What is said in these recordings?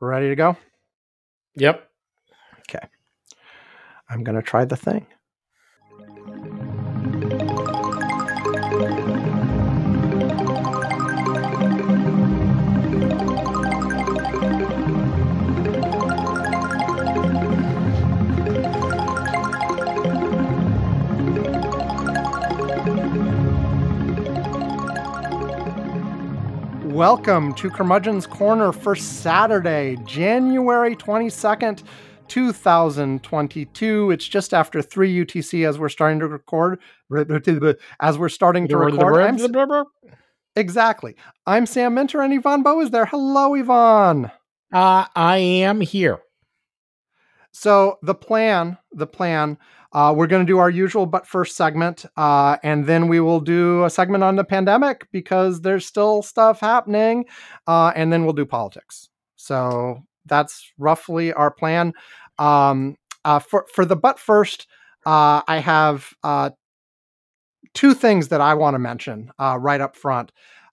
Ready to go? Yep. Okay. I'm going to try the thing. Welcome to Curmudgeon's Corner for Saturday, January 22nd, 2022. It's just after 3 UTC as we're starting to record. As we're starting to record. I'm, exactly. I'm Sam Minter and Ivan Boal is there. Hello, Ivan. Uh, I am here. So the plan, the plan uh, we're going to do our usual but first segment, uh, and then we will do a segment on the pandemic because there's still stuff happening, uh, and then we'll do politics. So that's roughly our plan. Um, uh, for for the but first, uh, I have uh, two things that I want to mention right up front,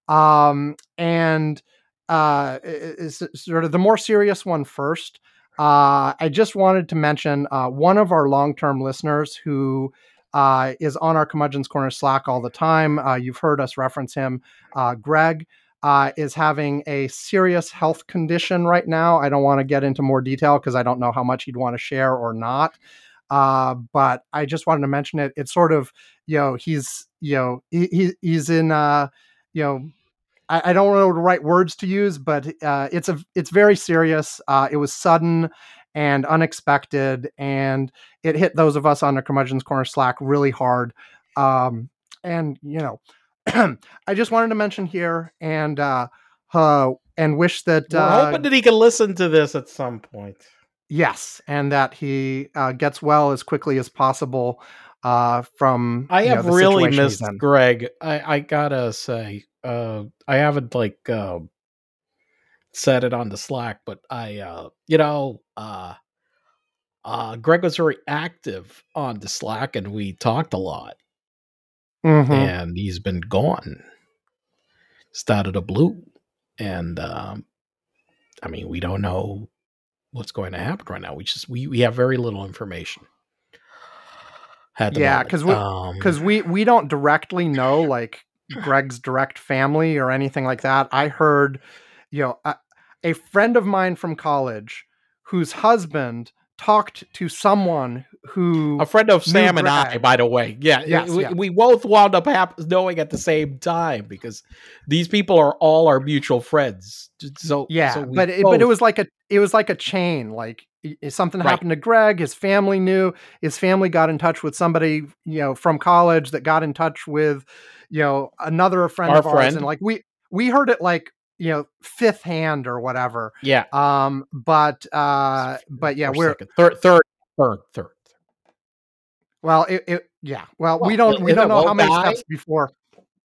um, and is sort of the more serious one first. Uh, I just wanted to mention uh, one of our long term listeners who uh, is on our Curmudgeon's Corner Slack all the time. Uh, you've heard us reference him. Uh, Greg uh, is having a serious health condition right now. I don't want to get into more detail because I don't know how much he'd want to share or not. but I just wanted to mention it. It's sort of, you know, he's, you know, he, he's in, you know, I, I, don't know the right words to use, but uh, it's a it's very serious. Uh, it was sudden and unexpected, and it hit those of us on the curmudgeon's corner slack really hard. Um, and you know, I just wanted to mention here and uh, uh and wish that uh, hoping that he can listen to this at some point. Yes, and that he uh, gets well as quickly as possible uh, from. I have know, really missed Greg. I, I gotta say, uh, I haven't like uh, said it on the Slack, but I, uh, you know, uh, uh, Greg was very active on the Slack, and we talked a lot. Mm-hmm. And he's been gone, started a blue, and um, I mean, we don't know what's going to happen right now. We just we we have very little information yeah, because we because um, we we don't directly know like Greg's direct family or anything like that. I heard, you know, a, a friend of mine from college whose husband talked to someone who a friend of Sam and I, by the way. Yeah, yes, we, yeah. we both wound up hap- knowing at the same time because these people are all our mutual friends. So yeah, so but it, but it was like a it was like a chain. Like something right. happened to Greg, his family knew. His family got in touch with somebody you know from college that got in touch with you know another friend our of friend. ours, and like we we heard it like you know fifth hand or whatever yeah um but uh but yeah we we're second. third third third third well it, it yeah well, well, we don't we don't know how many steps before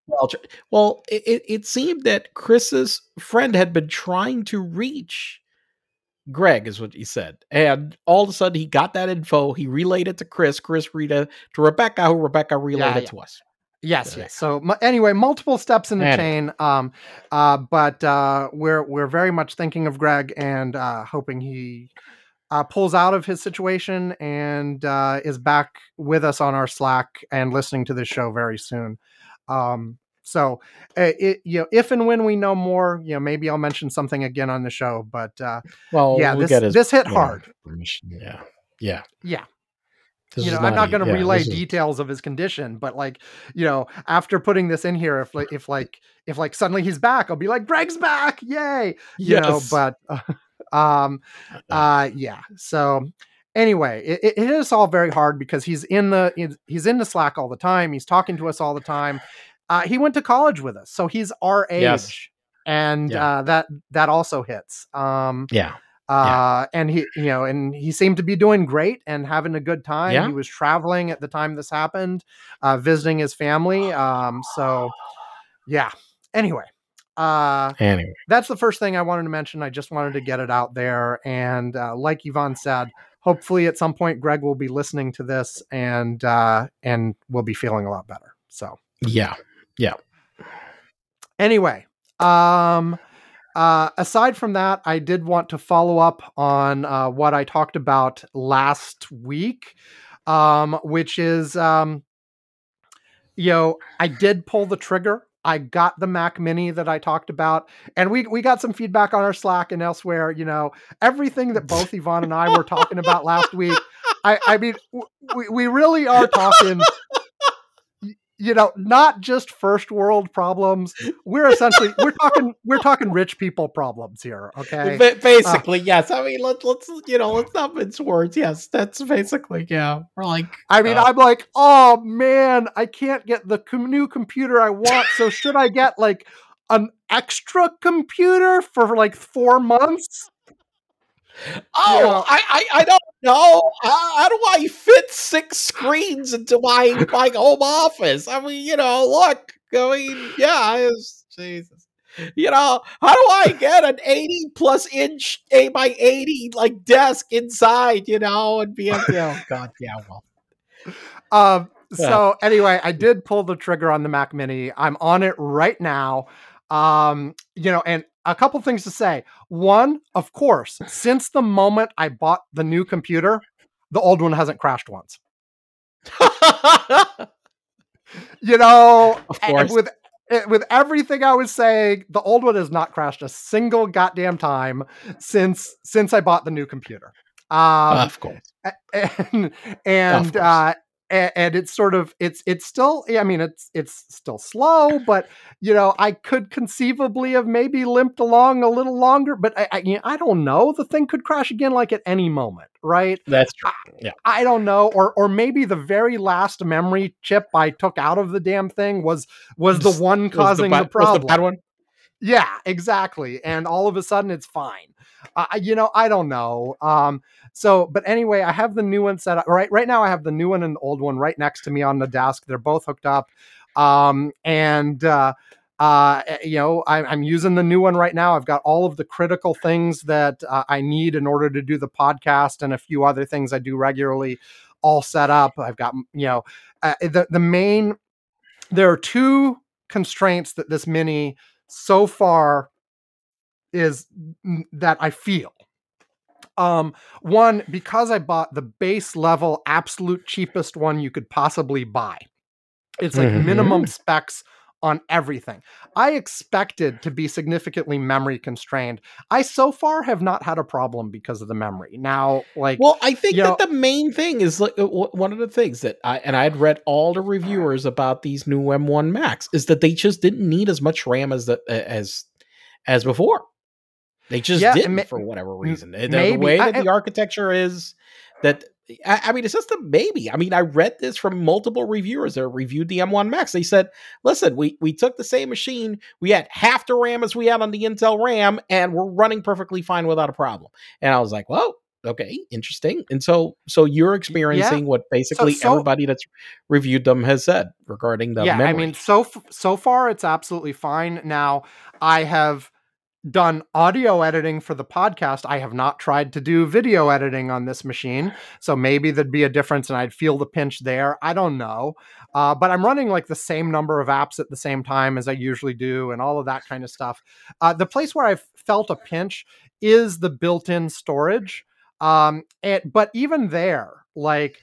well, well it, it seemed that chris's friend had been trying to reach greg is what he said and all of a sudden he got that info he relayed it to chris chris read it to rebecca who rebecca relayed yeah, it yeah. to us Yes, yes. So anyway, multiple steps in the chain. Um, uh, but uh, we're we're very much thinking of Greg and uh, hoping he uh, pulls out of his situation and uh, is back with us on our Slack and listening to this show very soon. Um, so, uh, it, you know, if and when we know more, you know, maybe I'll mention something again on the show. But uh, well, yeah, we'll this this hit hard. Yeah, yeah, yeah. This you know, I'm not going to yeah, relay details is... of his condition, but like, you know, after putting this in here, if like, if like, if like suddenly he's back, I'll be like, Greg's back, yay! You yes. know, but, uh, um, uh, yeah. So anyway, it, it is all very hard because he's in the he's in the Slack all the time. He's talking to us all the time. Uh, he went to college with us, so he's our age, yes. and yeah. uh, that that also hits. Um, yeah uh, yeah. and he, you know, and he seemed to be doing great and having a good time. Yeah. He was traveling at the time this happened, uh, visiting his family. Um, so yeah. Anyway, uh, anyway, that's the first thing I wanted to mention. I just wanted to get it out there. And uh, like Ivan said, hopefully at some point Greg will be listening to this and uh, and will be feeling a lot better. So yeah, yeah. Anyway, um, uh, aside from that, I did want to follow up on uh, what I talked about last week, um, which is, um, you know, I did pull the trigger. I got the Mac Mini that I talked about, and we we got some feedback on our Slack and elsewhere. You know, everything that both Ivan and I were talking about last week. I, I mean, we, we really are talking you know, not just first world problems. We're essentially we're talking we're talking rich people problems here. Okay, but basically, uh, yes. I mean, let's let's you know let's not mince words. Yes, that's basically yeah. We're like, I mean, uh, I'm like, oh man, I can't get the new computer I want. So should I get like an extra computer for like four months? Oh, you know, I, I, I don't know. How, how, do I fit six screens into my my home office? I mean, you know, look. I mean, yeah, Jesus. You know, how do I get an 80 plus inch A by 80 like desk inside, you know, and be able to, oh god, yeah, well. Um so yeah. anyway, I did pull the trigger on the Mac Mini. I'm on it right now. Um, you know, and a couple things to say. One, of course, since the moment I bought the new computer, the old one hasn't crashed once. you know, with eh, with everything I was saying, the old one has not crashed a single goddamn time since since I bought the new computer. Um, of course, and and uh, and, and, it's sort of it's it's still i mean it's it's still slow but you know i could conceivably have maybe limped along a little longer but i i, you know, I don't know. The thing could crash again like at any moment right? That's true. Yeah. I, I don't know or or maybe the very last memory chip i took out of the damn thing was was the one causing the, the, problem. the bad one? Yeah exactly and all of a sudden it's fine uh, you know i don't know um so, but anyway, I have the new one set up. Right, right now I have the new one and the old one right next to me on the desk. They're both hooked up, um, and uh, uh, eh, you know I, I'm using the new one right now. I've got all of the critical things that uh, I need in order to do the podcast and a few other things I do regularly all set up. I've got you know uh, the the main. There are two constraints that this mini so far is that I feel um, one, because I bought the base level, absolute cheapest one you could possibly buy. It's like mm-hmm. minimum specs on everything. I expected to be significantly memory constrained. I so far have not had a problem because of the memory. Now, like, well, I think that know, the main thing is like one of the things that I and I had read all the reviewers about these new M1 Macs is that they just didn't need as much RAM as the as as before. They just yeah, didn't ma- for whatever reason. The, the way that I, the architecture is, that I, I, mean, it's just a maybe. I mean, I read this from multiple reviewers that reviewed the M1 Macs. They said, "Listen, we we took the same machine, we had half the RAM as we had on the Intel RAM, and we're running perfectly fine without a problem." And I was like, "Well." Okay, interesting. And so, so you're experiencing yeah. what basically so, so, everybody that's reviewed them has said regarding the yeah. Memory. I mean, so so far it's absolutely fine. Now I have done audio editing for the podcast. I have not tried to do video editing on this machine. So maybe there'd be a difference and I'd feel the pinch there. I don't know. Uh, but I'm running like the same number of apps at the same time as I usually do and all of that kind of stuff. Uh, the place where I've felt a pinch is the built in storage. Um, and, but even there, like,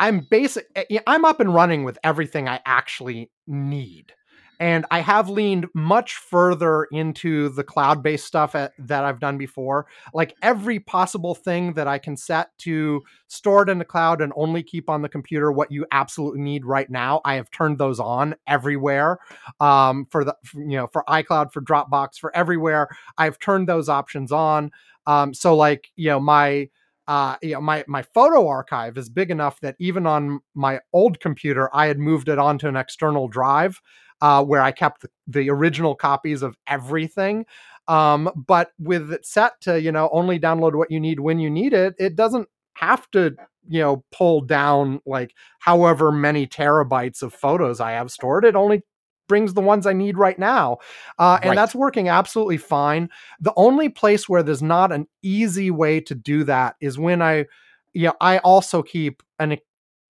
I'm basic. Eh, I'm up and running with everything I actually need. And I have leaned much further into the cloud based stuff at, that I've done before. Like every possible thing that I can set to store it in the cloud and only keep on the computer what you absolutely need right now, I have turned those on everywhere. Um, for the, you know, for iCloud, for Dropbox, for everywhere, I've turned those options on. Um, so, like, you know, my, uh, you know, my my photo archive is big enough that even on my old computer, I had moved it onto an external drive uh, where I kept the, the, original copies of everything. Um, but with it set to, you know, only download what you need when you need it, it doesn't have to, you know, pull down like however many terabytes of photos I have stored. It only brings the ones I need right now. Uh, and right. that's working absolutely fine. The only place where there's not an easy way to do that is when I, you know, I also keep an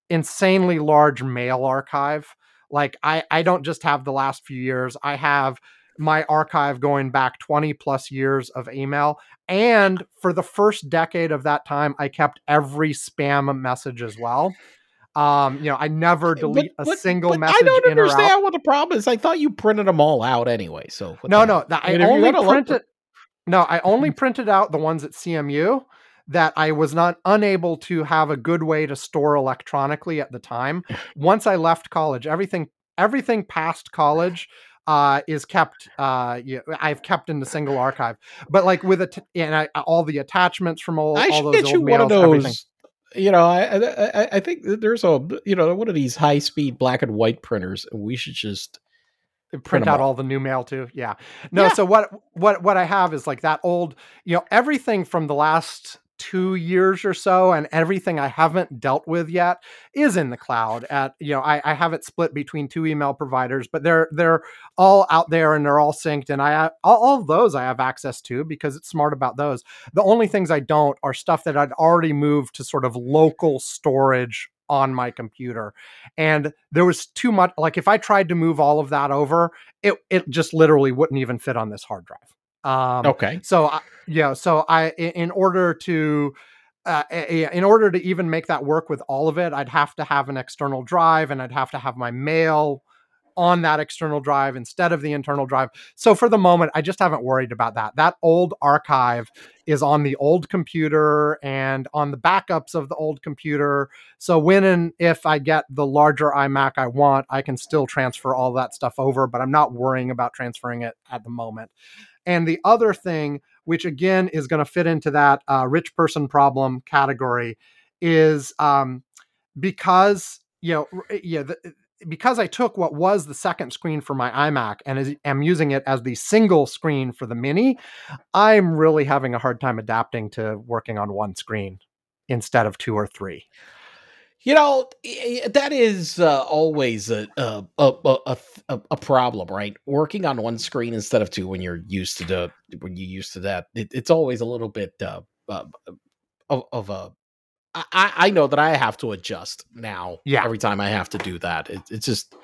insanely large mail archive. Like I I don't just have the last few years. I have my archive going back 20 plus years of email. And for the first decade of that time, I kept every spam message as well. Um, you know, I never delete but, but, a single but message. I don't understand what the problem is. I thought you printed them all out anyway. So no, no, I, I only printed. No, I only printed out the ones at CMU that I was not unable to have a good way to store electronically at the time. Once I left college, everything everything past college uh, is kept. Uh, you know, I've kept in the single archive, but like with it, and I, all the attachments from all, I all those you mails, those. Everything. You know, I, I I think there's a you know one of these high speed black and white printers, and we should just print, print out all. all the new mail too. Yeah. No, yeah. so what what what I have is like that old, you know, everything from the last two years or so and everything i haven't dealt with yet is in the cloud at you know i, I have it split between two email providers but they're they're all out there and they're all synced and i all, all those i have access to because it's smart about those. The only things i don't are stuff that i'd already moved to sort of local storage on my computer and there was too much like if i tried to move all of that over it it just literally wouldn't even fit on this hard drive um, okay. So yeah, so I in order to uh, in order to even make that work with all of it, I'd have to have an external drive, and I'd have to have my mail on that external drive instead of the internal drive. So for the moment, I just haven't worried about that. That old archive is on the old computer and on the backups of the old computer. So when and if I get the larger iMac I want, I can still transfer all that stuff over, but I'm not worrying about transferring it at the moment. And the other thing, which again is going to fit into that uh, rich person problem category, is um, because you know, eh, yeah, the, eh, because I took what was the second screen for my iMac and is, am using it as the single screen for the Mini, I'm really having a hard time adapting to working on one screen instead of two or three. You know that is uh, always a a, a a, a problem, right? Working on one screen instead of two when you're used to the when you're used to that, it, it's always a little bit uh, uh, of, of a. I, I know that I have to adjust now. Yeah. Every time I have to do that, it, it's just.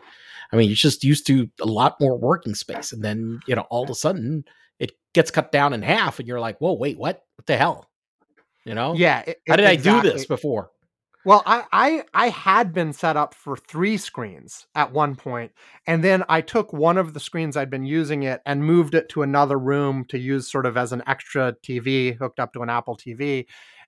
I mean, you're just used to a lot more working space, and then you know all of a sudden it gets cut down in half, and you're like, "Whoa, wait, what? What the hell?" You know? Yeah. It, How did exactly. I do this before? Well, I, I I had been set up for three screens at one point, and then I took one of the screens I'd been using it and moved it to another room to use sort of as an extra TV hooked up to an Apple TV,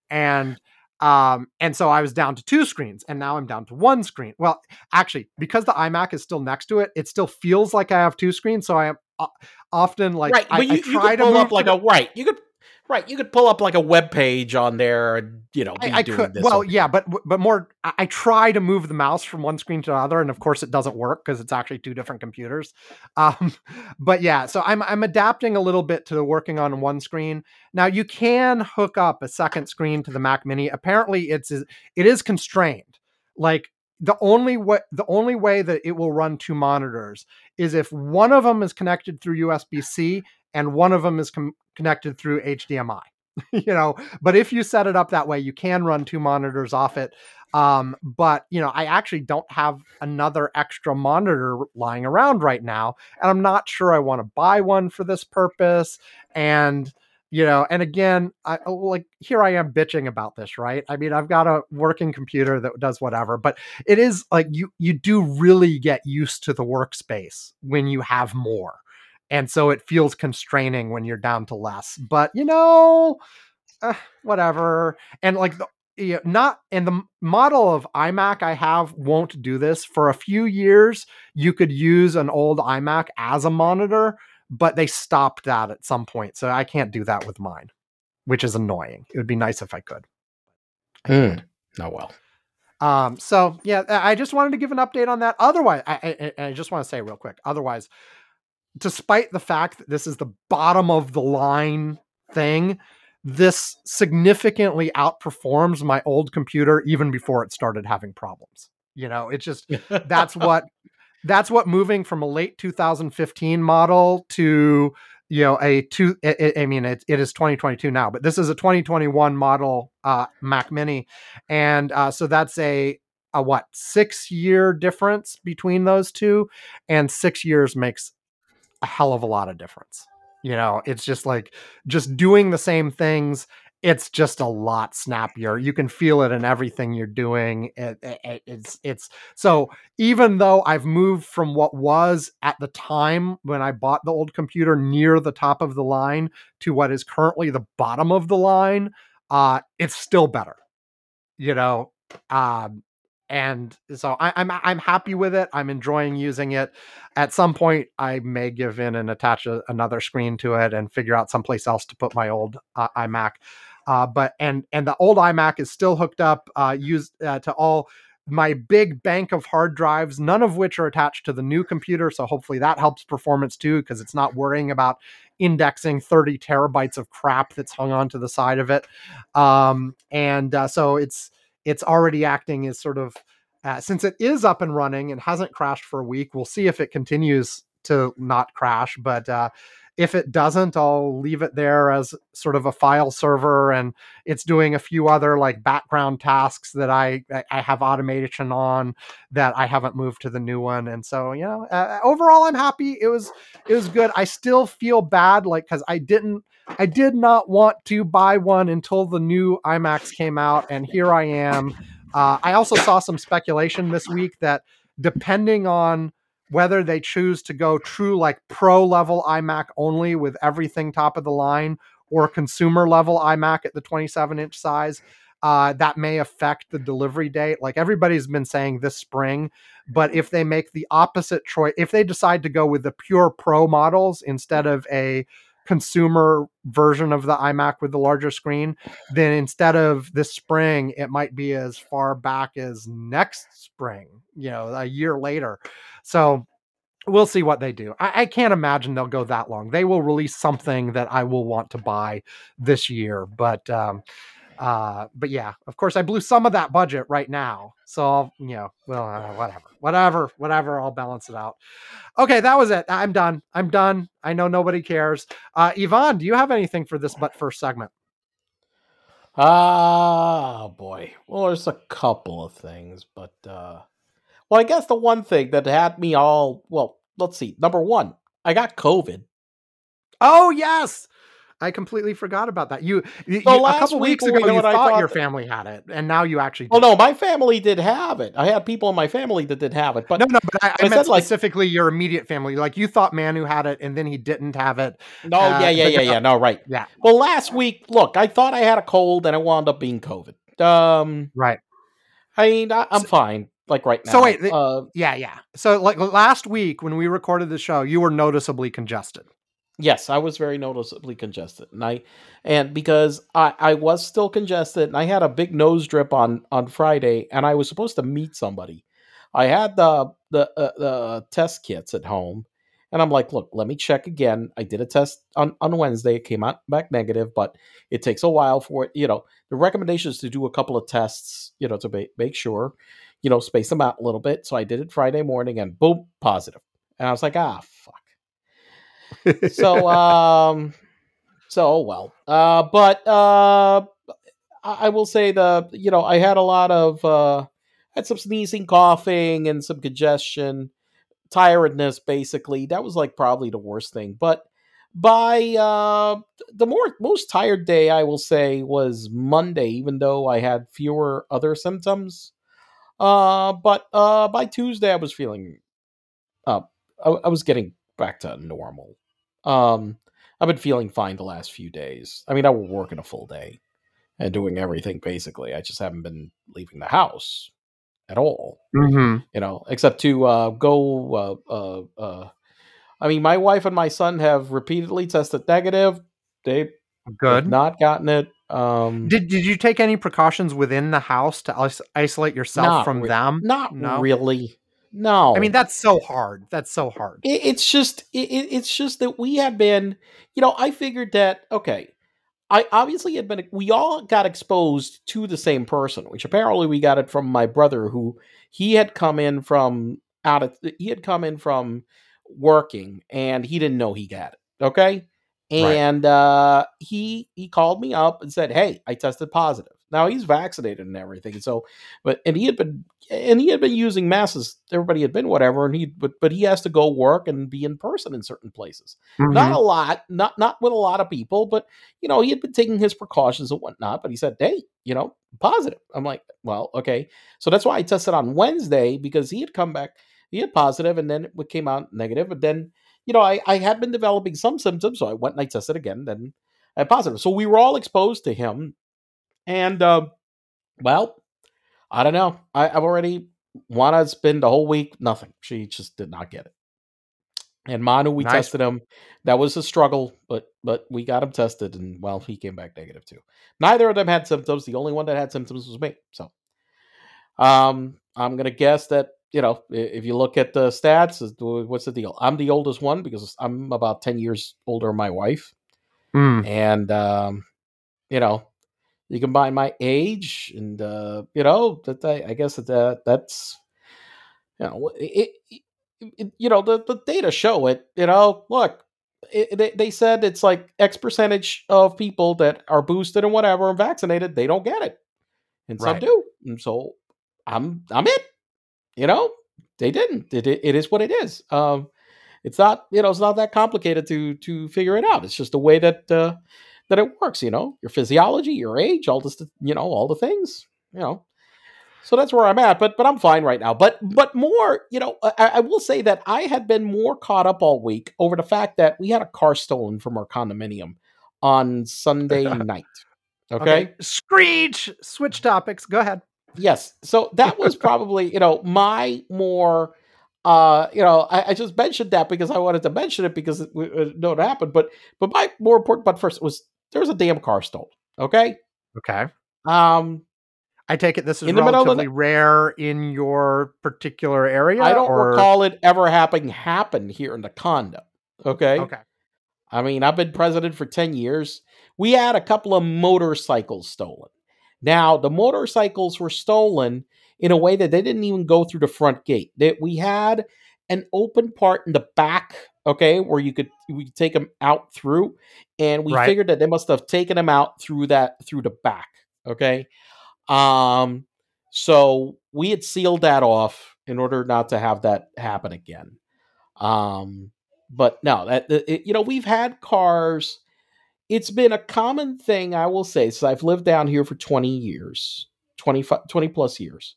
and um and so I was down to two screens, and now I'm down to one screen. Well, actually, because the iMac is still next to it, it still feels like I have two screens. So I am uh, often like right, but I, you, I try you could pull up like a right. You could Right, you could pull up like a web page on there, and you know, I, I could. well, yeah, but but more. I, I, try to move the mouse from one screen to another, and of course, it doesn't work because it's actually two different computers. Um, but yeah, so I'm I'm adapting a little bit to working on one screen. Now you can hook up a second screen to the Mac Mini. Apparently, it's it is constrained. Like the only way the only way that it will run two monitors is if one of them is connected through USB C and one of them is com- connected through HDMI. you know, but if you set it up that way, you can run two monitors off it. Um, but you know, I actually don't have another extra monitor lying around right now, and I'm not sure I want to buy one for this purpose. And you know, and again, I oh, like here I am bitching about this, right? I mean, I've got a working computer that does whatever, but it is like you you do really get used to the workspace when you have more and so it feels constraining when you're down to less but you know uh, whatever and like the you know, not and the model of iMac I have won't do this. For a few years, you could use an old iMac as a monitor, but they stopped that at some point. So I can't do that with mine, which is annoying. It would be nice if I could. I mm. Oh well. Um, so yeah, I just wanted to give an update on that. Otherwise, I, I, I just want to say real quick. Otherwise, despite the fact that this is the bottom of the line thing, this significantly outperforms my old computer even before it started having problems. You know, it's just that's what that's what moving from a late 2015 model to you know a two i, I mean it, it is 2022 now but this is a 2021 model uh mac mini and uh so that's a a what six year difference between those two and six years makes a hell of a lot of difference. You know, it's just like just doing the same things. It's just a lot snappier. You can feel it in everything you're doing. It, it, it's it's so even though I've moved from what was at the time when I bought the old computer near the top of the line to what is currently the bottom of the line, uh, it's still better. You know, um, and so I, am I'm, I'm happy with it. I'm enjoying using it. At some point, I may give in and attach a, another screen to it and figure out someplace else to put my old uh, iMac. Uh, but and and the old iMac is still hooked up, uh, used uh, to all my big bank of hard drives, none of which are attached to the new computer. So hopefully that helps performance too, because it's not worrying about indexing 30 terabytes of crap that's hung onto the side of it. Um, and uh, so it's it's already acting as sort of uh, since it is up and running and hasn't crashed for a week. We'll see if it continues to not crash, but uh, if it doesn't, I'll leave it there as sort of a file server, and it's doing a few other like background tasks that I I have automation on that I haven't moved to the new one. And so you know, uh, overall, I'm happy. It was it was good. I still feel bad like because I didn't I did not want to buy one until the new iMacs came out, and here I am. Uh, I also saw some speculation this week that depending on whether they choose to go true like pro level iMac only with everything top of the line or consumer level iMac at the 27 inch size. Uh, that may affect the delivery date. Like everybody's been saying this spring, but if they make the opposite choice, if they decide to go with the pure pro models instead of a consumer version of the iMac with the larger screen, then instead of this spring, it might be as far back as next spring, you know, a year later. So we'll see what they do. I, I, can't imagine they'll go that long. They will release something that I will want to buy this year, but um, uh, but yeah, of course, I blew some of that budget right now, so I'll, you know, well, uh, whatever, whatever, whatever. I'll balance it out. Okay, that was it. I'm done. I'm done. I know nobody cares. Uh, Ivan, do you have anything for this but first segment? Ah, oh, boy. Well, there's a couple of things, but uh, well, I guess the one thing that had me all well, let's see. Number one, I got COVID. Oh yes, I completely forgot about that. You, you a couple weeks ago, you, know, thought, thought, your family had it, and now you actually. Oh no, my family did have it. I had people in my family that did have it, but no, no. But I, I, I meant specifically like, your immediate family. Like you thought Manu had it, and then he didn't have it. No, uh, yeah, yeah, yeah, yeah. No, right. Yeah. Well, last week, look, I thought I had a cold, and it wound up being COVID. Um, right. I mean, I, am fine like right now. So wait, uh, yeah, yeah. So like last week when we recorded the show, you were noticeably congested. Yes, I was very noticeably congested, and I and because I I was still congested, and I had a big nose drip on on Friday, and I was supposed to meet somebody. I had the the uh, the test kits at home, and I'm like, look, let me check again. I did a test on on Wednesday; it came out back negative, but it takes a while for it. You know, the recommendation is to do a couple of tests, you know, to make make sure you know, space them out a little bit. So I did it Friday morning and boom, positive. And I was like, ah, fuck. So, um, so oh well. Uh, but uh, I will say the you know I had a lot of uh, had some sneezing, coughing, and some congestion, tiredness. Basically, that was like probably the worst thing. But by uh, the more most tired day, I will say was Monday, even though I had fewer other symptoms. Uh, but uh, by Tuesday, I was feeling, uh, I, I was getting back to normal. Um, I've been feeling fine the last few days. I mean, I was working a full day and doing everything basically. I just haven't been leaving the house at all. Mm-hmm. You know, except to uh, go. Uh, uh, uh, I mean, my wife and my son have repeatedly tested negative. They good not gotten it. Um, did did you take any precautions within the house to is- isolate yourself from re- them? Not no? really. No, I mean that's so hard. That's so hard. It, it's just it, it's just that we have been. You know, I figured that okay. I obviously had been. We all got exposed to the same person, which apparently we got it from my brother, who he had come in from out of. He had come in from working, and he didn't know he got it. Okay, and right. uh, he he called me up and said, "Hey, I tested positive." Now he's vaccinated and everything, so, but and he had been and he had been using masks. Everybody had been whatever, and he but but he has to go work and be in person in certain places. Mm-hmm. Not a lot, not not with a lot of people, but you know he had been taking his precautions and whatnot. But he said, "Hey, you know, positive." I'm like, "Well, okay." So that's why I tested on Wednesday because he had come back, he had positive, and then it came out negative, but then you know, I, I had been developing some symptoms, so I went and I tested again, then I had positive. So we were all exposed to him. And, uh, well, I don't know. I, I've already, Juana's been the whole week, nothing. She just did not get it. And Manu, we nice. tested him. That was a struggle, but but we got him tested, and well, he came back negative too. Neither of them had symptoms. The only one that had symptoms was me. So, um, I'm gonna guess that you know, if you look at the stats, what's the deal? I'm the oldest one because I'm about 10 years older than my wife. Mm. And, um, you know, you combine my age and, uh, you know, that I, I guess that that's, you know, it, it, it, you know, the, the data show it, you know, look, they, they said it's like X percentage of people that are boosted and whatever and vaccinated, they don't get it. And some right. do. And so I'm, I'm it you know, they didn't. It, it, it is what it is. Um, it's not, you know, it's not that complicated to to figure it out. It's just the way that uh, that it works. You know, your physiology, your age, all this, you know, all the things. You know, so that's where I'm at. But but I'm fine right now. But but more, you know, I, I will say that I had been more caught up all week over the fact that we had a car stolen from our condominium on Sunday night. Okay? okay. Screech. Switch topics. Go ahead yes. So that was probably, you know, my more uh, you know, I, I, just mentioned that because I wanted to mention it because it, it, it happened. But but my more important, but first was there was a damn car stolen. Okay. Okay. Um, I take it this is relatively the, rare in your particular area. I don't or? recall it ever happening happen here in the condo. Okay. Okay. I mean, I've been president for ten years. We had a couple of motorcycles stolen. Now, the motorcycles were stolen in a way that they didn't even go through the front gate. That we had an open part in the back, okay, where you could we could take them out through, and we right. figured that they must have taken them out through that through the back, okay. Um, so we had sealed that off in order not to have that happen again. Um, but no, that it, you know we've had cars it's been a common thing, I will say, since I've lived down here for 20 years, 20, 20 plus years,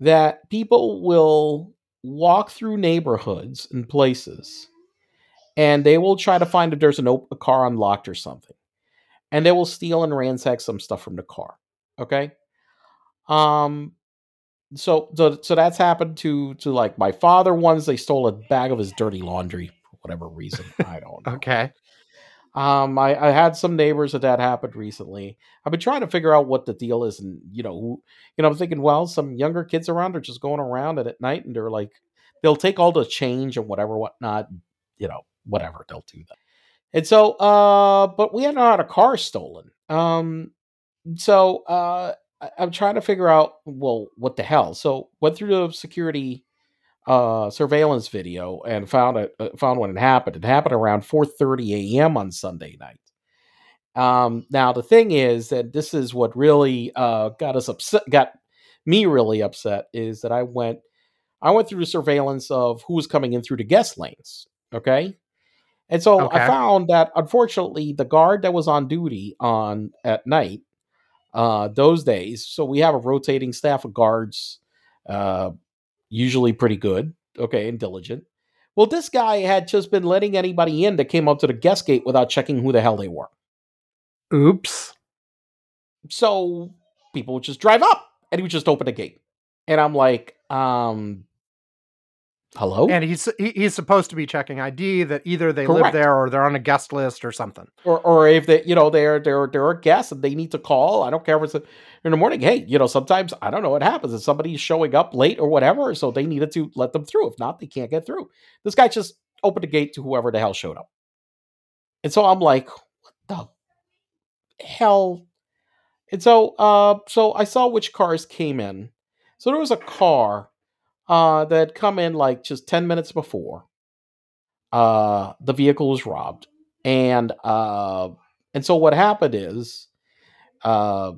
that people will walk through neighborhoods and places and they will try to find if there's an op- a car unlocked or something. And they will steal and ransack some stuff from the car. Okay. Um, so so so that's happened to to like my father once they stole a bag of his dirty laundry for whatever reason i don't know okay um, I, I had some neighbors that that happened recently. I've been trying to figure out what the deal is, and you know, you know, I'm thinking, well, some younger kids around are just going around and at night, and they're like, they'll take all the change and whatever, whatnot, you know, whatever they'll do that. And so, uh, but we had a car stolen. Um, so uh, I, I'm trying to figure out, well, what the hell? So went through the security uh, surveillance video and found it uh, found when it happened. It happened around 4:30 a.m. on Sunday night. Um, now the thing is that this is what really uh, got us upset, got me really upset is that I went I went through the surveillance of who was coming in through the guest lanes. Okay. And so okay. I found that unfortunately the guard that was on duty on at night, uh, those days, so we have a rotating staff of guards uh, usually pretty good, okay, and diligent. Well, this guy had just been letting anybody in that came up to the guest gate without checking who the hell they were. Oops. So people would just drive up and he would just open the gate. And I'm like, um, Hello? And he's he's supposed to be checking ID that either they Correct. live there or they're on a guest list or something. Or or if they you know they're they're they're a guest and they need to call. I don't care if it's in the morning. Hey, you know, sometimes I don't know what happens if somebody's showing up late or whatever, so they needed to let them through. If not, they can't get through. This guy just opened the gate to whoever the hell showed up. And so I'm like, what the hell? And so uh so I saw which cars came in. So there was a car uh, that come in like just 10 minutes before uh, the vehicle was robbed. and uh, and so what happened is, uh,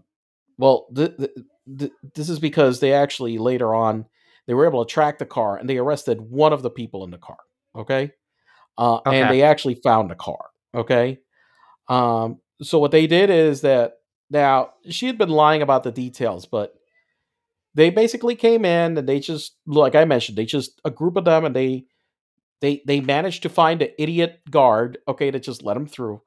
well, th- th- th- this is because they actually later on they were able to track the car and they arrested one of the people in the car. Okay, uh, Okay. and they actually found the car. Okay, um, so what they did is that now she had been lying about the details, but they basically came in and they just like I mentioned, they just a group of them and they they they managed to find an idiot guard, okay, to just let them through,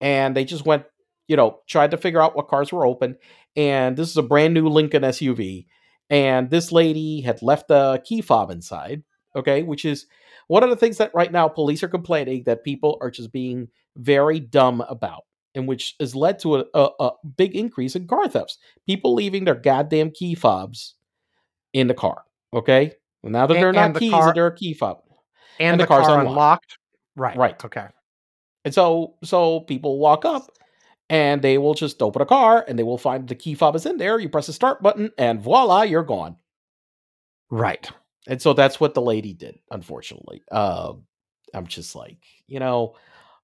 and they just went, you know, tried to figure out what cars were open, and this is a brand new Lincoln SUV, and this lady had left a key fob inside, okay, which is one of the things that right now police are complaining that people are just being very dumb about, and which has led to a, a, a big increase in car thefts. People leaving their goddamn key fobs in the car, okay. Well, now that And- they're not the keys, car- they're a key fob. and, and the, the car's car unlocked. unlocked. Right. Right. Okay. And so so people walk up and they will just open a car and they will find the key fob is in there. You press the start button and voila, you're gone. Right. And so that's what the lady did, unfortunately. Uh, I'm just like, you know,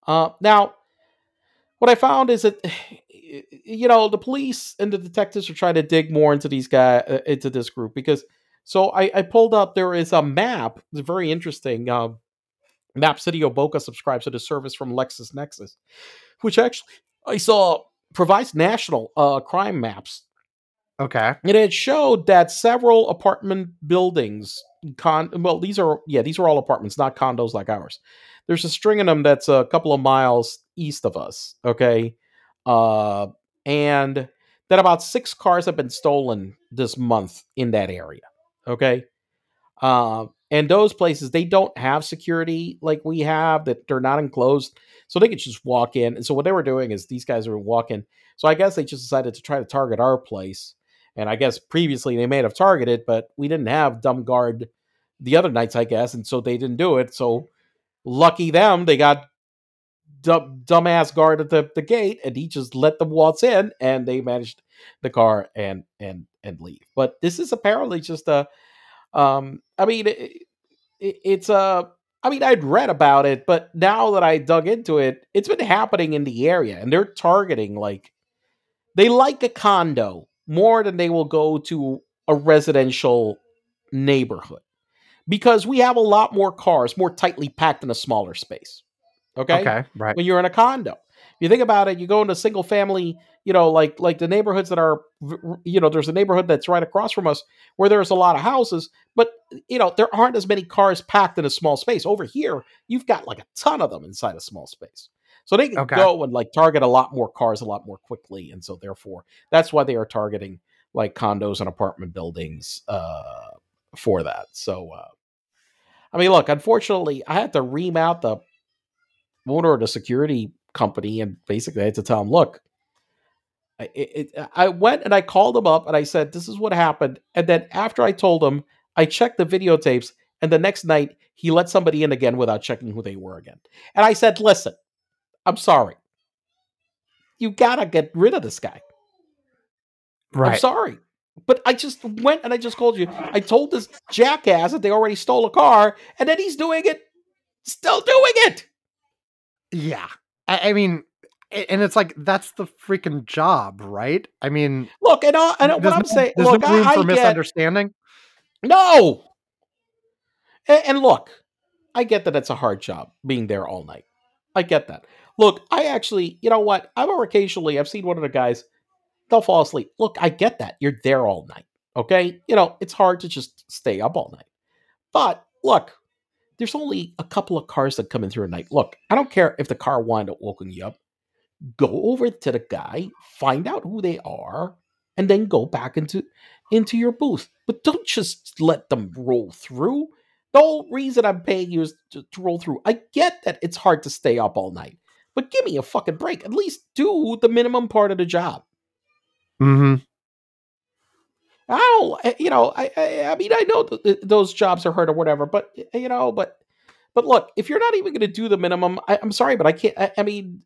uh, now what I found is that you know the police and the detectives are trying to dig more into these guys uh, into this group because so I, I pulled up there is a map it's very interesting uh, map city of Boca subscribes to the service from LexisNexis which actually i saw provides national uh, crime maps Okay. and it showed that several apartment buildings con well these are yeah these are all apartments not condos like ours there's a string in them that's a couple of miles east of us okay uh and that about six cars have been stolen this month in that area okay uh, and those places they don't have security like we have that they're not enclosed so they could just walk in and so what they were doing is these guys were walking so i guess they just decided to try to target our place and I guess previously they may have targeted, but we didn't have dumb guard the other nights, I guess, and so they didn't do it. So lucky them, they got dumb, dumbass guard at the, the gate, and he just let them waltz in, and they managed the car and and and leave. But this is apparently just a, um, I mean, it, it, it's a. I mean, I'd read about it, but now that I dug into it, it's been happening in the area, and they're targeting like they like a condo more than they will go to a residential neighborhood because we have a lot more cars more tightly packed in a smaller space. Okay. Okay. Right. When you're in a condo, if you think about it, you go into single family, you know, like like the neighborhoods that are, you know, there's a neighborhood that's right across from us where there's a lot of houses, but you know there aren't as many cars packed in a small space. Over here, you've got like a ton of them inside a small space. So they can Okay. go and like target a lot more cars a lot more quickly, and so therefore that's why they are targeting like condos and apartment buildings uh, for that. So, uh, I mean, look, unfortunately, I had to ream out the owner of the security company, and basically I had to tell him, look. I- It, it, I went and I called him up and I said, "This is what happened." And then after I told him, I checked the videotapes, and the next night he let somebody in again without checking who they were again. And I said, "Listen, I'm sorry. You gotta get rid of this guy. I'm sorry. But I just went and I just called you. I told this jackass that they already stole a car, and then he's doing it, still doing it. Yeah. I, I mean, and it's like that's the freaking job, right? I mean, Look, and, I, and what I'm saying, there's look, no room I, I for get, misunderstanding. no. And, and look, I get that it's a hard job being there all night. I get that. Look, I actually, you know what? I've occasionally, I've seen one of the guys, they'll fall asleep. Look, I get that. You're there all night. Okay. You know, it's hard to just stay up all night. But look, there's only a couple of cars that come in through a night. Look, I don't care if the car wind up woken you up. Go over to the guy, find out who they are, and then go back into into your booth. But don't just let them roll through. The whole reason I'm paying you is to, to roll through. I get that it's hard to stay up all night, but give me a fucking break. At least do the minimum part of the job. Mm-hmm. I don't, eh, you know, I, I, I mean, I know th- th- those jobs are hard or whatever, but eh, you know, but, but look, if you're not even going to do the minimum, I, I'm sorry, but I can't. I, I mean,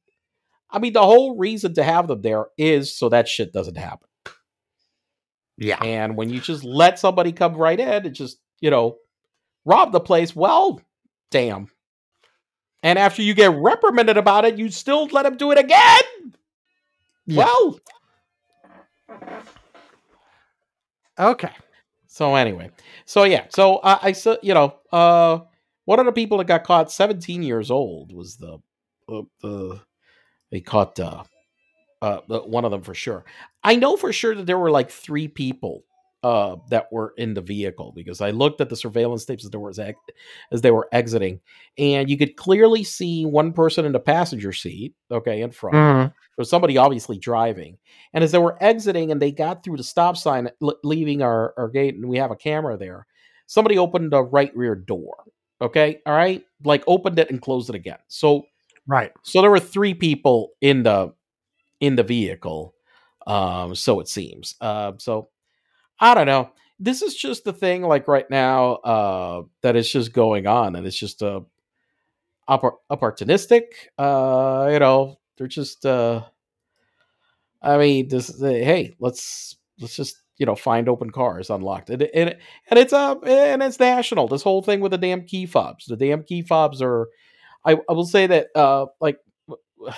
I mean, the whole reason to have them there is so that shit doesn't happen. Yeah. And when you just let somebody come right in and just, you know, rob the place, well, damn. And after you get reprimanded about it, you still let him do it again. Yeah. Well, okay. So anyway, so yeah, so uh, I said, you know, uh, one of the people that got caught, 17 years old, was the uh, the they caught uh, uh, one of them for sure. I know for sure that there were like three people uh, that were in the vehicle because I looked at the surveillance tapes as they were ex- as they were exiting, and you could clearly see one person in the passenger seat, okay, in front. Mm-hmm. There was somebody obviously driving, and as they were exiting and they got through the stop sign, l- leaving our, our gate, and we have a camera there. Somebody opened the right rear door. Okay, all right, like opened it and closed it again. So right, so there were three people in the in the vehicle. Um, so it seems. Uh, so I don't know. This is just the thing, like right now, uh, that is just going on, and it's just uh, opportunistic. Uh, you know, they're just. Uh, I mean, this. Hey, let's let's just you know find open cars unlocked, and and and it's uh and it's national. This whole thing with the damn key fobs. The damn key fobs are. I, I will say that uh like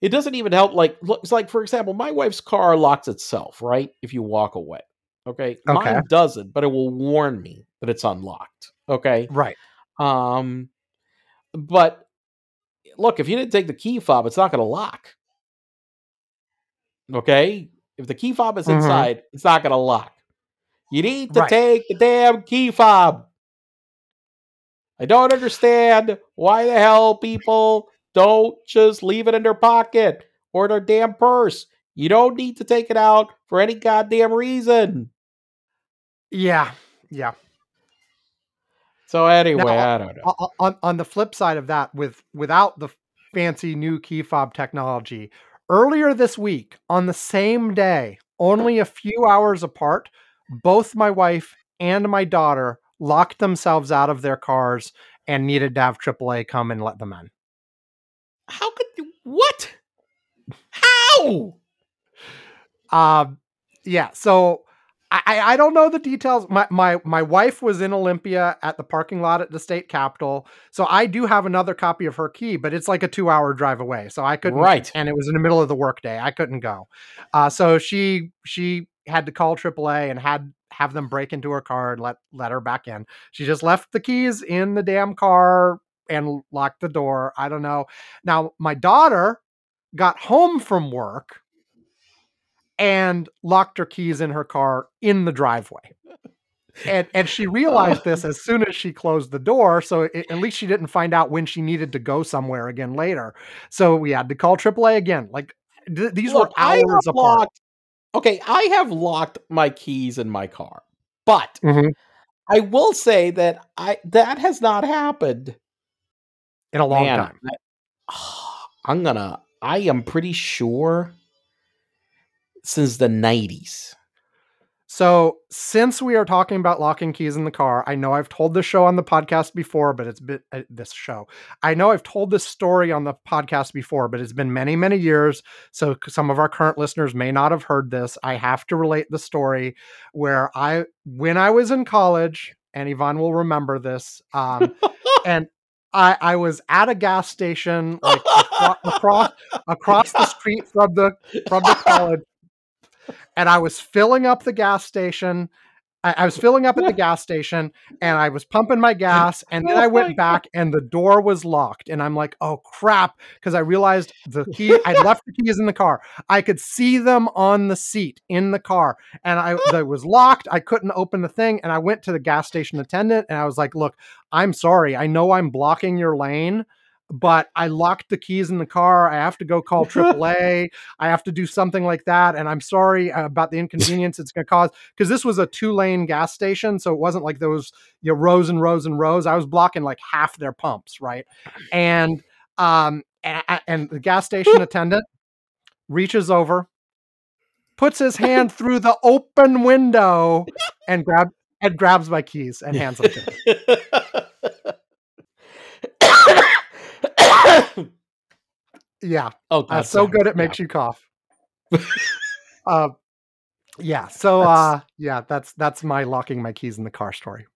it doesn't even help like looks like for example my wife's car locks itself right if you walk away Okay? okay. Mine doesn't, but it will warn me that it's unlocked. Okay. Right. Um, but look, if you didn't take the key fob, it's not going to lock. Okay. If the key fob is mm-hmm. inside, it's not going to lock. You need to right. take the damn key fob. I don't understand why the hell people don't just leave it in their pocket or their damn purse. You don't need to take it out for any goddamn reason. Yeah, yeah. So anyway, now, I don't know. On on the flip side of that, with without the fancy new key fob technology, earlier this week, on the same day, only a few hours apart, both my wife and my daughter locked themselves out of their cars and needed to have AAA come and let them in. How could you? What? How? Uh, yeah. So I, I don't know the details. My, my my wife was in Olympia at the parking lot at the state capitol, so I do have another copy of her key, but it's like a two hour drive away, so I couldn't. Right, and it was in the middle of the workday. I couldn't go, uh, so she she had to call AAA and had have them break into her car and let let her back in. She just left the keys in the damn car and locked the door. I don't know. Now my daughter got home from work and locked her keys in her car in the driveway. And and she realized this as soon as she closed the door. So it, at least she didn't find out when she needed to go somewhere again later. So we had to call AAA again. Like th- these Look, were hours apart. Locked, okay, I have locked my keys in my car, but mm-hmm. I will say that I that has not happened in a long Man, time. I, I'm gonna. I am pretty sure since the 90s. So, since we are talking about locking keys in the car, I know I've told this show on the podcast before, but it's been uh, this show. I know I've told this story on the podcast before, but it's been many, many years. So, some of our current listeners may not have heard this. I have to relate the story where I, when I was in college, and Ivan will remember this, um, and I, I was at a gas station like across, across across the street from the from the college and I was filling up the gas station. I, I was filling up at the gas station and I was pumping my gas. And then oh I went back and the door was locked. And I'm like, oh crap. Because I realized the key, I left the keys in the car. I could see them on the seat in the car. And I it was locked. I couldn't open the thing. And I went to the gas station attendant and I was like, look, I'm sorry. I know I'm blocking your lane but I locked the keys in the car. I have to go call AAA. I have to do something like that. And I'm sorry about the inconvenience it's going to cause because this was a two lane gas station. So it wasn't like those you know, rows and rows and rows. I was blocking like half their pumps. Right. And, um, and, and the gas station attendant reaches over, puts his hand through the open window and grab and grabs my keys and hands them to me. yeah. Oh, uh, so good it makes yeah. you cough. uh, yeah. So, that's... uh, yeah, that's that's my locking my keys in the car story.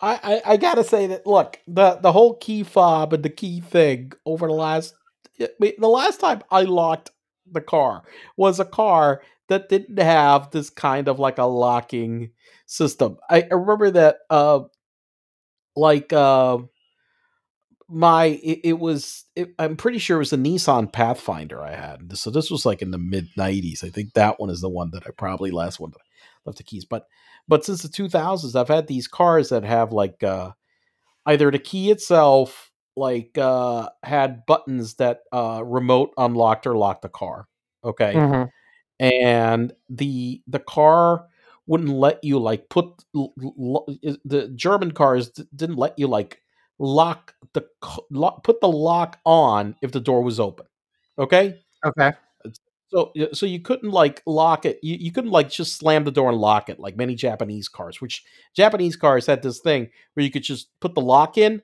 I, I, I gotta say that look the the whole key fob and the key thing over the last the last time I locked the car was a car that didn't have this kind of like a locking system. I, I remember that uh like uh my it, it was it, i'm pretty sure it was a nissan pathfinder i had. So this was like in the mid 90s i think that one is the one that i probably last one that I left the keys. But but since the 2000s i've had these cars that have like uh either the key itself like uh had buttons that uh remote unlocked or locked the car okay? Mm-hmm. and the the car wouldn't let you like put l- l- the german cars d- didn't let you like lock the lock, put the lock on if the door was open. Okay. Okay. So so you couldn't like lock it. You, you couldn't like just slam the door and lock it like many Japanese cars. Which Japanese cars had this thing where you could just put the lock in,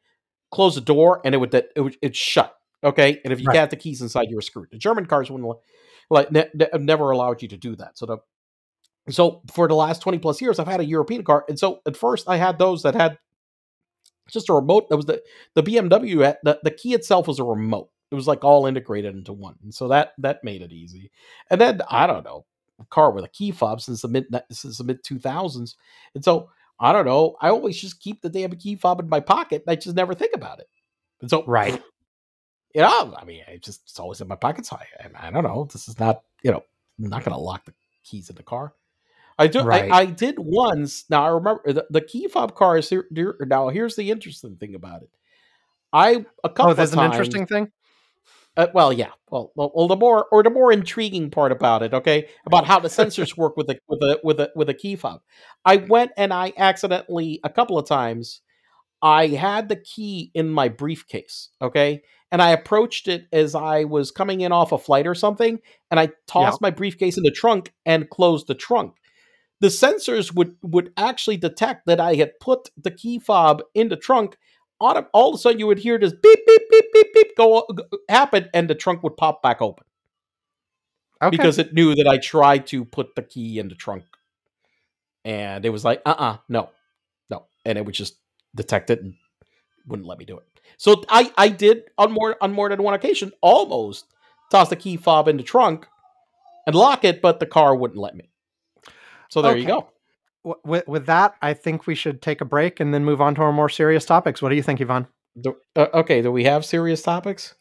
close the door, and it would that it would it shut. Okay. And if you right. got the keys inside, you were screwed. The German cars wouldn't like ne- ne- never allowed you to do that. So the so for the last 20 plus years i've had a european car and so at first i had those that had just a remote. That was the the BMW. At the the key itself was a remote. It was like all integrated into one, and so that that made it easy. And then I don't know, a car with a key fob since the mid since the mid two thousands, and so I don't know. I always just keep the damn key fob in my pocket. I just never think about it. And so right, you know, I mean, it just it's always in my pocket. So I, I don't know. This is not you know, I'm not going to lock the keys in the car. I do. Right. I, I, did once. Now I remember the, the key fob car is here. Now here's the interesting thing about it. I a couple. Of times. Oh, that's an times, interesting thing. Uh, well, yeah. Well, well, the more or the more intriguing part about it, okay, about how the sensors work with a with a with a with a key fob. I went and I accidentally a couple of times. I had the key in my briefcase, okay, and I approached it as I was coming in off a flight or something, and I tossed yeah. my briefcase in the trunk and closed the trunk the sensors would would actually detect that I had put the key fob in the trunk. On all of a sudden, you would hear this beep beep beep beep beep go, go happen, and the trunk would pop back open. Okay. Because it knew that I tried to put the key in the trunk, and it was like, uh, uh-uh, uh no, no, and it would just detect it and wouldn't let me do it. So I I did on more on more than one occasion almost toss the key fob in the trunk and lock it, but the car wouldn't let me. So there okay. you go. With, with that, I think we should take a break and then move on to our more serious topics. What do you think, Ivan? Do, uh, okay, do we have serious topics?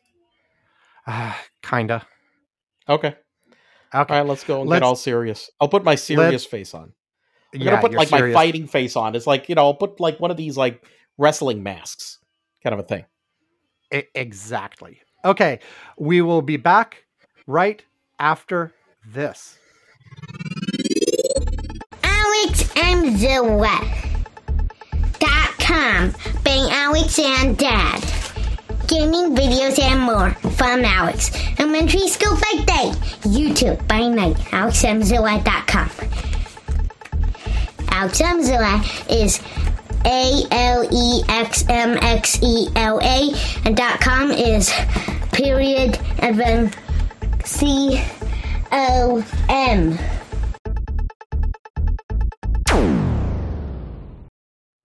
Uh, kinda. Okay. Okay. All right, let's go and let's, get all serious. I'll put my serious face on. I'm yeah, gonna put like serious. my fighting face on. It's like you know, I'll put like one of these like wrestling masks, kind of a thing. exactly. Okay, we will be back right after this. AlexMZilla.com. Bang Alex and Dad. Gaming videos and more from Alex. Elementary school by day. YouTube by night. AlexMZilla.com. AlexMZilla is A L E X M X E L A and dot com is period and then C O M.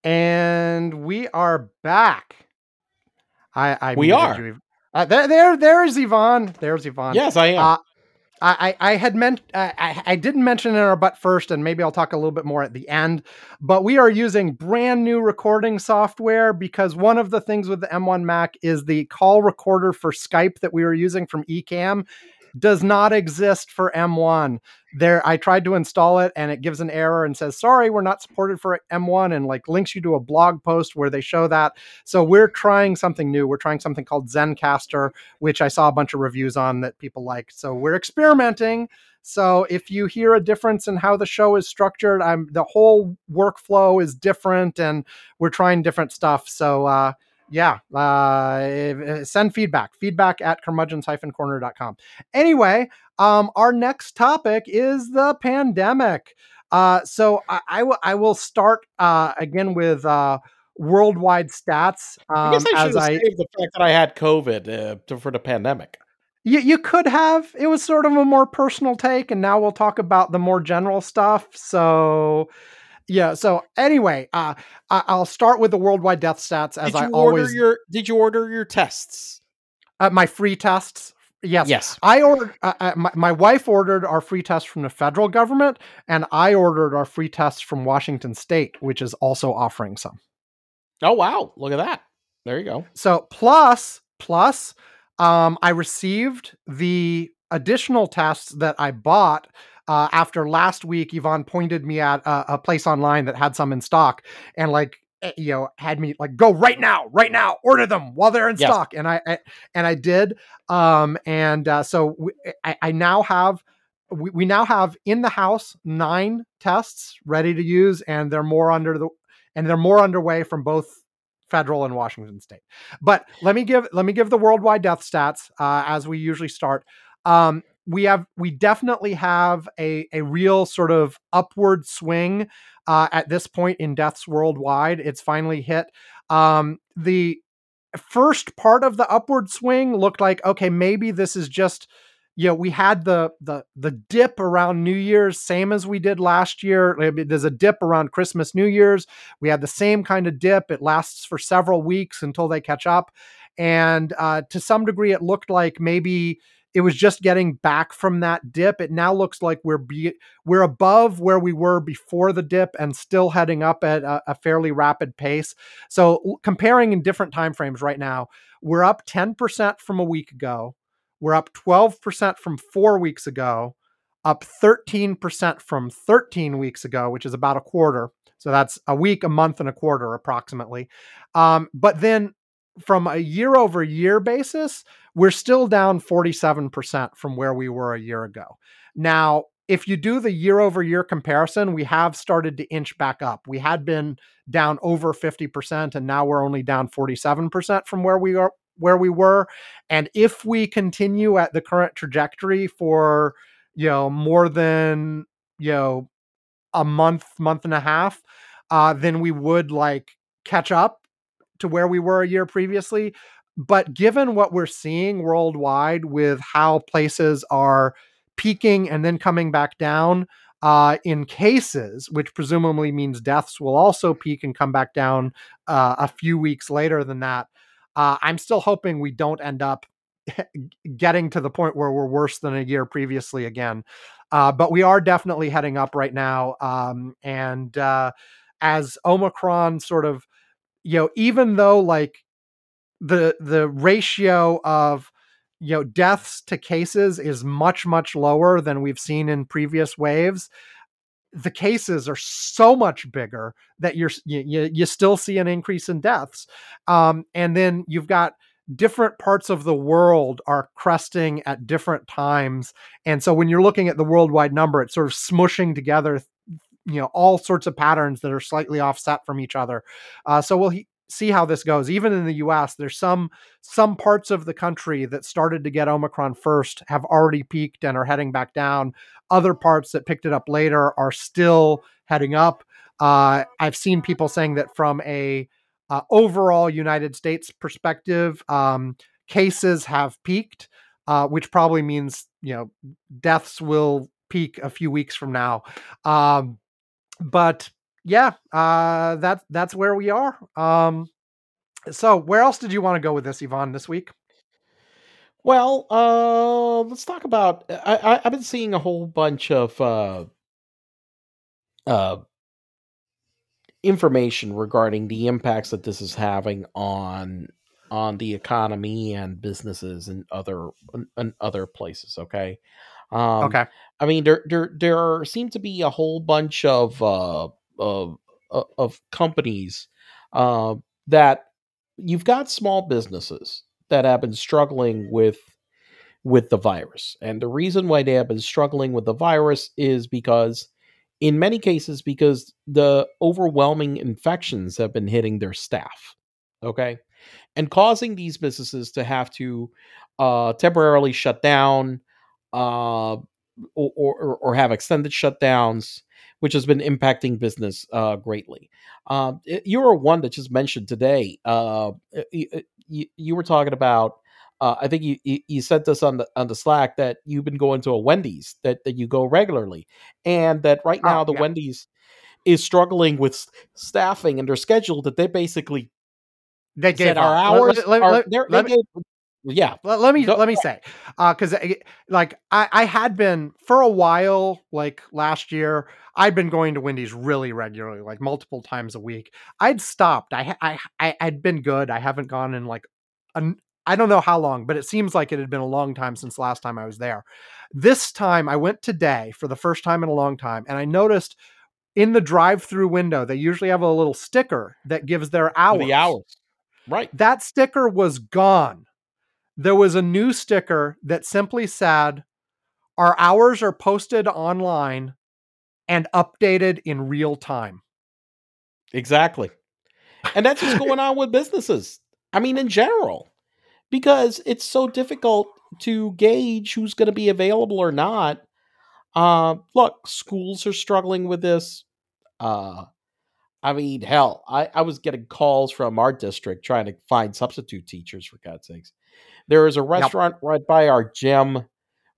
And we are back. I, I we are. Uh, there, there, there's Ivan. There's Ivan. Yes, I am. Uh, I, I had meant I, I didn't mention in our but first, and maybe I'll talk a little bit more at the end. But we are using brand new recording software because one of the things with the M1 Mac is the call recorder for Skype that we were using from Ecamm does not exist for M1. There, I tried to install it and it gives an error and says, sorry, we're not supported for M1 and like links you to a blog post where they show that. So we're trying something new. We're trying something called Zencastr, which I saw a bunch of reviews on that people like. So we're experimenting. So if you hear a difference in how the show is structured, I'm the whole workflow is different and we're trying different stuff. So uh yeah, uh, send feedback. Feedback at curmudgeons-corner.com. Anyway, um, our next topic is the pandemic. Uh, so I, I, w- I will I will start uh, again with uh, worldwide stats. Um, I guess I should have saved the fact that I had COVID uh, to, for the pandemic. You, you could have. It was sort of a more personal take, and now we'll talk about the more general stuff. So yeah. So anyway, uh, I- will start with the worldwide death stats as I always. Your, did you order your tests? Uh, my free tests. Yes. Yes. I ordered. Uh, uh, my, my wife ordered our free test from the federal government, and I ordered our free tests from Washington State, which is also offering some. Oh wow! Look at that. There you go. So plus plus, um, I received the additional tests that I bought uh, after last week, Ivan pointed me at a, a, place online that had some in stock, and like eh, you know had me like go right now, right now, order them while they're in yes. stock, and I, I, and I did, um, and uh, so we, eh, I, I, now have. We, we now have in the house nine tests ready to use, and they're more under the and they're more underway from both federal and Washington state. But let me give let me give the worldwide death stats uh, as we usually start. Um, we have we definitely have a a real sort of upward swing uh, at this point in deaths worldwide. It's finally hit. Um, the first part of the upward swing looked like okay, maybe this is just you know we had the the the dip around New Year's, same as we did last year. There's a dip around Christmas, New Year's. We had the same kind of dip. It lasts for several weeks until they catch up, and uh, to some degree, it looked like maybe it was just getting back from that dip. It now looks like we're be, we're above where we were before the dip and still heading up at a, a fairly rapid pace. So comparing in different time frames right now, we're up 10% from a week ago. We're up 12% from 4 weeks ago, up 13% from 13 weeks ago, which is about a quarter. So that's a week, a month, and a quarter approximately. Um, but then from a year over year basis, we're still down 47% from where we were a year ago. Now, if you do the year over year comparison, we have started to inch back up. We had been down over 50% and now we're only down 47% from where we are where we were. And if we continue at the current trajectory for, you know, more than, you know, a month, month and a half, uh, then we would like catch up to where we were a year previously. But given what we're seeing worldwide with how places are peaking and then coming back down uh, in cases, which presumably means deaths will also peak and come back down uh, a few weeks later than that. Uh, I'm still hoping we don't end up getting to the point where we're worse than a year previously again. Uh, but we are definitely heading up right now. Um, and uh, as Omicron sort of you know, even though like the the ratio of you know deaths to cases is much much lower than we've seen in previous waves the cases are so much bigger that you're you, you still see an increase in deaths. Um, and then you've got different parts of the world are cresting at different times and so when you're looking at the worldwide number it's sort of smushing together you know all sorts of patterns that are slightly offset from each other. Uh, so we'll he- see how this goes. Even in the U.S., there's some some parts of the country that started to get Omicron first have already peaked and are heading back down. Other parts that picked it up later are still heading up. Uh, I've seen people saying that from a uh, overall United States perspective, um, cases have peaked, uh, which probably means you know deaths will peak a few weeks from now. Um, but yeah, uh, that that's where we are. Um, so where else did you want to go with this, Ivan, this week? Well, uh, let's talk about. I, have been seeing a whole bunch of uh, uh, information regarding the impacts that this is having on on the economy and businesses and other and other places. Okay, um, okay. I mean, there there there seem to be a whole bunch of uh, of uh, of companies uh, that you've got small businesses that have been struggling with with the virus, and the reason why they have been struggling with the virus is because, in many cases, because the overwhelming infections have been hitting their staff. Okay, and causing these businesses to have to uh, temporarily shut down uh, or, or, or have extended shutdowns, which has been impacting business uh, greatly. Uh, you were one that just mentioned today. Uh, you, you, you, were talking about. Uh, I think you, you said this on the on the Slack that you've been going to a Wendy's that, that you go regularly, and that right now oh, the yeah. Wendy's is struggling with staffing and their schedule that they basically they gave our hours. Let, let, are, let, let, they gave, yeah. Let, let me Go, let me say because uh, like I, I had been for a while like last year i'd been going to wendy's really regularly like multiple times a week. I'd stopped. I i, I i'd been good. I haven't gone in like an, i don't know how long but it seems like it had been a long time since last time i was there. This time i went today for the first time in a long time and i noticed in the drive-through window they usually have a little sticker that gives their hours the hours. Right. That sticker was gone there was a new sticker that simply said, Our hours are posted online and updated in real time. Exactly. And that's what's going on with businesses. I mean, in general, because it's so difficult to gauge who's going to be available or not. Uh, look, schools are struggling with this. Uh, I mean, hell, I, I was getting calls from our district trying to find substitute teachers, for God's sakes. There is a restaurant yep. right by our gym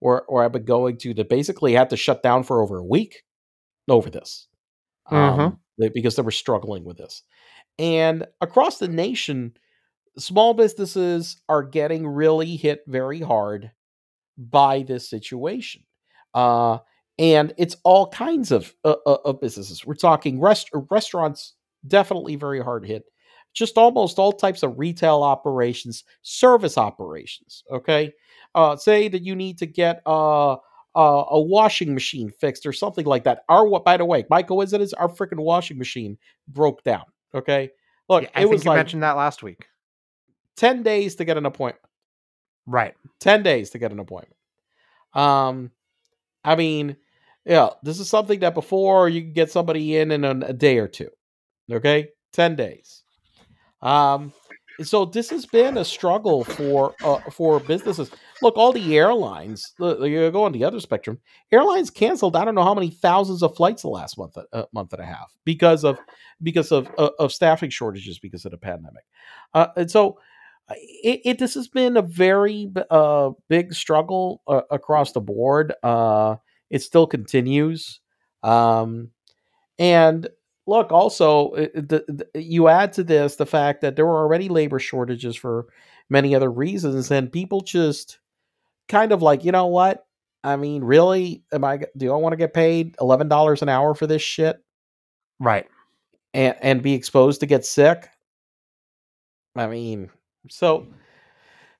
where, where I've been going to that basically had to shut down for over a week over this mm-hmm. um, because they were struggling with this. And across the nation, small businesses are getting really hit very hard by this situation. Uh, and it's all kinds of, uh, uh of businesses. We're talking rest- restaurants, definitely very hard hit just almost all types of retail operations, service operations. Okay, uh, say that you need to get uh, uh, a washing machine fixed or something like that. Our by the way, my coincidence, our freaking washing machine broke down. Okay, look, yeah, I it was you like mentioned that last week. Ten days to get an appointment. Right. Ten days to get an appointment. Um, I mean, yeah, this is something that before you could get somebody in in a, a day or two. Okay, ten days. Um, so this has been a struggle for uh, for businesses. Look, all the airlines. You go on the other spectrum. Airlines canceled. I don't know how many thousands of flights the last month, uh, month and a half because of because of uh, of staffing shortages because of the pandemic. Uh, and so, uh, it, it, this has been a very uh, big struggle across the board. Uh it still continues. Um, and look, also, the, the, you add to this the fact that there were already labor shortages for many other reasons, and people just kind of like, you know what? I mean, really? Am I? Do I want to get paid eleven dollars an hour for this shit? Right. And and be exposed to get sick. I mean, so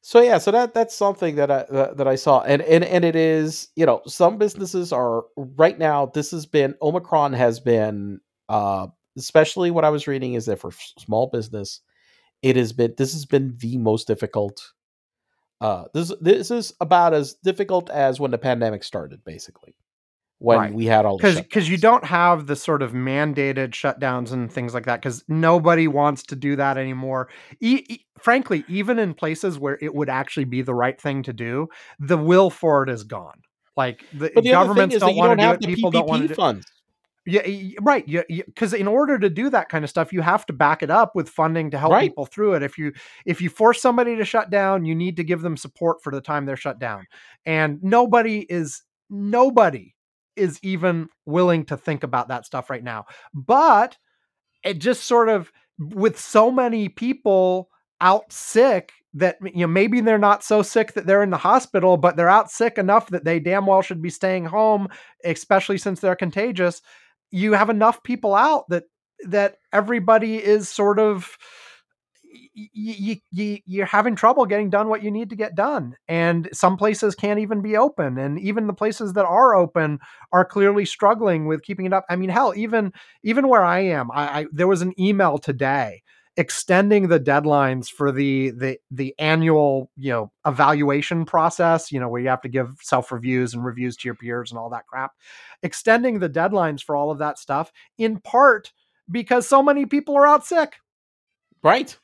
so yeah, so that that's something that I that, that I saw, and and and it is you know some businesses are right now. This has been Omicron has been uh, especially what I was reading is that for small business, it has been this has been the most difficult. Uh, this this is about as difficult as when the pandemic started, basically, when right. we had all because because you don't have the sort of mandated shutdowns and things like that because nobody wants to do that anymore. E- e- frankly, even in places where it would actually be the right thing to do, the will for it is gone. Like the, the governments don't want to do it. People PPP don't want to. Funds. Yeah, right. Yeah, because in order to do that kind of stuff, you have to back it up with funding to help right. people through it. If you if you force somebody to shut down, you need to give them support for the time they're shut down. And nobody is nobody is even willing to think about that stuff right now. But it just sort of with so many people out sick that you know maybe they're not so sick that they're in the hospital but they're out sick enough that they damn well should be staying home especially since they're contagious you have enough people out that that everybody is sort of you, you, you're having trouble getting done what you need to get done. And some places can't even be open. And even the places that are open are clearly struggling with keeping it up. I mean, hell, even, even where I am, I, I there was an email today extending the deadlines for the the the annual you know evaluation process you know where you have to give self reviews and reviews to your peers and all that crap extending the deadlines for all of that stuff in part because so many people are out sick. Right.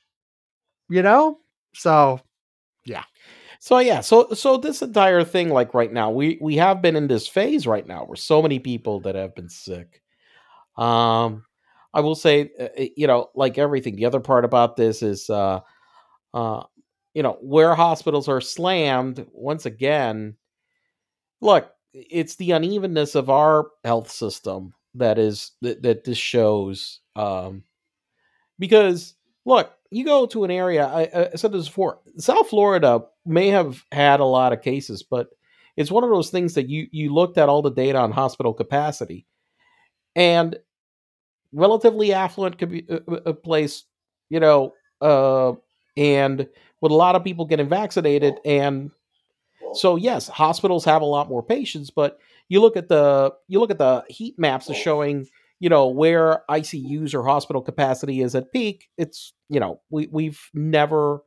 You know? So yeah. So yeah so so this entire thing like right now we we have been in this phase right now where so many people that have been sick um I will say, uh, uh, you know, like everything, the other part about this is, uh, uh, you know, where hospitals are slammed. Once again, look, it's the unevenness of our health system that is that, that this shows um because look you go to an area I, I said this before south florida may have had a lot of cases but it's one of those things that you you looked at all the data on hospital capacity and relatively affluent could be a, place you know uh and with a lot of people getting vaccinated and so yes hospitals have a lot more patients but you look at the you look at the heat maps of showing you know where ICUs or hospital capacity is at peak. It's you know we we've never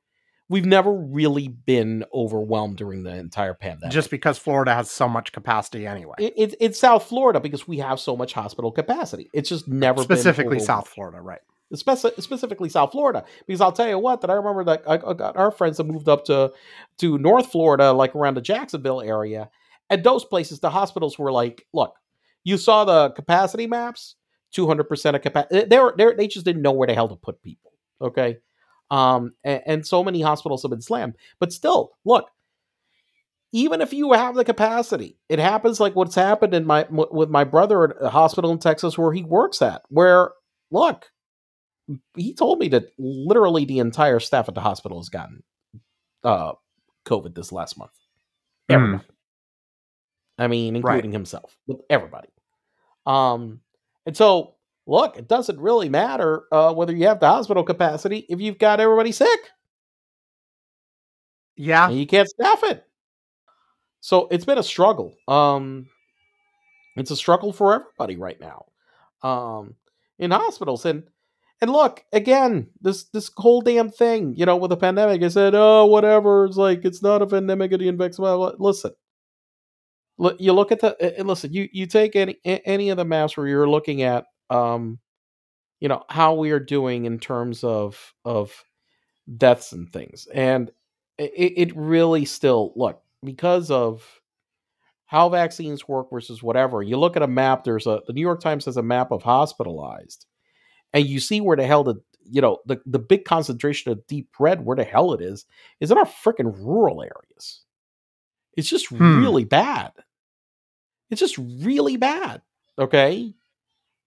we've never really been overwhelmed during the entire pandemic. Just because Florida has so much capacity anyway. It, it, it's South Florida because we have so much hospital capacity. It's just never specifically South Florida, right? Speci- specifically South Florida, because I'll tell you what that I remember that I, I got our friends that moved up to to North Florida, like around the Jacksonville area, at those places, the hospitals were like, look, you saw the capacity maps, 200% of capacity. They, were, they just didn't know where the hell to put people. Okay. Um, and, and so many hospitals have been slammed. But still, look, even if you have the capacity, it happens like what's happened in my with my brother at a hospital in Texas where he works at, where look, he told me that literally the entire staff at the hospital has gotten uh, COVID this last month. Everybody. Mm. I mean, including right. himself, with everybody. Um, and so look, it doesn't really matter uh, whether you have the hospital capacity if you've got everybody sick. Yeah, and you can't staff it. So it's been a struggle. Um, it's a struggle for everybody right now, um, in hospitals. And and look again, this this whole damn thing, you know, with the pandemic. I said, oh, whatever. It's like it's not a pandemic of the. Well, listen, you look at the listen. You you take any any of the maps where you're looking at, um, you know how we are doing in terms of of deaths and things, and it, it really still look because of how vaccines work versus whatever. You look at a map. There's a the New York Times has a map of hospitalized, and you see where the hell the you know the the big concentration of deep red where the hell it is is in our freaking rural areas. It's just hmm. really bad. It's just really bad. Okay.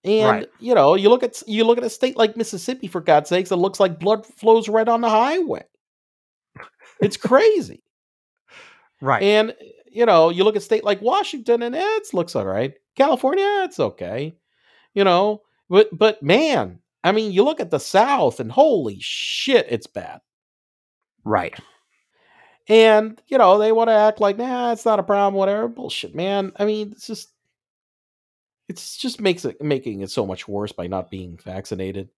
And right. you know, you look at you look at a state like Mississippi, for God's sakes, it looks like blood flows right on the highway. It's crazy. right. And you know, you look at state like Washington and it looks all right. California, it's okay. You know, but but man, I mean, you look at the South and holy shit, it's bad. Right. And, you know, they want to act like, nah, it's not a problem, whatever. Bullshit, man. I mean, it's just it's just makes it making it so much worse by not being vaccinated.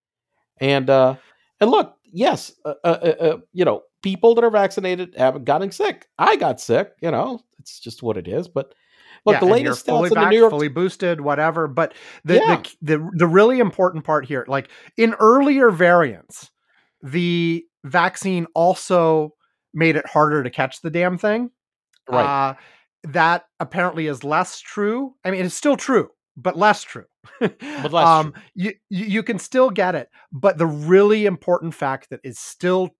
And uh and look, yes, uh, uh, uh, uh you know, people that are vaccinated haven't gotten sick. I got sick, you know, it's just what it is. But look, yeah, the latest fully stats back, in the New York, fully boosted, whatever. But the, yeah. the the the really important part here, like in earlier variants, the vaccine also made it harder to catch the damn thing. Right. Uh, that apparently is less true. I mean, it's still true, but less true. but less um, true. You, you can still get it, but the really important fact that is still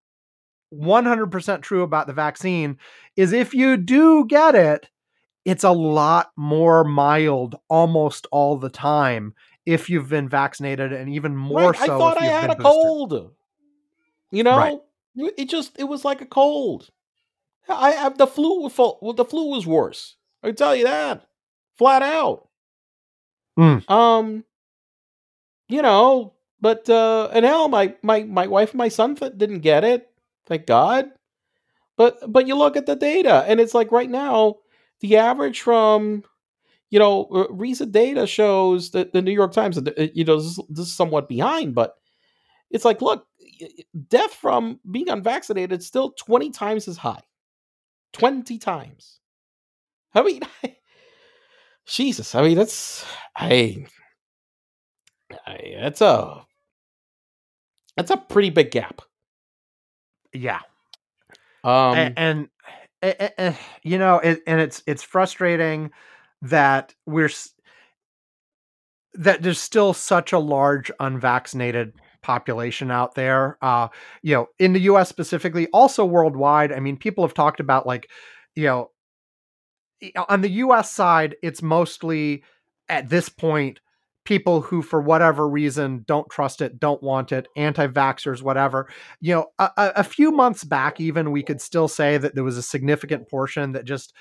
100% true about the vaccine is if you do get it, it's a lot more mild almost all the time if you've been vaccinated, and even more right. so. I thought I had a boosted. cold. You know, right. It just it was like a cold. I have the flu was well, the flu was worse. I tell you that. Flat out. Mm. Um you know, but uh and hell my my my wife and my son didn't get it. Thank God. But but you look at the data and it's like right now the average from you know recent data shows that the New York Times you know this, this is somewhat behind but it's like look death from being unvaccinated is still 20 times as high. 20 times. I mean, Jesus, I mean, that's, I, I, that's a, that's a pretty big gap. Yeah. Um, and, and, and, and you know, it, and it's, it's frustrating that we're, that there's still such a large unvaccinated population out there. Uh, you know, in the US specifically, also worldwide. I mean, people have talked about like, you know, on the US side, it's mostly at this point people who, for whatever reason, don't trust it, don't want it, anti vaxxers, whatever. You know, a, a, few months back, even we could still say that there was a significant portion that just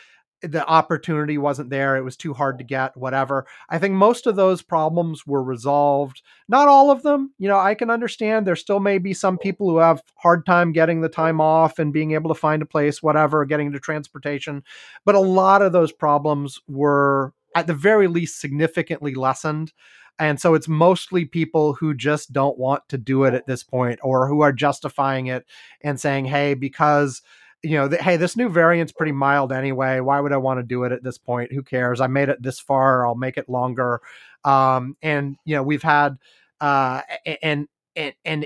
the opportunity wasn't there. It was too hard to get, whatever. I think most of those problems were resolved. Not all of them. You know, I can understand there still may be some people who have hard time getting the time off and being able to find a place, whatever, getting into transportation. But a lot of those problems were at the very least significantly lessened. And so it's mostly people who just don't want to do it at this point or who are justifying it and saying, hey, because you know, hey, this new variant's pretty mild anyway. Why would I want to do it at this point? Who cares? I made it this far. I'll make it longer. Um, and you know, we've had uh, and and and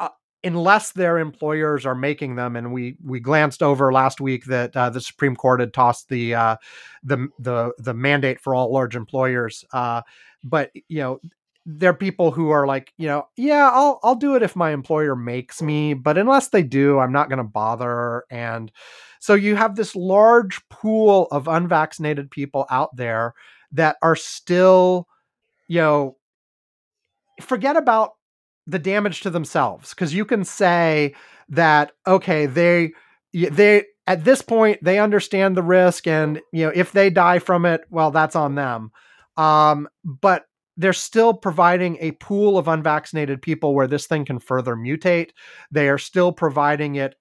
uh, unless their employers are making them, and we we glanced over last week that uh, the Supreme Court had tossed the uh, the the the mandate for all large employers. Uh, but you know, they're people who are like, you know, yeah, I'll I'll do it if my employer makes me, but unless they do, I'm not going to bother. And so you have this large pool of unvaccinated people out there that are still, you know, forget about the damage to themselves because you can say that okay, they they at this point they understand the risk and you know if they die from it, well, that's on them. Um, but they're still providing a pool of unvaccinated people where this thing can further mutate. They are still providing it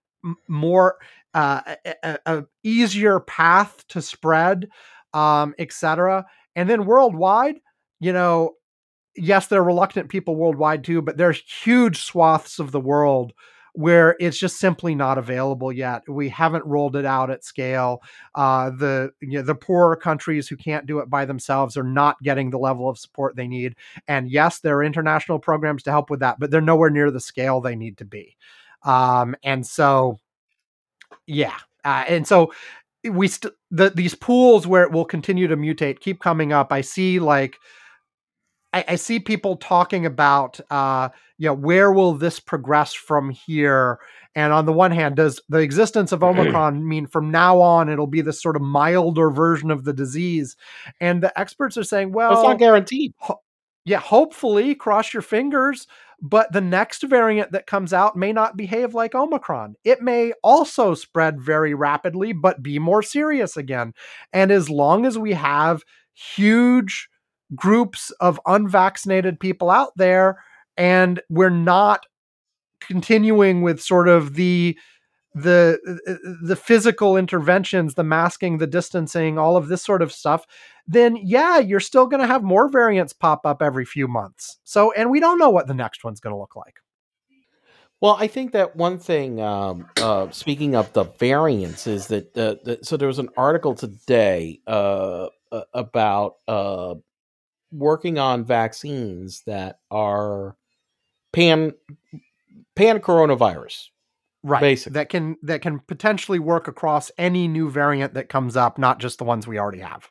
more uh, a, a, easier path to spread, um, etc. And then worldwide, you know, yes, there are reluctant people worldwide too, but there's huge swaths of the world where it's just simply not available yet. We haven't rolled it out at scale. Uh, the you know, the poorer countries who can't do it by themselves are not getting the level of support they need. And yes, there are international programs to help with that, but they're nowhere near the scale they need to be. Um, and so, yeah, uh, and so we st- the, these pools where it will continue to mutate keep coming up. I see like I, I see people talking about, uh, you know, where will this progress from here? And on the one hand, does the existence of Omicron mean from now on it'll be this sort of milder version of the disease? And the experts are saying, well, it's not guaranteed. Ho- yeah, hopefully, cross your fingers. But the next variant that comes out may not behave like Omicron. It may also spread very rapidly, but be more serious again. And as long as we have huge groups of unvaccinated people out there and we're not continuing with sort of the the the physical interventions the masking the distancing all of this sort of stuff then yeah you're still going to have more variants pop up every few months. So and we don't know what the next one's going to look like. Well, I think that one thing, um, uh, speaking of the variants, is that uh, so there was an article today uh, about uh, working on vaccines that are pan pan coronavirus right. Basically. that can that can potentially work across any new variant that comes up not just the ones we already have.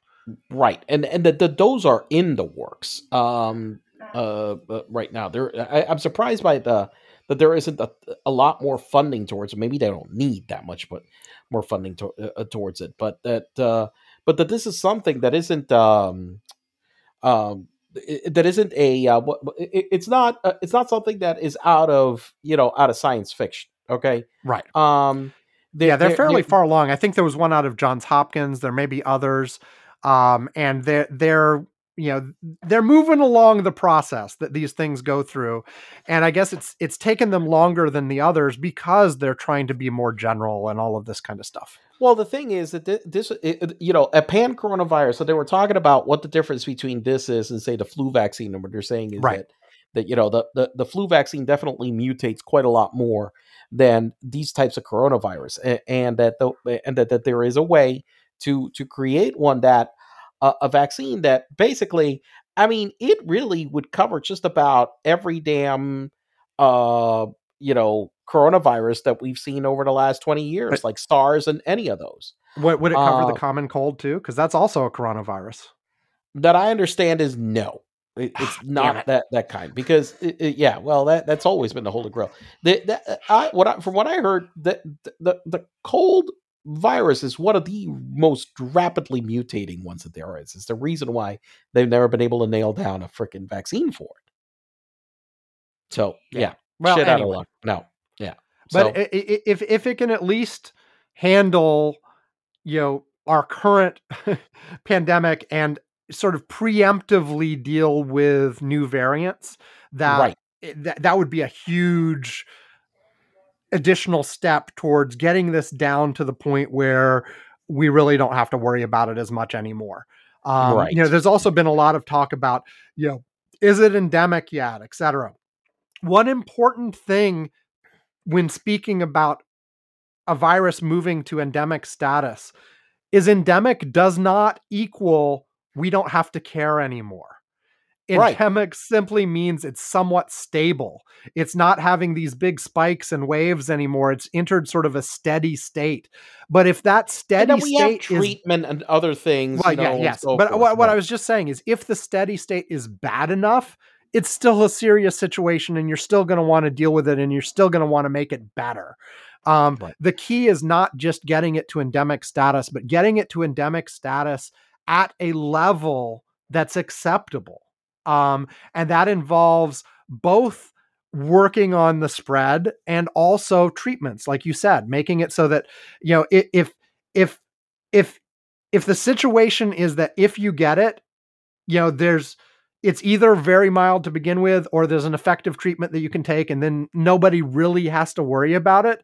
Right. And and the, the those are in the works. Um uh right now there I, i'm surprised by the that there isn't a, a lot more funding towards it. Maybe they don't need that much but more funding to, uh, towards it. But that uh but that this is something that isn't um um, it, that isn't a uh, it, it's not uh, it's not something that is out of you know out of science fiction. Okay, right. Um, they, yeah, they're, they're fairly they're, far along. I think there was one out of Johns Hopkins. There may be others, um, and they're they're you know they're moving along the process that these things go through and i guess it's it's taken them longer than the others because they're trying to be more general and all of this kind of stuff well, the thing is that this, it, you know, a pan coronavirus. So they were talking about what the difference between this is and say the flu vaccine, and what they're saying is right. that that you know the, the the flu vaccine definitely mutates quite a lot more than these types of coronavirus, and, and that the and that, that there is a way to to create one that uh, a vaccine that basically, I mean, it really would cover just about every damn uh you know coronavirus that we've seen over the last 20 years like SARS and any of those. What would it cover uh, the common cold too? Because that's also a coronavirus. That i understand is no. It, it's not it. that that kind because it, yeah well that that's always been the holy grail. The, the, I, what I, from what i heard the, the the cold virus is one of the most rapidly mutating ones that there is. It's the reason why they've never been able to nail down a freaking vaccine for it. So yeah, yeah. well, shit anyway. out of luck. No, yeah, but so, if if it can at least handle, you know, our current pandemic and sort of preemptively deal with new variants, that right. that, that would be a huge additional step towards getting this down to the point where we really don't have to worry about it as much anymore. Um, right. You know, there's also been a lot of talk about, you know, is it endemic yet, et cetera. One important thing when speaking about a virus moving to endemic status is endemic does not equal we don't have to care anymore. Endemic right. simply means it's somewhat stable. It's not having these big spikes and waves anymore. It's entered sort of a steady state. But if that steady and state treatment is, and other things, well, yeah, yes. So but what, what I was just saying is, if the steady state is bad enough, it's still a serious situation, and you're still going to want to deal with it, and you're still going to want to make it better. Um, right. The key is not just getting it to endemic status, but getting it to endemic status at a level that's acceptable um, and that involves both working on the spread and also treatments, like you said, making it so that, you know, if, if, if, if the situation is that if you get it, you know, there's, it's either very mild to begin with or there's an effective treatment that you can take and then nobody really has to worry about it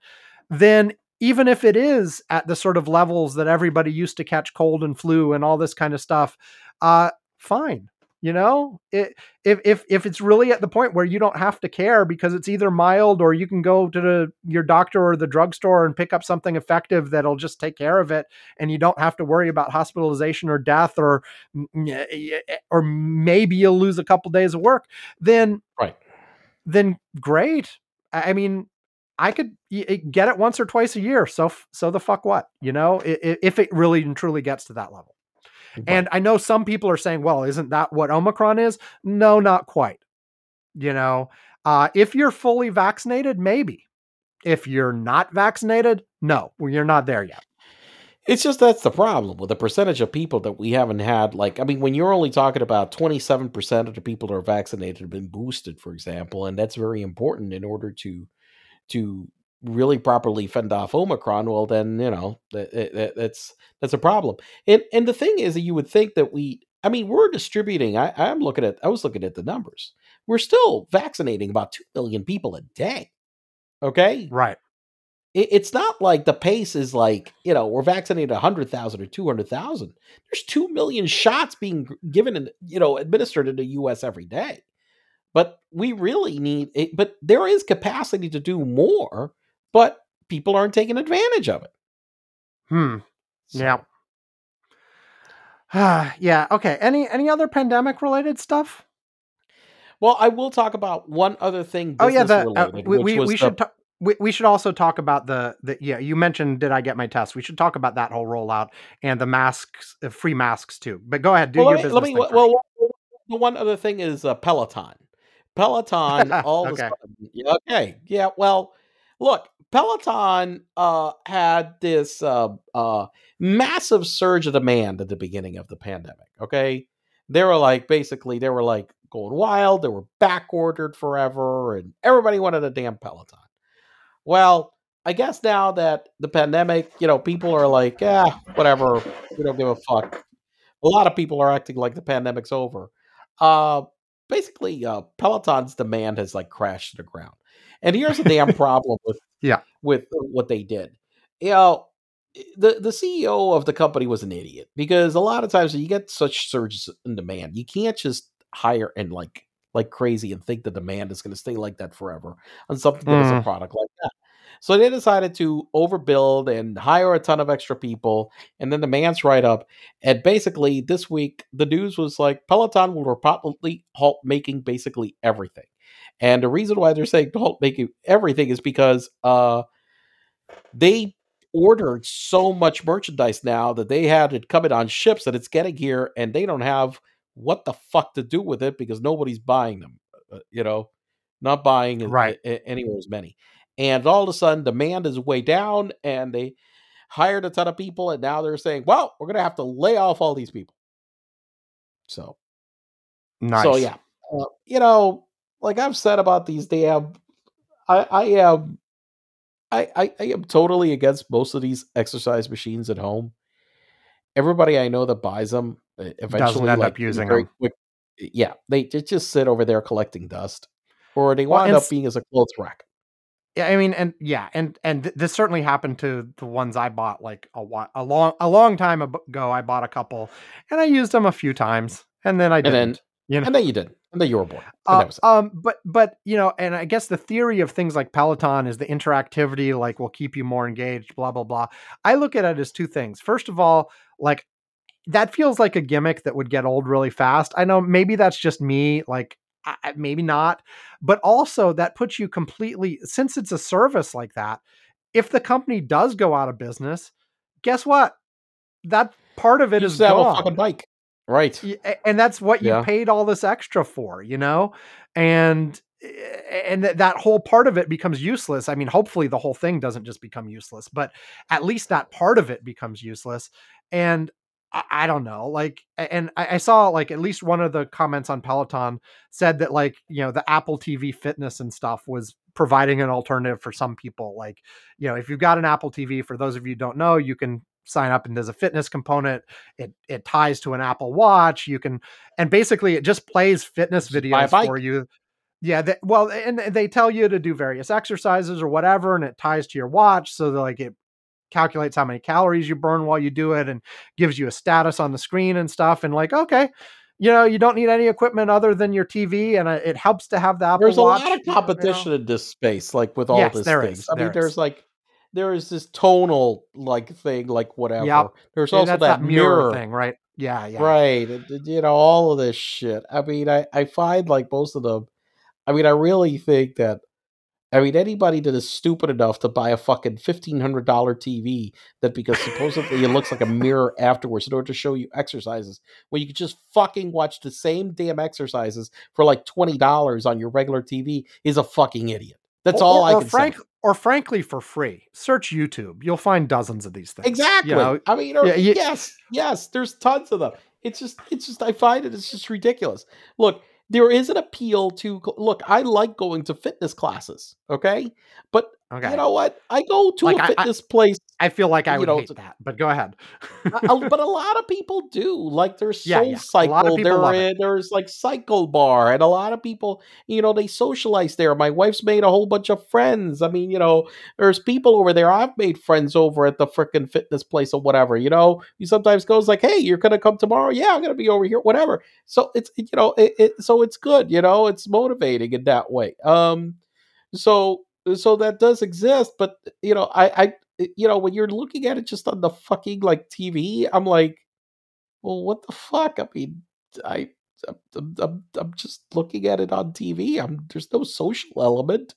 then even if it is at the sort of levels that everybody used to catch cold and flu and all this kind of stuff uh fine you know it, if if if it's really at the point where you don't have to care because it's either mild or you can go to the, your doctor or the drugstore and pick up something effective that'll just take care of it and you don't have to worry about hospitalization or death or eh, eh, eh, or maybe you'll lose a couple days of work then right then great i mean I could get it once or twice a year. So, so the fuck what, you know, if it really and truly gets to that level. And I know some people are saying, well, isn't that what Omicron is? No, not quite. You know, uh, if you're fully vaccinated, maybe. If you're not vaccinated, no, you're not there yet. It's just that's the problem with the percentage of people that we haven't had. Like, I mean, when you're only talking about 27% of the people that are vaccinated have been boosted, for example, and that's very important in order to to really properly fend off Omicron, well, then you know that, that, that's that's a problem. And and the thing is that you would think that we, I mean, we're distributing. I, I'm looking at, I was looking at the numbers. We're still vaccinating about two million people a day. Okay, right. It, it's not like the pace is like you know we're vaccinating hundred thousand or two hundred thousand. There's two million shots being given and you know administered in the U.S. every day. But we really need it. But there is capacity to do more but people aren't taking advantage of it. Hmm. So. Yeah. yeah. Okay. Any any other pandemic related stuff? Well, I will talk about one other thing. Oh yeah, the, uh, we we, we the... should ta- we, we should also talk about the the yeah. You mentioned did I get my test? We should talk about that whole rollout and the masks, uh, free masks too. But go ahead, do well, your business. Let me, well, well, the one other thing is uh, Peloton. Peloton. all okay. Sudden, okay. Yeah. Well, look, Peloton uh, had this uh, uh, massive surge of demand at the beginning of the pandemic. Okay, they were like basically they were like going wild. They were back ordered forever, and everybody wanted a damn Peloton. Well, I guess now that the pandemic, you know, people are like, yeah, whatever, we don't give a fuck. A lot of people are acting like the pandemic's over. Uh, basically, uh, Peloton's demand has like crashed to the ground. And here's the damn problem with yeah with what they did. You know, the the CEO of the company was an idiot because a lot of times you get such surges in demand, you can't just hire and like like crazy and think the demand is going to stay like that forever on something that mm. is a product like that. So they decided to overbuild and hire a ton of extra people, and then the man's right up. And basically, this week the news was like Peloton will reportedly halt making basically everything. And the reason why they're saying don't make everything is because uh, they ordered so much merchandise now that they had it coming on ships that it's getting here and they don't have what the fuck to do with it because nobody's buying them. Uh, you know, not buying right. anywhere as many. And all of a sudden, demand is way down, and they hired a ton of people, and now they're saying, "Well, we're going to have to lay off all these people." So, nice. So yeah, uh, you know, like I've said about these damn, I I am, I, I I am totally against most of these exercise machines at home. Everybody I know that buys them eventually Doesn't end like, up using them. quick- yeah, they just sit over there collecting dust, or they wind and up being as a clothes rack. Yeah, I mean, and yeah, and and th- this certainly happened to the ones I bought like a while, a long, a long time ago. I bought a couple, and I used them a few times, and then I didn't. then you know, and then you did, and then you were born. Uh, um, but but you know, and I guess the theory of things like Peloton is the interactivity, like will keep you more engaged, blah blah blah. I look at it as two things. First of all, like that feels like a gimmick that would get old really fast. I know maybe that's just me, like I, maybe not, but also that puts you completely since it's a service like that. If the company does go out of business, guess what? That part of it You is gone. fucking bike, right? And that's what you Yeah. paid all this extra for you know and eh, and that that whole part of it becomes useless i mean hopefully the whole thing doesn't just become useless but at least that part of it becomes useless and i, I don't know like and I, I saw like at least one of the comments on peloton said that like you know the apple tv fitness and stuff was providing an alternative for some people like you know if you've got an apple tv for those of you who don't know you can sign up and there's a fitness component it it ties to an Apple Watch. You can and basically it just plays fitness Just videos for you. Yeah, they, well, and they tell you to do various exercises or whatever, and it ties to your watch, so that like it calculates how many calories you burn while you do it, and gives you a status on the screen and stuff. And like, okay, you know, you don't need any equipment other than your TV, and uh, it helps to have the Apple There's a lot of you know. competition in this space, like with all Yes, this things. is, I mean, there there's like there is this tonal like thing, like whatever. Yep. There's also that, that mirror, mirror thing, right? Yeah, yeah. Right. You know, all of this shit. I mean, I, I find like most of them, I mean, I really think that, I mean, anybody that is stupid enough to buy a fucking $1,500 TV that because supposedly it looks like a mirror afterwards in order to show you exercises, when you could just fucking watch the same damn exercises for like $20 on your regular TV is a fucking idiot. That's Or- all or, I or can frank, say. or frankly for free. Search YouTube. You'll find dozens of these things. Exactly. You know, I mean, or, yeah, you- yes, yes. There's tons of them. It's just, it's just. I find it. It's just ridiculous. Look, there is an appeal to. Look, I like going to fitness classes. Okay, but okay. you know what? I go to Like, a I- I- fitness place, I feel like I would know, hate that, but go ahead. a- but a lot of people do. Like there's Soul yeah. A Cycle. lot of people there love there's like Cycle Bar, and a lot of people, you know, they socialize there. My wife's made a whole bunch of friends. I mean, you know, there's people over there. I've made friends over at the freaking fitness place or whatever. You know, you sometimes goes like, "Hey, you're gonna come tomorrow? Yeah, I'm gonna be over here. Whatever." So it's you know, it, it so it's good. You know, it's motivating in that way. Um, so so that does exist, but you know, I I you know when you're looking at it just on the fucking like TV, I'm like, well, what the fuck? I mean, I. I'm, I'm, I'm just looking at it on TV. I'm there's no social element,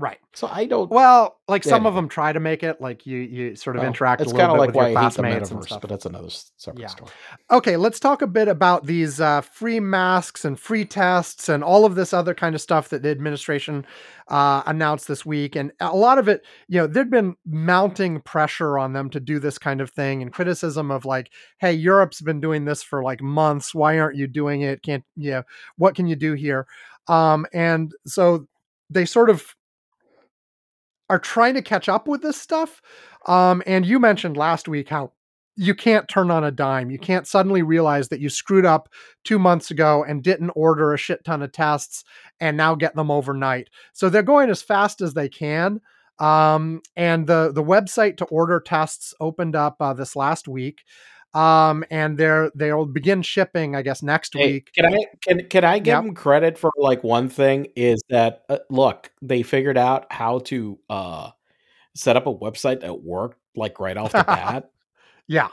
right. so I don't. Well, like some of them try to make it like you you sort of well, interact a It's little kind of bit like with why your I hate the metaverse, but that's another separate Yeah. story. Okay, let's talk a bit about these uh, free masks and free tests and all of this other kind of stuff that the administration uh, announced this week. And a lot of it, you know, there'd been mounting pressure on them to do this kind of thing and criticism of like, hey, Europe's been doing this for like months. Why aren't you doing it? Can't, you know, what can you do here? Um, and so they sort of are trying to catch up with this stuff. Um, and you mentioned last week how you can't turn on a dime. You can't suddenly realize that you screwed up two months ago and didn't order a shit ton of tests and now get them overnight. So they're going as fast as they can. Um, and the the website to order tests opened up uh, this last week. Um, and they're they'll begin shipping, I guess, next Hey, week. can I can can I give Yep. them credit for like one thing is that uh, look they figured out how to uh set up a website that worked like right off the bat. Yeah.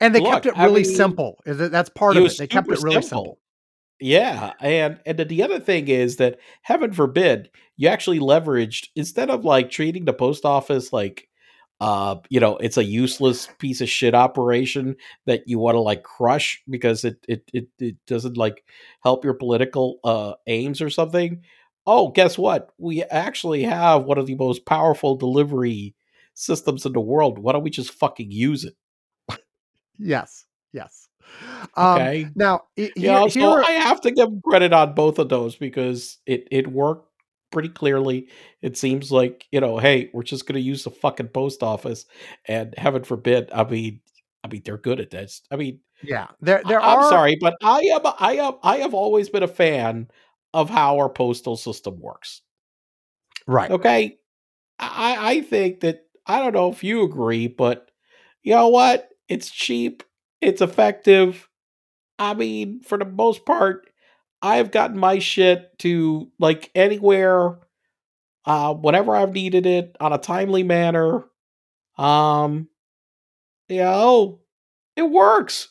And they kept Look, it I really mean, simple. Is that that's part it of it? They kept it really simple. simple. Yeah, and and the other thing is that heaven forbid you actually leveraged instead of like treating the post office like uh you know it's a useless piece of shit operation that you want to like crush because it it it, it doesn't like help your political uh aims or something. Oh, guess what? We actually have one of the most powerful delivery systems in the world. Why don't we just fucking use it? yes, yes. Um, okay. Now, here, yeah, so here... I have to give credit on both of those because it it worked pretty clearly. It seems like you know, hey, we're just going to use the fucking post office, and heaven forbid, I mean, I mean, they're good at this. I mean, yeah, there there I, are. I'm sorry, but I am I am I have always been a fan of how our postal system works. Right. Okay. I I think that I don't know if you agree, but you know what? It's cheap. It's effective. I mean, for the most part, I've gotten my shit to like anywhere, uh, whenever I've needed it on a timely manner. Um, you know, it works.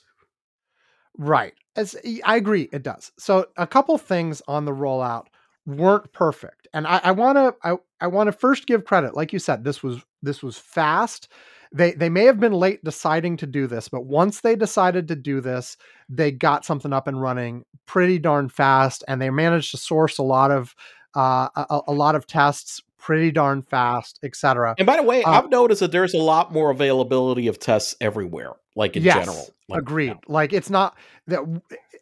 Right. As I agree, it does. So a couple things on the rollout weren't perfect, and I want to I, I want to first give credit. Like you said, this was this was fast. They they may have been late deciding to do this, but once they decided to do this, they got something up and running pretty darn fast, and they managed to source a lot of uh, a, a lot of tests pretty darn fast, etc. And by the way, uh, I've noticed that there's a lot more availability of tests everywhere, like in yes, general. Like, agreed. Like it's not that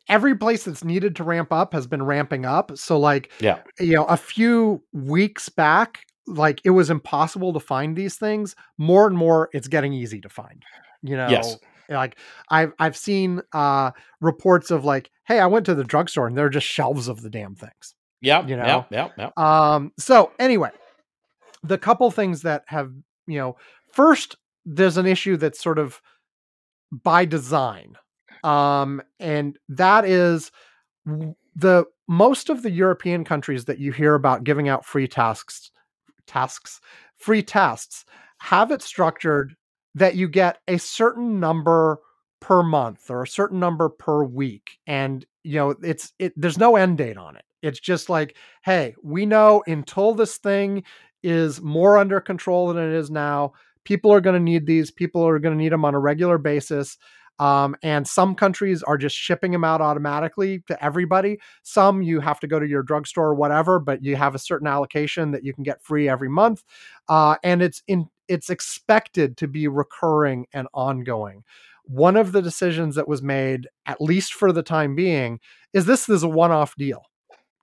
every place that's needed to ramp up has been ramping up. So like, yeah, you know, a few weeks back, like it was impossible to find these things. More and more, it's getting easy to find. You know, yes. Like I've I've seen uh reports of like, hey, I went to the drugstore and there are just shelves of the damn things. Yeah, you know, yeah, yeah, yeah. Um. So anyway, the couple things that have, you know, first, there's an issue that's sort of by design. Um, and that is the most of the European countries that you hear about giving out free tasks, tasks, free tests have it structured that you get a certain number per month or a certain number per week and you know it's it there's no end date on it it's just like hey we know until this thing is more under control than it is now. People are going to need these. People are going to need them on a regular basis. Um, and some countries are just shipping them out automatically to everybody. Some you have to go to your drugstore or whatever, but you have a certain allocation that you can get free every month. Uh, and it's in it's expected to be recurring and ongoing. One of the decisions that was made, at least for the time being, is this is a one-off deal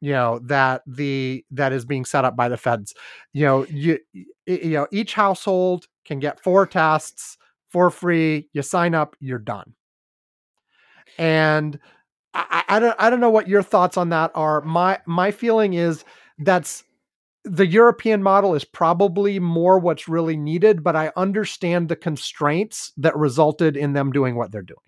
you know that the that is being set up by the feds you know you you know each household can get four tests for free you sign up you're done and I, I don't i don't know what your thoughts on that are my my feeling is that's the European model is probably more what's really needed, but I understand the constraints that resulted in them doing what they're doing.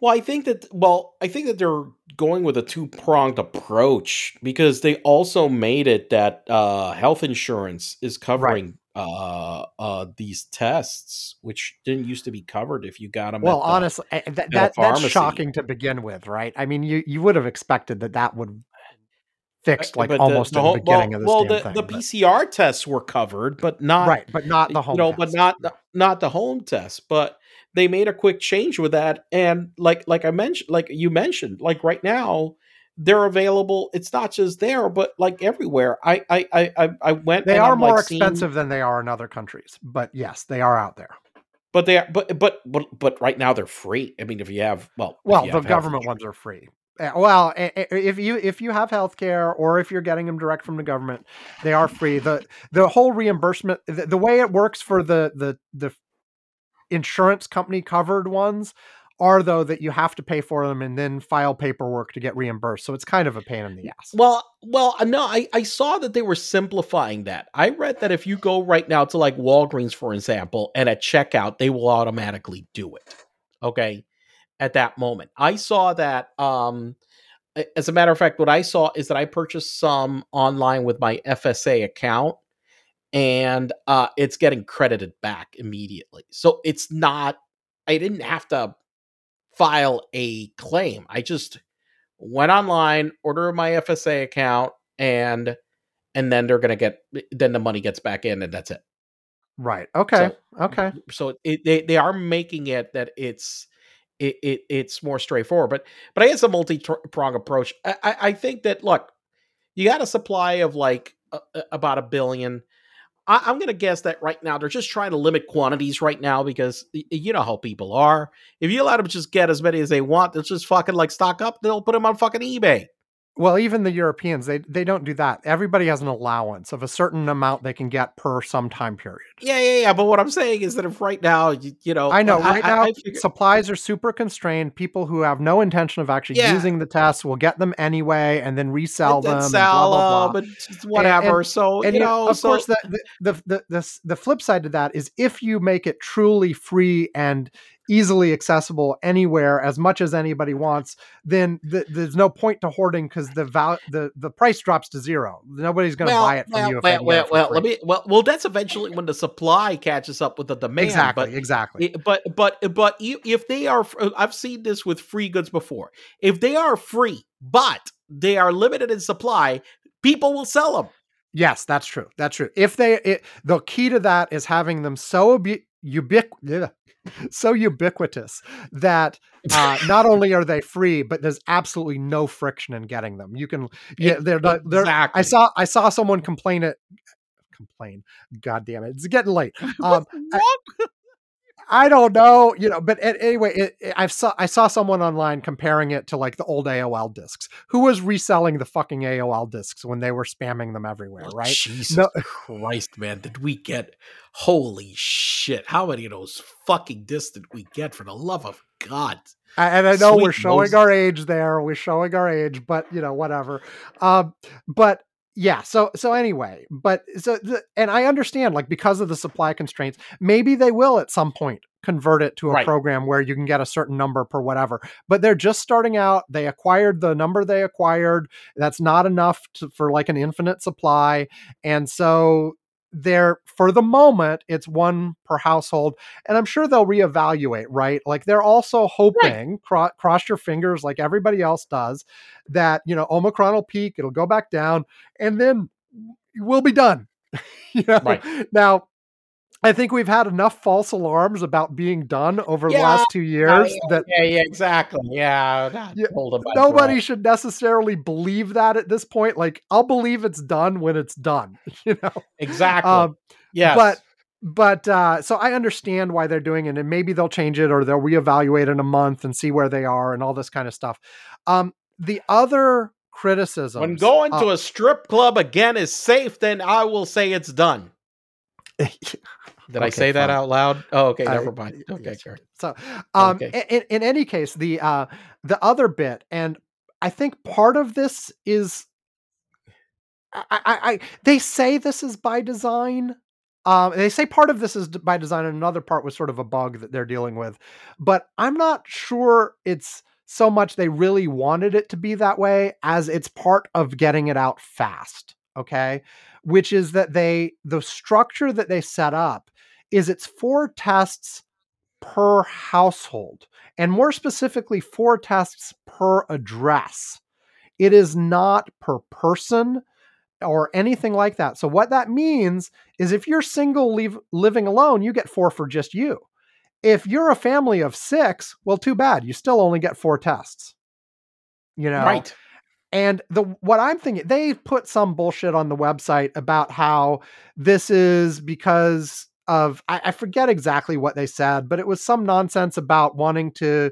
Well, I think that well, I think that they're going with a two pronged approach because they also made it that uh, health insurance is covering right. Uh, uh, these tests, which didn't used to be covered if you got them. Well, the, honestly, eh, that, that that's shocking to begin with, right? I mean, you you would have expected that that would fixed like but almost the, the at the beginning well, of this well, the, thing, the PCR tests were covered, but not right, but not the home. You know, but not the, not the home test. But they made a quick change with that, and like like I mentioned, like you mentioned, like right now they're available. It's not just there, but like everywhere. I I I I went. They are I'm more like expensive seeing, than they are in other countries, but yes, they are out there. But they are, but but but but right now they're free. I mean, if you have well, well, the government ones are free. Eh, well, eh, eh, eh, if you if you have health care or if you're getting them direct from the government, they are free. the The whole reimbursement, the, the way it works for the the the insurance company covered ones are though that you have to pay for them and then file paperwork to get reimbursed. So it's kind of a pain in the ass. Well, well, uh, no, I, I saw that they were simplifying that. I read that if you go right now to like Walgreens, for example, and at checkout, they will automatically do it. Okay at that moment. I saw that um as a matter of fact what I saw is that I purchased some online with my FSA account and uh it's getting credited back immediately. So it's not I didn't have to file a claim. I just went online, ordered my FSA account and and then they're going to get then the money gets back in and that's it. Right. Okay. So, okay. So it, they they are making it that it's it, it it's more straightforward. But but I guess a multi prong approach. I, I think that look, you got a supply of like about a billion. I, am going to guess that right now they're just trying to limit quantities right now because you know how people are. If you let them just get as many as they want, they'll just fucking like stock up. They'll put them on fucking eBay. Well, even the Europeans, they they don't do that. Everybody has an allowance of a certain amount they can get per some time period. Yeah, yeah, yeah. But what I'm saying is that if right now, you, you know, I know right I, now I, I supplies are super constrained. People who have no intention of actually yeah. using the tests will get them anyway, and then resell and them, sell blah, blah, blah. them, whatever. And, and, so and, you know, of so, course, the, the the the the flip side to that is if you make it truly free and easily accessible anywhere as much as anybody wants, then th- there's no point to hoarding because the val- the the price drops to zero. Nobody's going to well, buy it from well, you. well, well, well let me well, well, that's eventually when the supply catches up with the demand. Exactly, but, exactly. But but but if they are, I've seen this with free goods before. If they are free, but they are limited in supply, people will sell them. Yes, that's true. That's true. If they, it, the key to that is having them so ubiqu- so ubiquitous that uh, not only are they free, but there's absolutely no friction in getting them. You can, yeah, they're, they're, exactly. I saw, I saw someone complain it, complain. God damn it, it's getting late. Um, I, I don't know, you know, but anyway, it, it, I saw I saw someone online comparing it to like the old AOL discs. Who was reselling the fucking AOL discs when they were spamming them everywhere, oh, right? Jesus no, Christ, man, did we get? Holy shit! How many of those fucking discs did we get? For the love of God! and I know Sweet we're showing Moses. our age there. We're showing our age, but you know, whatever. Um, but yeah so so anyway but so the, and i understand like because of the supply constraints maybe they will at some point convert it to a right. program where you can get a certain number per whatever but they're just starting out they acquired the number they acquired that's not enough to, for like an infinite supply and so they're for the moment it's one per household and i'm sure they'll reevaluate right like they're also hoping right. cro- cross your fingers like everybody else does that you know omicron will peak it'll go back down and then we'll be done you know right. now I think we've had enough false alarms about being done over yeah, the last two years yeah, that yeah, yeah, exactly, yeah. yeah nobody should necessarily believe that at this point. Like, I'll believe it's done when it's done. You know, exactly. Um, yeah, but but uh, so I understand why they're doing it, and maybe they'll change it or they'll reevaluate in a month and see where they are and all this kind of stuff. Um, the other criticism when going uh, to a strip club again is safe, then I will say it's done. Did okay, I say fine. that out loud? Oh, okay, never mind. Okay, sure. So, um, okay. in, in any case, the uh, the other bit, and I think part of this is, I, I, I they say this is by design. Um, they say part of this is by design, and another part was sort of a bug that they're dealing with, but I'm not sure it's so much they really wanted it to be that way as it's part of getting it out fast. Okay, which is that they the structure that they set up is it's four tests per household and more specifically four tests per address. It is not per person or anything like that. So what that means is if you're single leave, living alone you get four for just you. If you're a family of six well too bad you still only get four tests you know? Right. And the what I'm thinking, they put some bullshit on the website about how this is because of I, I forget exactly what they said, but it was some nonsense about wanting to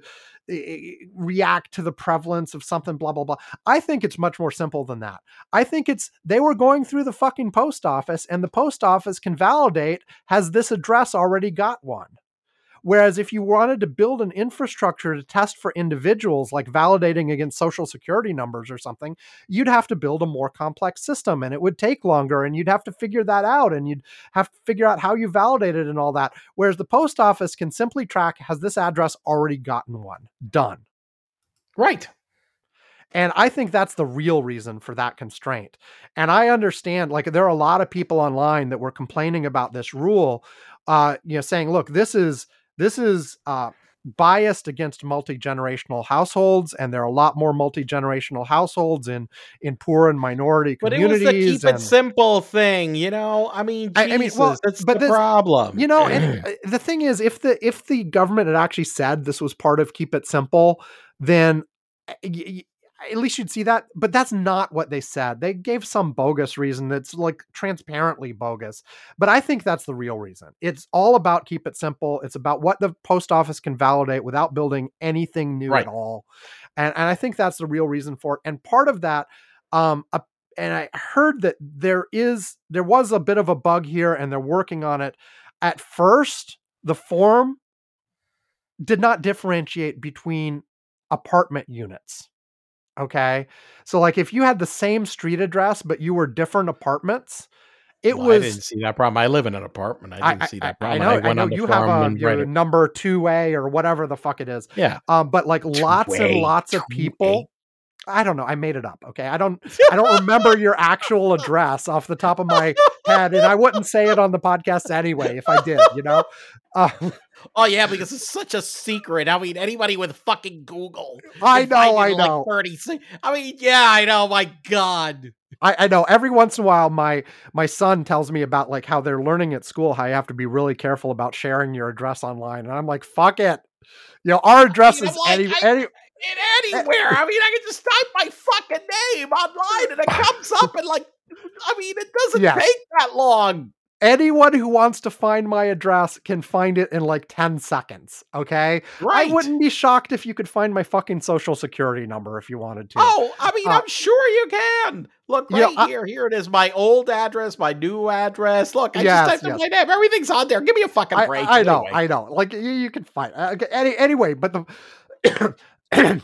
eh, eh, react to the prevalence of something blah blah blah. I think it's much more simple than that. I think it's they were going through the fucking post office and the post office can validate has this address already got one Whereas if you wanted to build an infrastructure to test for individuals, like validating against social security numbers or something, you'd have to build a more complex system and it would take longer and you'd have to figure that out and you'd have to figure out how you validate it and all that. Whereas the post office can simply track has this address already gotten one? Done. Right. And I think that's the real reason for that constraint. And I understand, like, there are a lot of people online that were complaining about this rule, uh, you know, saying, look, this is this is uh, biased against multi-generational households and there are a lot more multi-generational households in in poor and minority communities but it was the keep and, it simple thing you know? I mean Jesus, I, I mean well that's but the this, problem. you know and uh, the thing is if the if the government had actually said this was part of keep it simple then uh, at least you'd see that. But that's not what they said. They gave some bogus reason that's like transparently bogus. But I think that's the real reason. It's all about keep it simple. It's about what the post office can validate without building anything new Right. at all. And and I think that's the real reason for it. And part of that, um, a- and I heard that there is there was a bit of a bug here, and they're working on it. At first, the form did not differentiate between apartment units. Okay. So like if you had the same street address but you were different apartments, it Well, I didn't see that problem. I live in an apartment. I didn't see that problem. I know, I, went know you have a your number 2A or whatever the fuck it is. Yeah. Um but like lots and lots of people I don't know. I made it up. Okay. I don't I don't remember your actual address off the top of my head and I wouldn't say it on the podcast anyway if I did, you know. Uh, Oh yeah, because it's such a secret. I mean, anybody with fucking Google. I know, I in, like, know. 30 I mean, yeah, I know. My God. I, I know every once in a while my my son tells me about like how they're learning at school how you have to be really careful about sharing your address online and I'm like fuck it you know our address mean, is any, I- any In anywhere. I mean, I can just type my fucking name online and it comes up and like, I mean, it doesn't Yes. take that long. anyone who wants to find my address can find it in like 10 seconds okay Right. I wouldn't be shocked if you could find my fucking social security number if you wanted to Oh, I mean, Uh, I'm sure you can. Look know, right I- here. Here it is. My old address, my new address. Look, I Yes, just typed in my name. Everything's on there. Give me a fucking I, break. I know, anyway. I know. Like you, you can find uh, okay, any, anyway, but the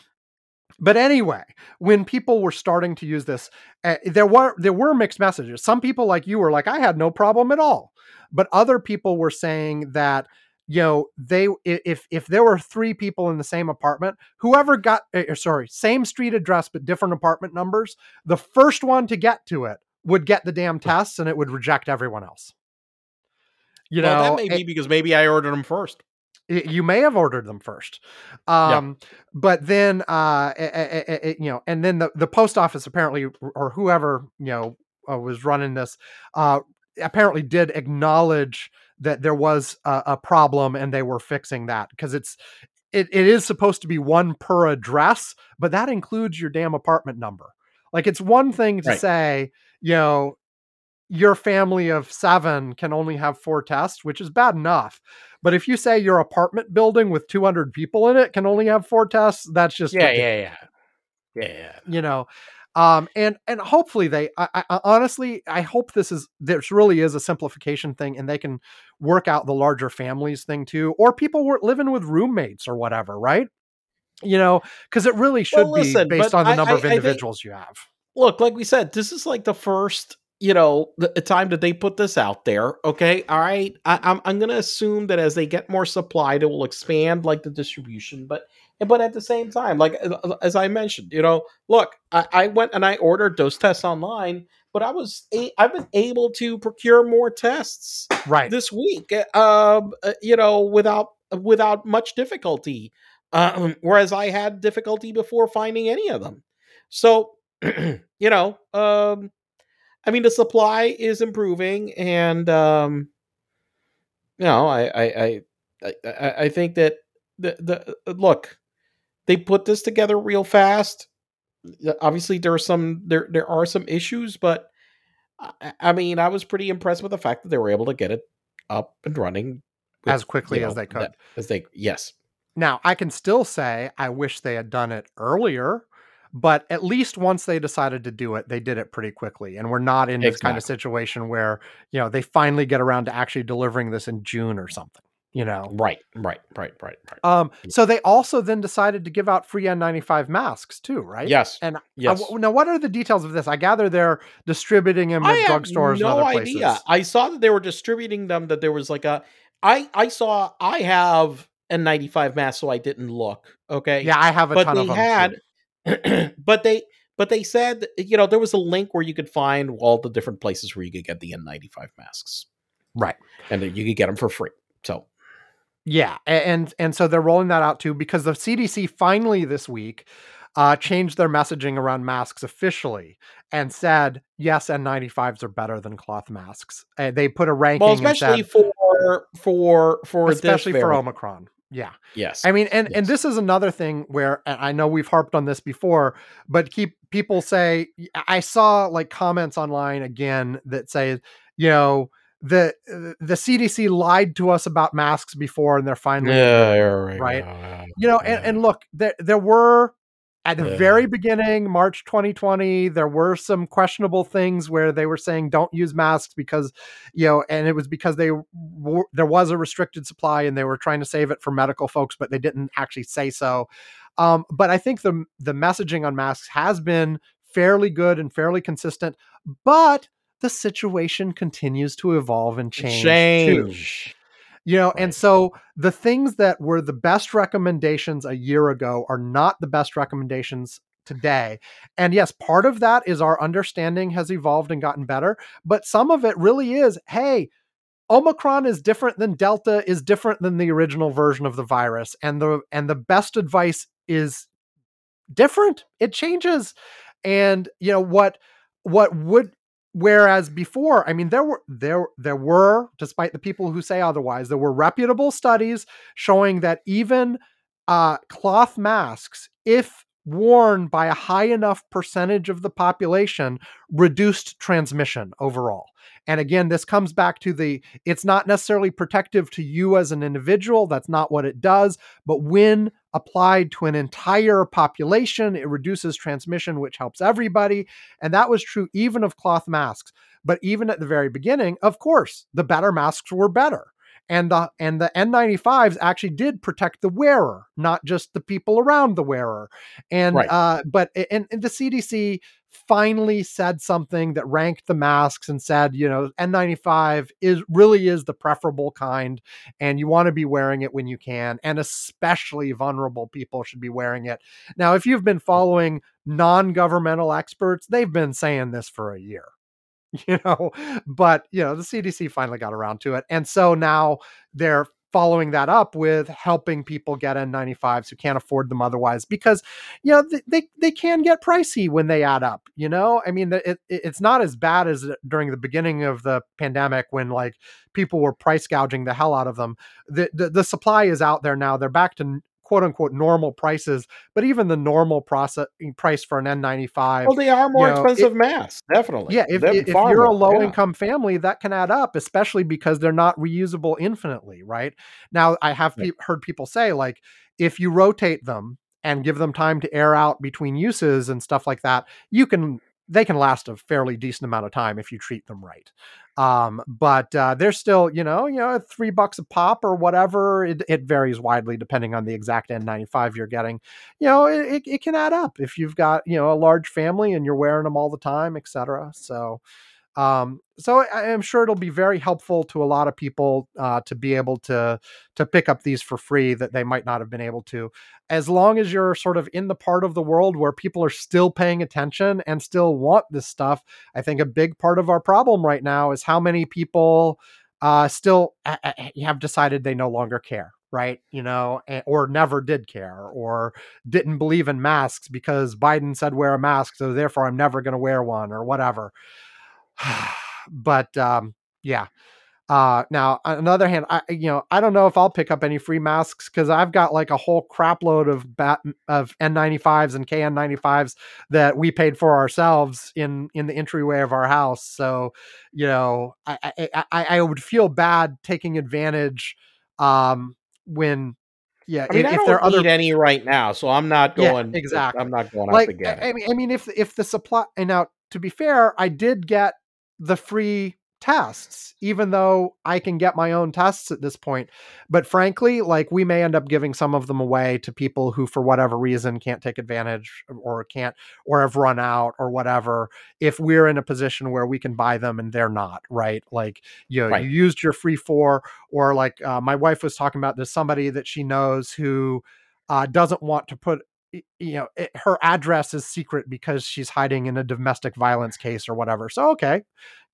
but anyway, when people were starting to use this, uh, there were there were mixed messages. Some people like you were like, I had no problem at all, but other people were saying that you know they if if there were three people in the same apartment, whoever got uh, sorry same street address but different apartment numbers, the first one to get to it would get the damn tests and it would reject everyone else. You well, know, that may a- be because maybe I ordered them first. You may have ordered them first um but then uh eh, eh, eh, you know and then the, the post office apparently or whoever you know uh, was running this uh apparently did acknowledge that there was a, a problem and they were fixing that because it's it, it is supposed to be one per address but that includes your damn apartment number like it's one thing to Right. say you know your family of seven can only have four tests, which is bad enough. But if you say your apartment building with 200 people in it can only have four tests, that's just Yeah, ridiculous, yeah, yeah, yeah. you know. Um, and and hopefully they, I, I honestly, I hope this is this really is a simplification thing, and they can work out the larger families thing too, or people were living with roommates or whatever, right? You know, because it really should Well, listen, be based on the number I- of I think- individuals you have. Look, like we said, this is like the first, you know, the, the time that they put this out there. Okay, all right. I, I'm I'm gonna assume that as they get more supply, they will expand like the distribution. But but at the same time, like as I mentioned, you know, look, I, I went and I ordered those tests online, but I was a- I've been able to procure more tests Right. this week, uh, um, uh, you know, without without much difficulty. Um, whereas I had difficulty before finding any of them. So, you know, um, I mean, the supply is improving, and um, you know, I, I, I, I, I- think that the the look, they put this together real fast. Obviously, there are some there there are some issues, but I, I mean, I was pretty impressed with the fact that they were able to get it up and running with, As quickly you as they could. that- as they yes, Now, I can still say I wish they had done it earlier, but at least once they decided to do it, they did it pretty quickly. And we're not in this kind of situation where, you know, they finally get around to actually delivering this in June or something, you know. right, right, right, right, right. Um, so they also then decided to give out free N95 masks too, right? Yes, And yes. w- now, what are the details of this? I gather they're distributing them I at drugstores no and other places. idea. I saw that they were distributing them. That there was like a, I I saw I have a 95 mask, so I didn't look. Okay, Yeah, I have a but ton they of them. had, but they but they said you know there was a link where you could find all the different places where you could get the N95 masks, Right. and you could get them for free. So Yeah, and and so they're rolling that out too because the CDC finally this week uh, changed their messaging around masks officially and said yes, N95s are better than cloth masks. Uh, they put a ranking, well, and especially said, for for for especially for. Omicron. Yeah. Yes. I mean, and yes. and this is another thing where I know we've harped on this before, but keep people say I saw like comments online again that say, you know, the uh, the CDC lied to us about masks before, and they're finally yeah, right, right. Yeah, you know, yeah. and, and look, there there were at the Yeah. very beginning, March 2020, there were some questionable things where they were saying don't use masks because, you know, and it was because they were, there was a restricted supply and they were trying to save it for medical folks, but they didn't actually say so. Um, but I think the the messaging on masks has been fairly good and fairly consistent, but the situation continues to evolve and change. too change. You know and so the things that were the best recommendations a year ago are not the best recommendations today. And yes part of that is our understanding has evolved and gotten better but some of it really is hey omicron is different than delta is different than the original version of the virus and the and the best advice is different. It changes. And you know what what would whereas before i mean there were there there were despite the people who say otherwise there were reputable studies showing that even uh, cloth masks if worn by a high enough percentage of the population reduced transmission overall. And again this comes back to the it's not necessarily protective to you as an individual that's not what it does but when applied to an entire population, it reduces transmission, which helps everybody. And that was true even of cloth masks. But even at the very beginning, of course, the better masks were better. And the and the N95s actually did protect the wearer, not just the people around the wearer. And Right. uh, but and, and the CDC finally said something that ranked the masks and said, you know, N95 is really is the preferable kind and you want to be wearing it when you can and especially vulnerable people should be wearing it. Now if you've been following non-governmental experts they've been saying this for a year you know but you know the cdc finally got around to it and so now they're following that up with helping people get n95s who can't afford them otherwise because you know they they can get pricey when they add up you know? I mean it, it- it's not as bad as during the beginning of the pandemic when like people were price gouging the hell out of them. The, the the supply is out there now. They're back to quote unquote normal prices but even the normal process eh, price for an n95 Well, they are more you know, expensive masks, definitely. yeah, if, They're if you're a low yeah. income family, that can add up, especially because they're not reusable infinitely, right? Now, I have pe- heard people say, like, if you rotate them and give them time to air out between uses and stuff like that, you can they can last a fairly decent amount of time if you treat them right. Um, but uh, they're still, you know, you know, three bucks a pop or whatever. It, it varies widely depending on the exact N95 you're getting you know, it, it, it can add up if you've got, you know, a large family and you're wearing them all the time, et cetera. So, um, so I am sure it'll be very helpful to a lot of people uh, to be able to to pick up these for free that they might not have been able to, as long as you're sort of in the part of the world where people are still paying attention and still want this stuff. I think a big part of our problem right now is how many people uh, still have decided they no longer care, right? You know, or never did care, or didn't believe in masks because Biden said wear a mask, so therefore I'm never going to wear one, or whatever. but um, yeah. Uh, now, on the other hand, I you know I don't know if I'll pick up any free masks because I've got like a whole crapload of bat of N95s and KN95s that we paid for ourselves in in the entryway of our house. So, you know, I I, I, I would feel bad taking advantage um, when yeah I mean, if, I don't there are need other any right now, so I'm not Yeah, going. exactly. I'm not going out like to get I mean I mean if if the supply and now to be fair, I did get the free tests, even though I can get my own tests at this point. But frankly, like we may end up giving some of them away to people who, for whatever reason, can't take advantage or can't or have run out or whatever. If we're in a position where we can buy them and they're not, right? Like you know, Right. you used your free four, or like uh, my wife was talking about. There's somebody that she knows who uh, doesn't want to put you know it, her address is secret because she's hiding in a domestic violence case or whatever. So okay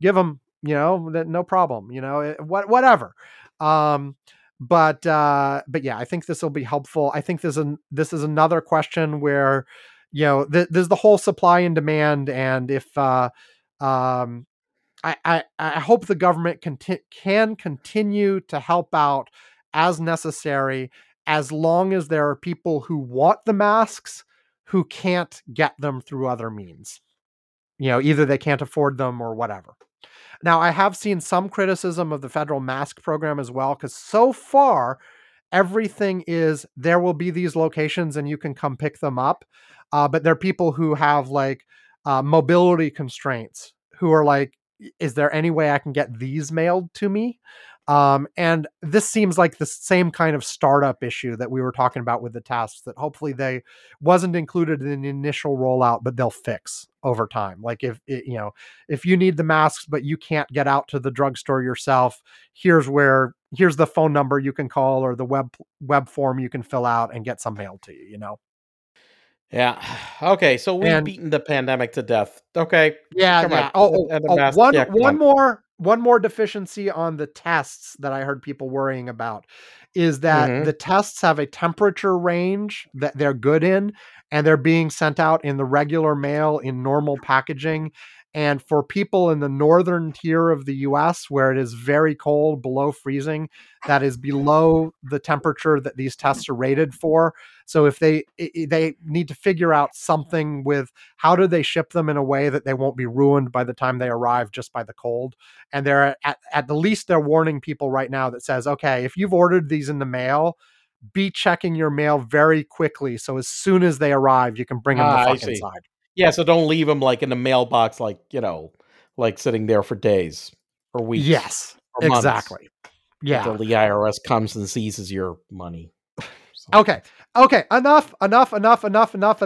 give them you know no problem you know it- what whatever. Um but uh but yeah i think this will be helpful. I think this is an, this is another question where you know th- there's the whole supply and demand and if uh um I, I, I hope the government conti- can continue to help out as necessary as long as there are people who want the masks who can't get them through other means. You know, either they can't afford them or whatever. Now, I have seen some criticism of the federal mask program as well, because so far, everything is there will be these locations and you can come pick them up. Uh, but there are people who have like uh, mobility constraints who are like, is there any way I can get these mailed to me? Um, and this seems like the same kind of startup issue that we were talking about with the tests that hopefully they wasn't included in the initial rollout, but they'll fix over time. Like if it, you know, if you need the masks, but you can't get out to the drugstore yourself, here's where here's the phone number you can call or the web web form you can fill out and get some mail to you. You know. Yeah. Okay. So we've and, beaten the pandemic to death. Okay. Yeah. yeah. On. Oh, oh, oh one, yeah, one on. more one more deficiency on the tests that I heard people worrying about is that mm-hmm. the tests have a temperature range that they're good in and they're being sent out in the regular mail in normal packaging and for people in the northern tier of the US where it is very cold, below freezing, that is below the temperature that these tests are rated for. So if they they need to figure out something with how do they ship them in a way that they won't be ruined by the time they arrive just by the cold. And they're at, at the least they're warning people right now that says, okay, if you've ordered these in the mail, be checking your mail very quickly. So as soon as they arrive, you can bring them ah, the fuck inside. Yeah, so don't leave them like in the mailbox, like you know, like sitting there for days or weeks. Yes, or exactly. Yeah, until the IRS comes and seizes your money. Okay, okay, enough, enough, enough, enough, enough.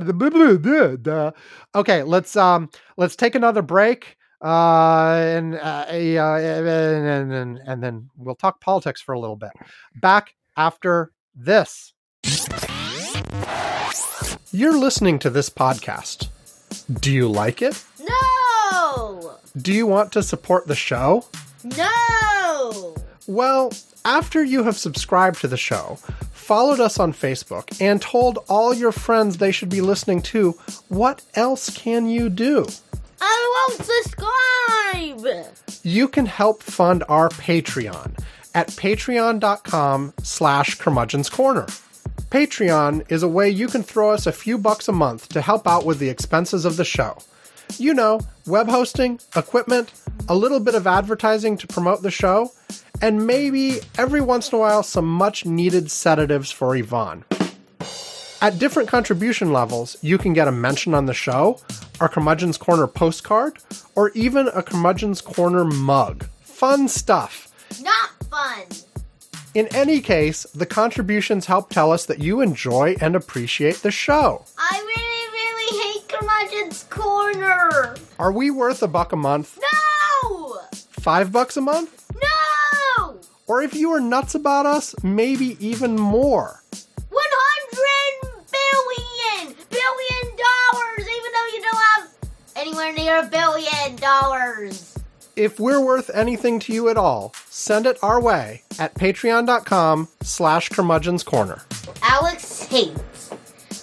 Okay, let's um, let's take another break. Uh, and, uh, and, and, and then we'll talk politics for a little bit. Back after this. You're listening to this podcast. Do you like it? No! Do you want to support the show? No! Well, after you have subscribed to the show, followed us on Facebook, and told all your friends they should be listening to, what else can you do? I won't subscribe! You can help fund our Patreon at patreon.com slash curmudgeon's corner. Patreon is a way you can throw us a few bucks a month to help out with the expenses of the show. You know, web hosting, equipment, a little bit of advertising to promote the show, and maybe every once in a while some much needed sedatives for Ivan. At different contribution levels, you can get a mention on the show, our Curmudgeon's Corner postcard, or even a Curmudgeon's Corner mug. Fun stuff. Not fun. In any case, the contributions help tell us that you enjoy and appreciate the show. I really, really hate Curmudgeon's Corner. Are we worth a buck a month? No! Five bucks a month? No! Or if you are nuts about us, maybe even more. 100 billion! Billion dollars, even though you don't have anywhere near a billion dollars. If we're worth anything to you at all, send it our way at patreon.com slash curmudgeon's corner. Alex hates.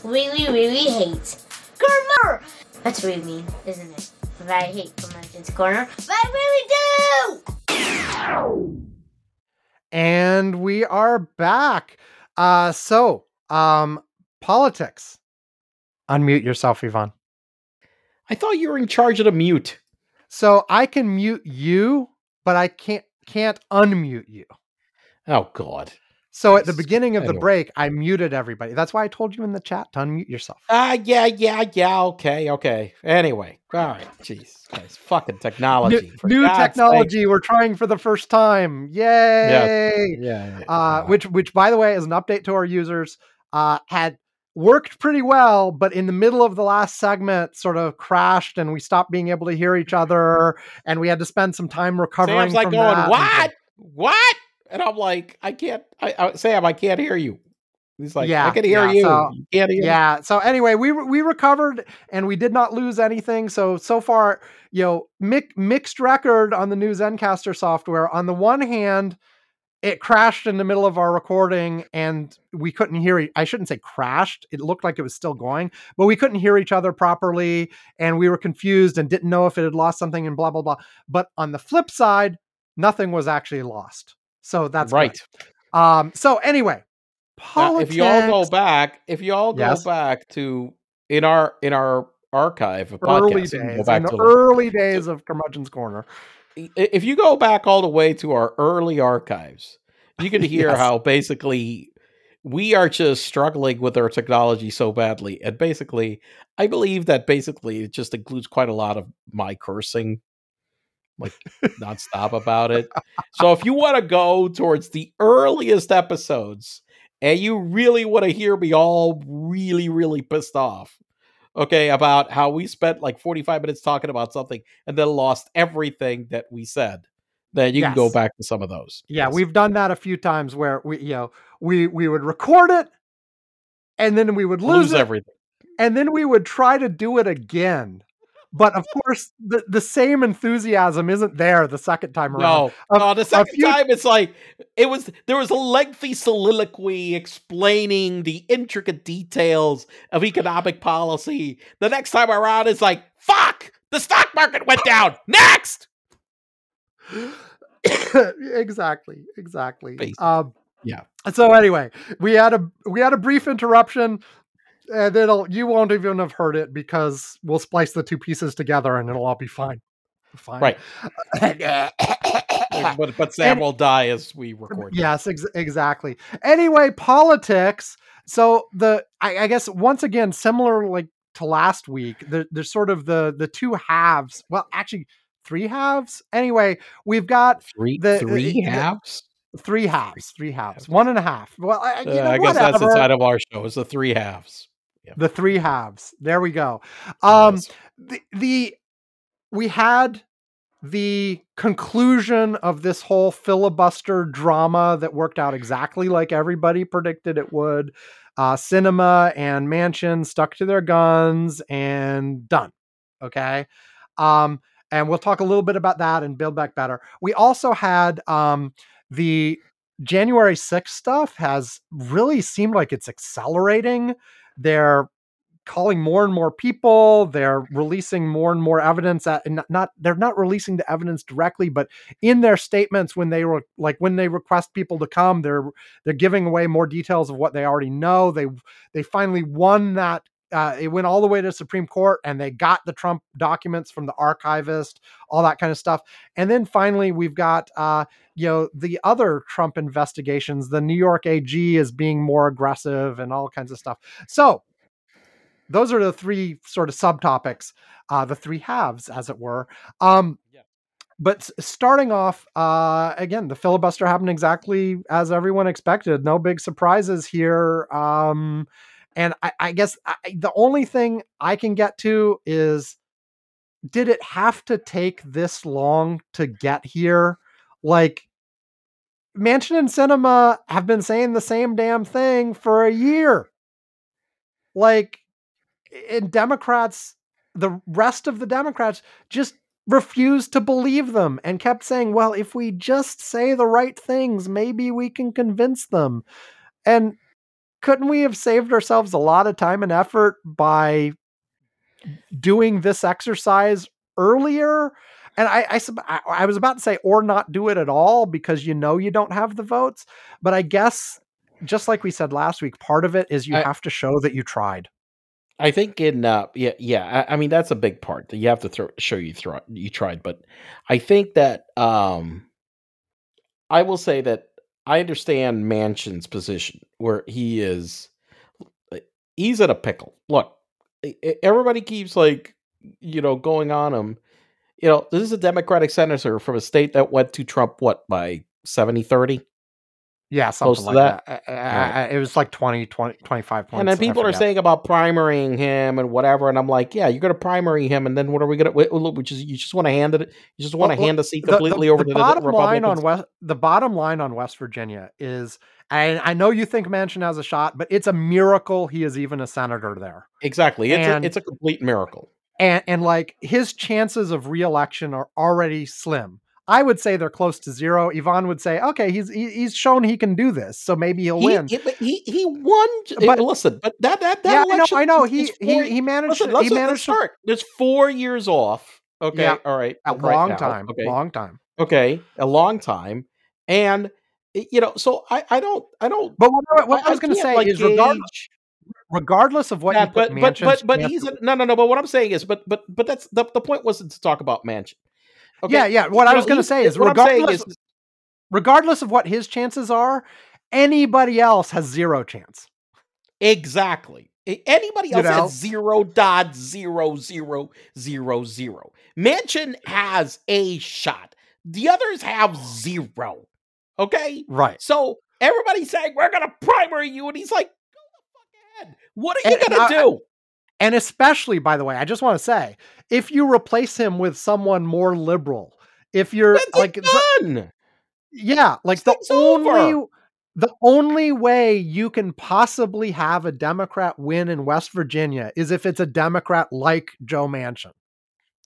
Really, really hates. Curmur! That's really mean, isn't it? But I hate curmudgeon's corner. But I really do! And we are back. Uh, so, um, politics. Unmute yourself, Ivan. I thought you were in charge of the mute. So I can mute you, but I can't can't unmute you. Oh God. So at the beginning of the break, I muted everybody. That's why I told you in the chat to unmute yourself. Ah, uh, yeah, yeah, yeah. Okay, okay. Anyway, all right. Jeez, guys, fucking technology. New, new technology. Sake. We're trying for the first time. Yay! Yeah, yeah. yeah. Uh, which, which, by the way, is an update to our users. Uh, had worked pretty well, but in the middle of the last segment, sort of crashed, and we stopped being able to hear each other, and we had to spend some time recovering. Sam's like going, that. "What? What?" And I'm like, "I can't, I, I, Sam, I can't hear you." He's like, yeah, I can hear yeah, you. So, you hear yeah. So anyway, we we recovered and we did not lose anything. So so far, you know, mi- mixed record on the new Zencastr software. On the one hand, it crashed in the middle of our recording and we couldn't hear it. I shouldn't say crashed. It looked like it was still going, but we couldn't hear each other properly and we were confused and didn't know if it had lost something and blah blah blah. But on the flip side, nothing was actually lost. So that's right. Um so anyway, Politics. if you all go back, if you all go yes. back to in our in our archive of early days, go back in the early days of Curmudgeon's Corner. If you go back all the way to our early archives, you can hear yes. how basically we are just struggling with our technology so badly. And basically, I believe that basically it just includes quite a lot of my cursing, like nonstop about it. So if you want to go towards the earliest episodes and you really want to hear me all really, really pissed off, okay, about how we spent like 45 minutes talking about something and then lost everything that we said then you yes. can go back to some of those. Yeah, yes. we've done that a few times where we, you know, we we would record it and then we would lose, lose everything. And then we would try to do it again. But of course, the, the same enthusiasm isn't there the second time around. No, no the second few... time it's like it was there was a lengthy soliloquy explaining the intricate details of economic policy. The next time around it's like, fuck, the stock market went down. Next. exactly, exactly. Um, yeah. So anyway, we had a we had a brief interruption, and it'll you won't even have heard it because we'll splice the two pieces together and it'll all be fine. Fine. Right. but, but Sam and, will die as we record. Yes, ex- exactly. Anyway, politics. So the I, I, guess once again, similar like to last week, the, there's sort of the the two halves. Well, actually, three halves. Anyway, we've got three the, three uh, halves. Three halves, three halves, one and a half. Well, I, you know, uh, I guess that's the title of our show. It's the three halves. Yep. The three halves. There we go. Um, yes. the, the we had the conclusion of this whole filibuster drama that worked out exactly like everybody predicted it would. Uh, Sinema and Manchin stuck to their guns and done. Okay. Um, and we'll talk a little bit about that and build back better. We also had um, the January 6th stuff has really seemed like it's accelerating. They're calling more and more people. They're releasing more and more evidence. At, and not they're not releasing the evidence directly, but in their statements when they were like when they request people to come, they're they're giving away more details of what they already know. They they finally won that uh, it went all the way to Supreme Court and they got the Trump documents from the archivist, all that kind of stuff. And then finally, we've got, uh, you know, the other Trump investigations. The New York AG is being more aggressive and all kinds of stuff. So those are the three sort of subtopics, uh, the three halves, as it were. Um, but starting off uh, again the filibuster happened exactly as everyone expected no big surprises here um, and I, I guess I, the only thing I can get to is did it have to take this long to get here? Like, Manchin and Sinema have been saying the same damn thing for a year. Like, in Democrats, the rest of the Democrats just refused to believe them and kept saying, well, if we just say the right things, maybe we can convince them. And couldn't we have saved ourselves a lot of time and effort by doing this exercise earlier? And I, I, I was about to say, or not do it at all because you know you don't have the votes. But I guess, just like we said last week, part of it is you I, have to show that you tried. I think in uh, yeah yeah I, I, mean that's a big part that you have to throw, show you throw, you tried, but I think that um, I will say that I understand Manchin's position where he is uh, he's in a pickle. Look, everybody keeps like you know going on him. You know, this is a Democratic senator from a state that went to Trump what by 70 30? Yeah, something like that. that. right. it was like 20, 20 25 points. And then people are saying about primarying him and whatever, and I'm like, yeah, you're going to primary him, and then what are we going to? Which is you just want to hand it, you just want to well, hand the seat completely the, the, over the to bottom the line on West. The bottom line on West Virginia is, and I know you think Manchin has a shot, but it's a miracle he is even a senator there. Exactly, it's and, a, it's a complete miracle. And and like his chances of reelection are already slim I would say they're close to zero. Ivan would say, okay, he's he's shown he can do this, so maybe he'll he, win. He he won. But uh, listen, but that that that yeah, election, I know. I know. He four, he he managed. Listen, he managed to start. There's four years off. Okay, yeah, all right, a long time. Okay, long time. Okay, a long time, and you know, so I, I don't, I don't. But what, what I, I, was going to say like is, regardless, regardless of what yeah, you put but, but but but he's a, no no no. But what I'm saying is, but but but that's the the point wasn't to talk about Manchin. Okay? Yeah, yeah. What I was going to say is, regardless, is, regardless of what his chances are, anybody else has zero chance. Exactly. Anybody else you know? has zero dot zero zero zero zero. Manchin has a shot. The others have zero. Okay? Right. So everybody's saying we're gonna primary you, and he's like, go the fuck ahead. What are you gonna do? And especially, by the way, I just want to say, if you replace him with someone more liberal, if you're That's like done. Yeah, like the only over. the only way you can possibly have a Democrat win in West Virginia is if it's a Democrat like Joe Manchin.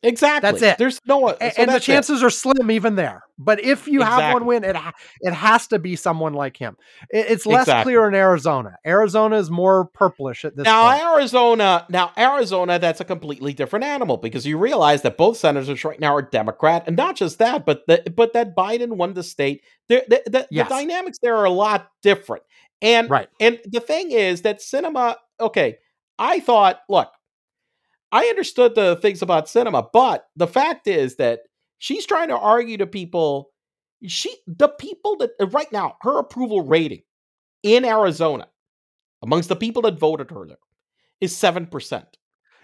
Exactly. That's it. There's no, so and the chances it. are slim even there. But if you exactly. have one win, it it has to be someone like him. It, it's less exactly. clear in Arizona. Arizona is more purplish at this. Now point. Arizona, now Arizona, that's a completely different animal because you realize that both senators are right now are Democrat, and not just that, but the, but that Biden won the state. The, the, the, yes. the dynamics there are a lot different. And right. and the thing is that Sinema. Okay, I thought, look, I understood the things about Sinema, but the fact is that she's trying to argue to people. She, the people that uh, right now, her approval rating in Arizona amongst the people that voted her there is seven percent.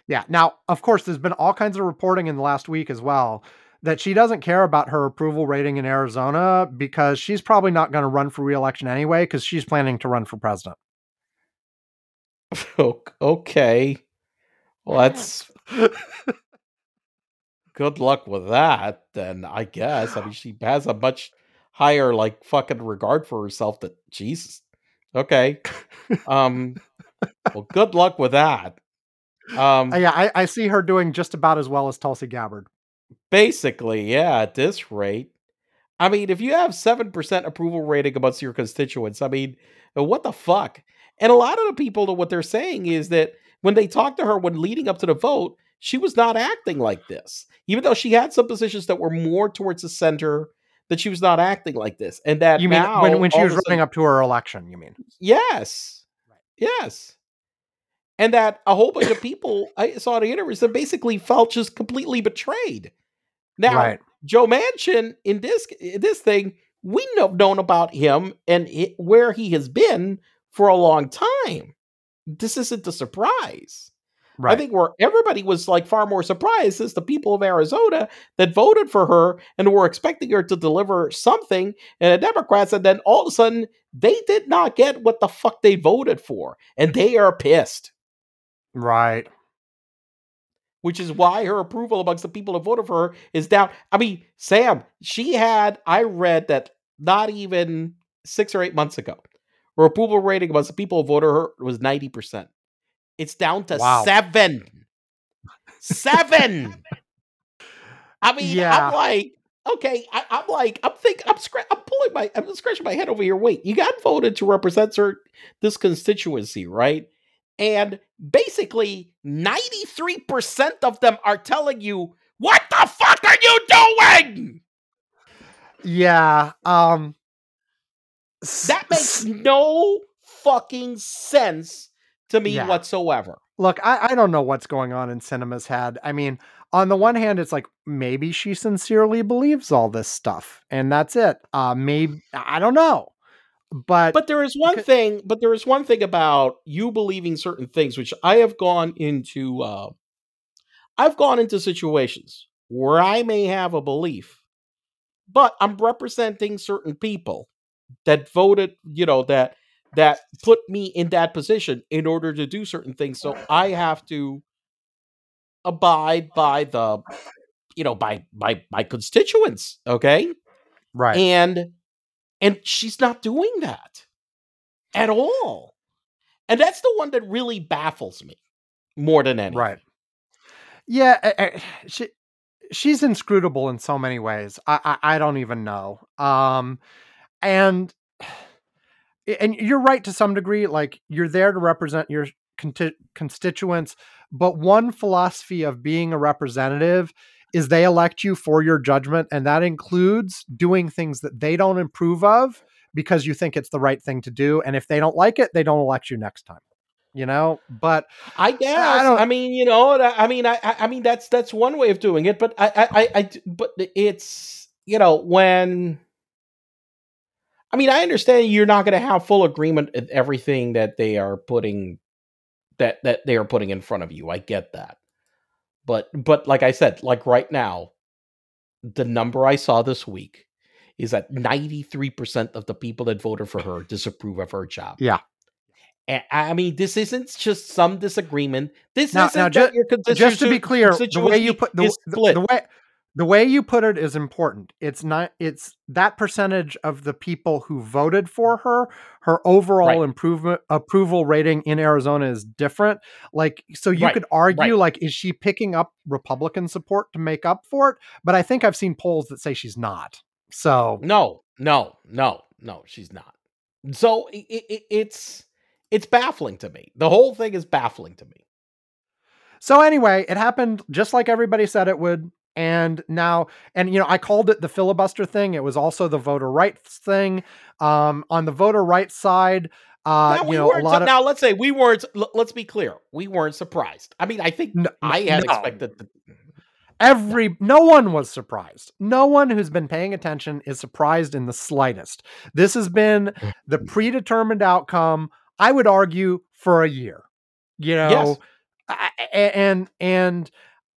Yeah. Now, of course, there's been all kinds of reporting in the last week as well that she doesn't care about her approval rating in Arizona because she's probably not going to run for reelection anyway because she's planning to run for president. okay. Well, that's good luck with that. Then I guess. I mean, she has a much higher like fucking regard for herself. That Jesus. Okay. Um. well, good luck with that. Um. Yeah, I, I see her doing just about as well as Tulsi Gabbard. Basically, yeah. At this rate, I mean, if you have seven percent approval rating amongst your constituents, I mean, what the fuck? And a lot of the people, that what they're saying is that when they talked to her when leading up to the vote, she was not acting like this. Even though she had some positions that were more towards the center, that she was not acting like this. And that you mean now, when, when she was running sudden, up to her election, you mean? Yes. Right. Yes. And that a whole bunch of people I saw in the interviews that basically felt just completely betrayed. Now, right. Joe Manchin in this in this thing, we know known about him and it, where he has been for a long time this isn't a surprise. Right. I think where everybody was like far more surprised is the people of Arizona that voted for her and were expecting her to deliver something, and the Democrats, and then all of a sudden they did not get what the fuck they voted for, and they are pissed. Right. Which is why her approval amongst the people that voted for her is down. I mean, Sam, she had, I read that not even six or eight months ago, her approval rating amongst the people who voted her was 90%. It's down to wow. seven. Seven. I mean, yeah. I'm like, okay, I, am like, I'm thinking, I'm scratching, I'm pulling my, I'm scratching my head over here. Wait, you got voted to represent her, this constituency, right? And basically, 93% of them are telling you, what the fuck are you doing? Yeah. Um, that makes no fucking sense to me yeah. whatsoever. Look, I, I don't know what's going on in Sinema's head. I mean, on the one hand, it's like maybe she sincerely believes all this stuff, and that's it. Uh, maybe I don't know, but but there is one because, thing. But there is one thing about you believing certain things, which I have gone into. Uh, I've gone into situations where I may have a belief, but I'm representing certain people that voted, you know, that that put me in that position in order to do certain things. So I have to abide by the you know by by my constituents okay? Right. And and she's not doing that at all. And that's the one that really baffles me more than anything. Right yeah I, I, she she's inscrutable in so many ways. I, I i don't even know. Um and and you're right to some degree like you're there to represent your constituents but one philosophy of being a representative is they elect you for your judgment and that includes doing things that they don't approve of because you think it's the right thing to do. And if they don't like it, they don't elect you next time. You know, but I guess I, don't, I mean, you know, I mean, I, I mean, that's that's one way of doing it, but I, I, I, but it's you know when. I mean, I understand you're not going to have full agreement with everything that they are putting that that they are putting in front of you. I get that. But but like I said, like right now, the number I saw this week is that 93% of the people that voted for her disapprove of her job. Yeah. And, I mean, this isn't just some disagreement. This now, isn't now just, just to be clear, the way you put the, the, the, way the way you put it is important. It's not it's that percentage of the people who voted for her, her overall right. improvement approval rating in Arizona is different. Like so you right. could argue right. like is she picking up Republican support to make up for it? But I think I've seen polls that say she's not. So No, no, no, no, she's not. So it, it, it's it's baffling to me. The whole thing is baffling to me. So anyway, it happened just like everybody said it would and now and you know i called it the filibuster thing. It was also the voter rights thing. Um on the voter rights side uh now, you know a lot of, now let's say we weren't let's be clear we weren't surprised. I mean i think no, i had no. expected the, every no one was surprised. No one who's been paying attention is surprised in the slightest. This has been the mm-hmm. predetermined outcome i would argue for a year you know? Yes. and and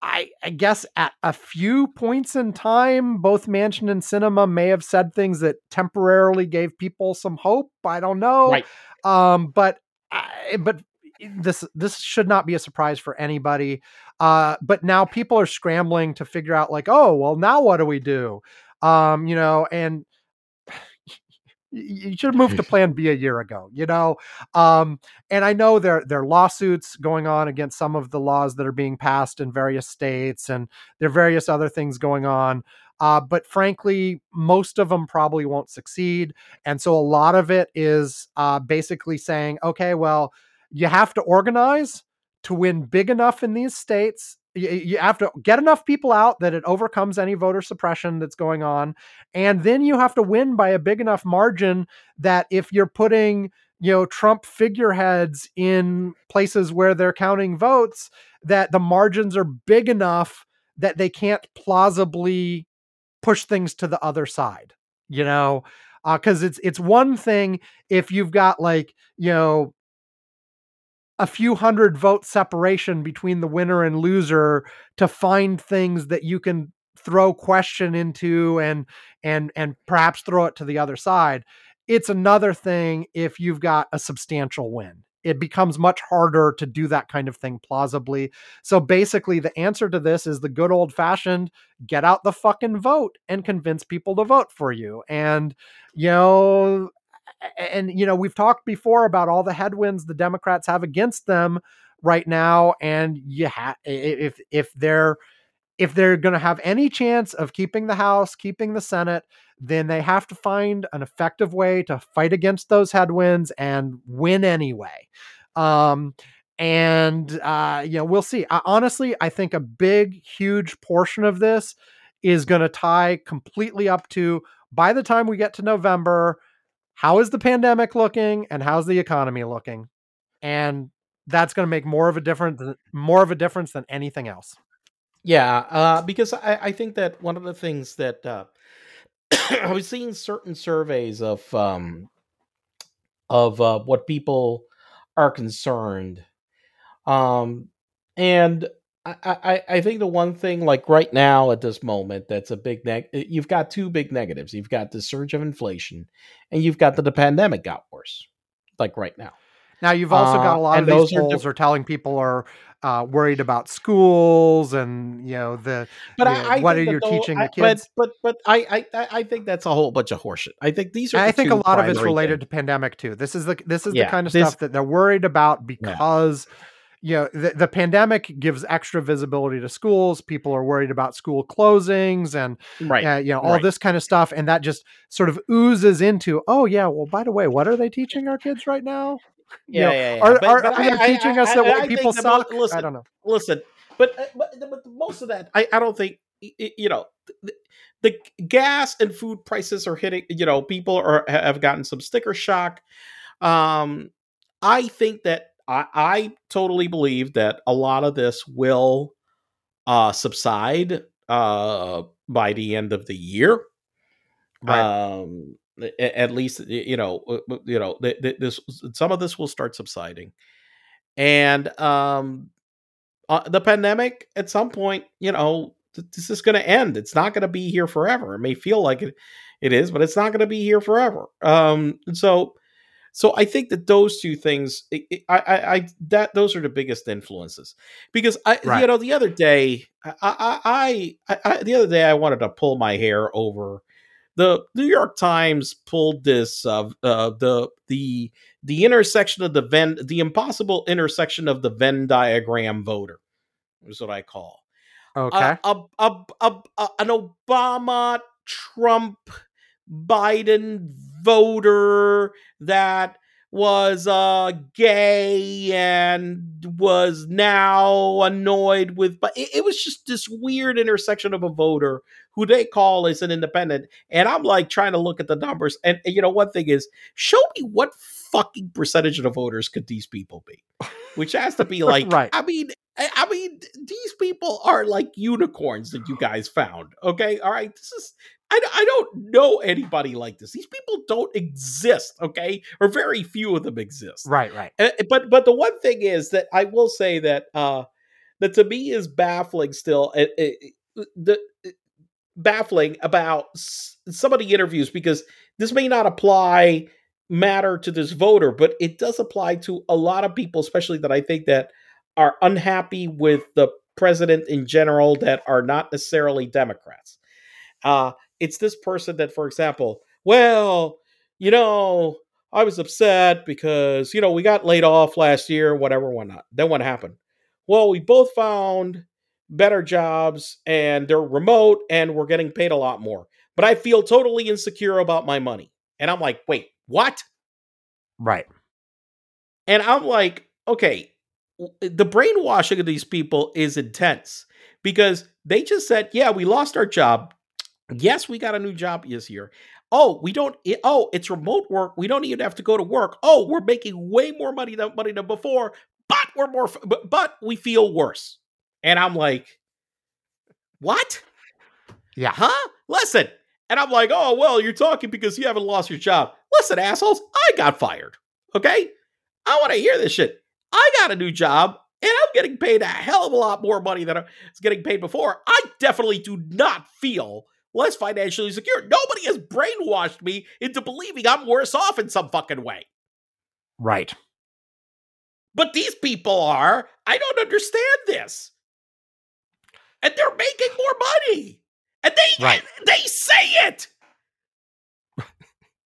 I, I, guess at a few points in time, both Manchin and Sinema may have said things that temporarily gave people some hope. I don't know, right. um, but I, but this this should not be a surprise for anybody. Uh, but now people are scrambling to figure out, like, oh, well, now what do we do? Um, you know, and you should have moved to plan B a year ago, you know? Um, and I know there, there are lawsuits going on against some of the laws that are being passed in various states, and there are various other things going on. Uh, but frankly, most of them probably won't succeed. And so a lot of it is uh, basically saying, okay, well, you have to organize to win big enough in these states you, have to get enough people out that it overcomes any voter suppression that's going on and then you have to win by a big enough margin that if you're putting you know trump figureheads in places where they're counting votes that the margins are big enough that they can't plausibly push things to the other side you know? Because uh, it's it's one thing if you've got like you know a few hundred vote separation between the winner and loser to find things that you can throw question into and and and perhaps throw it to the other side. It's another thing if you've got a substantial win. It becomes much harder to do that kind of thing plausibly. So basically the answer to this is the good old fashioned get out the fucking vote and convince people to vote for you. And you know and you know we've talked before about all the headwinds the democrats have against them right now and you have if if they're if they're going to have any chance of keeping the house keeping the senate then they have to find an effective way to fight against those headwinds and win anyway. Um and uh you know we'll see. I, honestly i think a big huge portion of this is going to tie completely up to by the time we get to november how is the pandemic looking and how's the economy looking? And that's going to make more of a difference more of a difference than anything else. Yeah, uh, because I, I, think that one of the things that uh, I was seeing certain surveys of um, of uh, what people are concerned, um, and I, I, I think the one thing like right now at this moment that's a big neg eh, you've got two big negatives. You've got the surge of inflation and you've got that the pandemic got worse. Like right now. Now you've also uh, got a lot of these polls are, are, telling people are uh, worried about schools and you know the but you know, I, I what are you teaching I, the kids? But but, but I, I I think that's a whole bunch of horseshit. I think these are. I think a lot of it's related things. to pandemic too. This is the this is yeah, the kind of this, stuff that they're worried about because. Yeah you know the, the pandemic gives extra visibility to schools people are worried about school closings and right uh, you know all right. this kind of stuff and that just sort of oozes into oh yeah well by the way what are they teaching our kids right now yeah, you know, yeah, yeah. Are, but, are, but are they teaching I, us I, that white people suck listen, i don't know listen but, uh, but, but most of that I, I don't think you know, the, the gas and food prices are hitting. You know, people are have gotten some sticker shock. Um, I think that I, I totally believe that a lot of this will uh, subside uh, by the end of the year. Right. Um, at least you know you know this some of this will start subsiding and um uh, the pandemic at some point you know this is going to end it's not going to be here forever it may feel like it it is but it's not going to be here forever um so so I think that those two things, I, I, I that those are the biggest influences because I, right. you know, the other day, I, I, I, I, the other day I wanted to pull my hair over. The New York Times pulled this uh, uh, the the the intersection of the Venn the impossible intersection of the Venn diagram voter is what I call. Okay. a, a, a, a, an Obama Trump Biden voter that was uh gay and was now annoyed with but it, it, was just this weird intersection of a voter who they call as an independent and i'm like trying to look at the numbers and, and you know one thing is show me what fucking percentage of the voters could these people be which has to be like right i mean I mean, these people are like unicorns that you guys found. Okay, all right. This is I, I don't know anybody like this. These people don't exist, okay? Or very few of them exist. Right, right. Uh, but but the one thing is that I will say that uh that to me is baffling still. It, it, the baffling about some of the interviews because this may not apply matter to this voter, but it does apply to a lot of people, especially that I think that are unhappy with the president in general that are not necessarily Democrats. Uh, it's this person that, for example, well, you know, I was upset because, you know, we got laid off last year, whatever, whatnot. Then what happened? Well, we both found better jobs and they're remote and we're getting paid a lot more. But I feel totally insecure about my money. And I'm like, wait, what? Right. And I'm like, okay, eh, the brainwashing of these people is intense because they just said, yeah, we lost our job. Yes, we got a new job this year. Oh, we don't. Oh, it's remote work. We don't even have to go to work. Oh, we're making way more money than money than before, but we're more. But, but we feel worse. And I'm like, what? Yeah. Huh? Listen. And I'm like, oh well, you're talking because you haven't lost your job. Listen, assholes, I got fired. Okay, I want to hear this shit. I got a new job and I'm getting paid a hell of a lot more money than I was getting paid before. I definitely do not feel less financially secure. Nobody has brainwashed me into believing I'm worse off in some fucking way. Right. But these people are. I don't understand this. And they're making more money. And they right. they say it.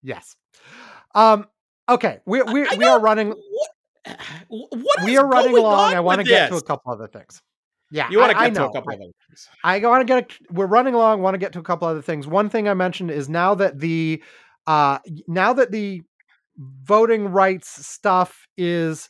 yes. Um okay, we we, we are running what, what we are running along. I want to get to a couple other things. Yeah, you want to get I, I to a couple other things. I want to get. We're running along. Want to get to a couple other things. One thing I mentioned is now that the, uh, now that the voting rights stuff is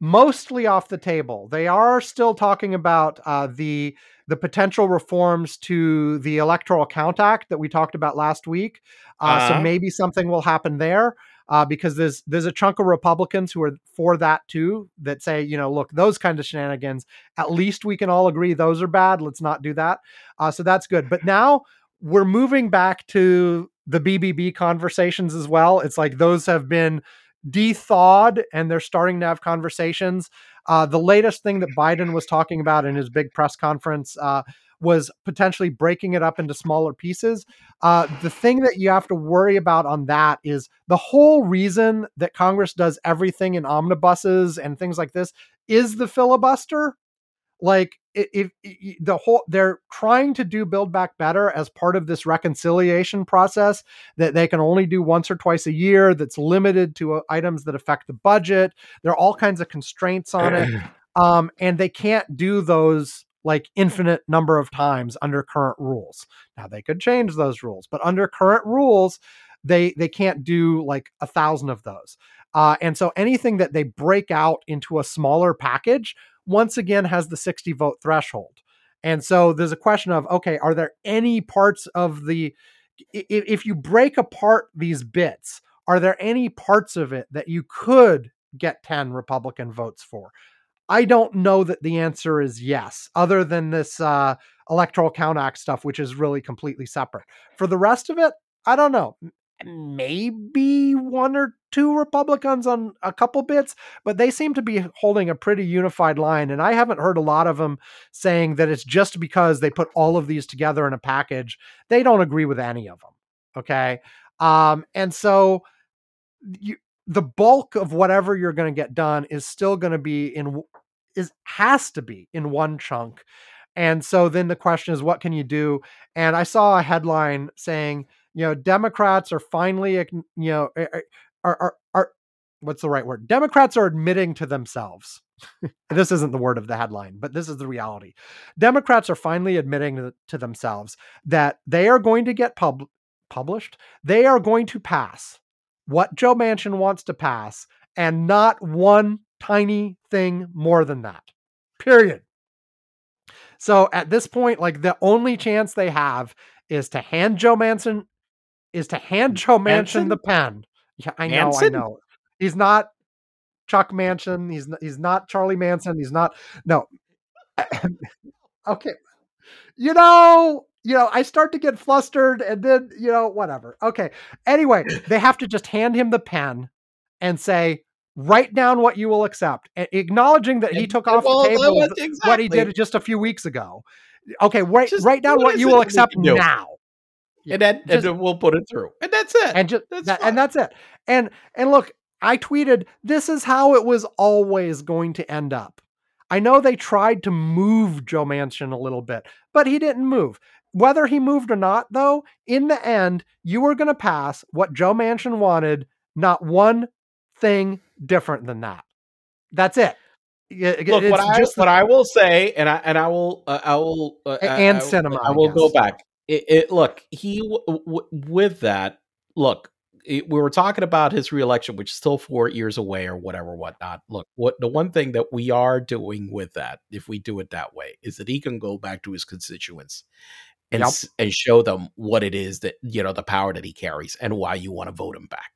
mostly off the table. They are still talking about uh, the the potential reforms to the Electoral Count Act that we talked about last week. Uh, uh-huh. So maybe something will happen there uh, because there's there's a chunk of Republicans who are for that too that say you know look those kind of shenanigans at least we can all agree those are bad let's not do that. Uh, so that's good. But now we're moving back to the BBB conversations as well. It's like those have been de-thawed and they're starting to have conversations. Uh, the latest thing that Biden was talking about in his big press conference uh, was potentially breaking it up into smaller pieces. Uh, the thing that you have to worry about on that is the whole reason that Congress does everything in omnibuses and things like this is the filibuster. Like if, the whole they're trying to do build back better as part of this reconciliation process that they can only do once or twice a year that's limited to uh, items that affect the budget there are all kinds of constraints on it um, and they can't do those like infinite number of times under current rules. Now they could change those rules, but under current rules, they they can't do like a thousand of those. Uh, and so anything that they break out into a smaller package once again has the 60 vote threshold. And so there's a question of okay, are there any parts of the if you break apart these bits, are there any parts of it that you could get 10 Republican votes for? I don't know that the answer is yes, other than this uh, Electoral Count Act stuff, which is really completely separate. For the rest of it, I don't know. Maybe one or two Republicans on a couple bits, but they seem to be holding a pretty unified line. And I haven't heard a lot of them saying that it's just because they put all of these together in a package. They don't agree with any of them. Okay. Um, and so you, the bulk of whatever you're going to get done is still going to be in is has to be in one chunk. And so then the question is what can you do? And I saw a headline saying, you know, Democrats are finally you know are are, are what's the right word? Democrats are admitting to themselves. this isn't the word of the headline, but this is the reality. Democrats are finally admitting to themselves that they are going to get pub- published. They are going to pass what Joe Manchin wants to pass and not one tiny thing more than that. Period. So at this point, like the only chance they have is to hand Joe Manchin is to hand Joe Manchin, Manchin? the pen. Yeah, I know, Manson? I know. He's not Chuck Manchin. He's not, he's not Charlie Manson. He's not no. okay. You know, you know, I start to get flustered and then, you know, whatever. Okay. Anyway, they have to just hand him the pen and say, write down what you will accept, acknowledging that he took off well, the table exactly. what he did just a few weeks ago. Okay, write just, write down what, what you will accept now. And then, just, and we'll put it through. And that's it. And just that's that, and that's it. And and look, I tweeted, this is how it was always going to end up. I know they tried to move Joe Manchin a little bit, but he didn't move. Whether he moved or not, though, in the end, you were going to pass what Joe Manchin wanted, not one thing different than that. That's it. it Look, what I, what I will say, and I and I will uh, I will uh, and I, Sinema. I, I will go back. It, it, look, he w- w- with that. Look, it, we were talking about his reelection, which is still four years away or whatever, whatnot. Look, what the one thing that we are doing with that, if we do it that way, is that he can go back to his constituents and yep. and show them what it is that you know the power that he carries and why you want to vote him back.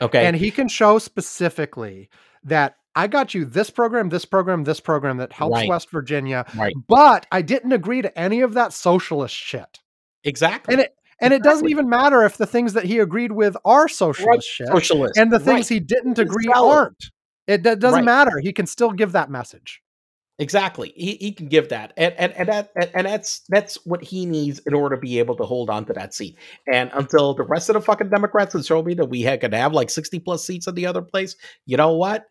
Okay. And he can show specifically that I got you this program, this program, this program that helps right. West Virginia. Right. But I didn't agree to any of that socialist shit. Exactly. And it and exactly. it doesn't even matter if the things that he agreed with are socialist right. shit. Socialist. And the things he didn't agree aren't. It, it doesn't matter. He can still give that message. Exactly. He, he can give that. And and and that and that's that's what he needs in order to be able to hold on to that seat. And until the rest of the fucking Democrats can show me that we could have like 60 plus seats in the other place, you know what?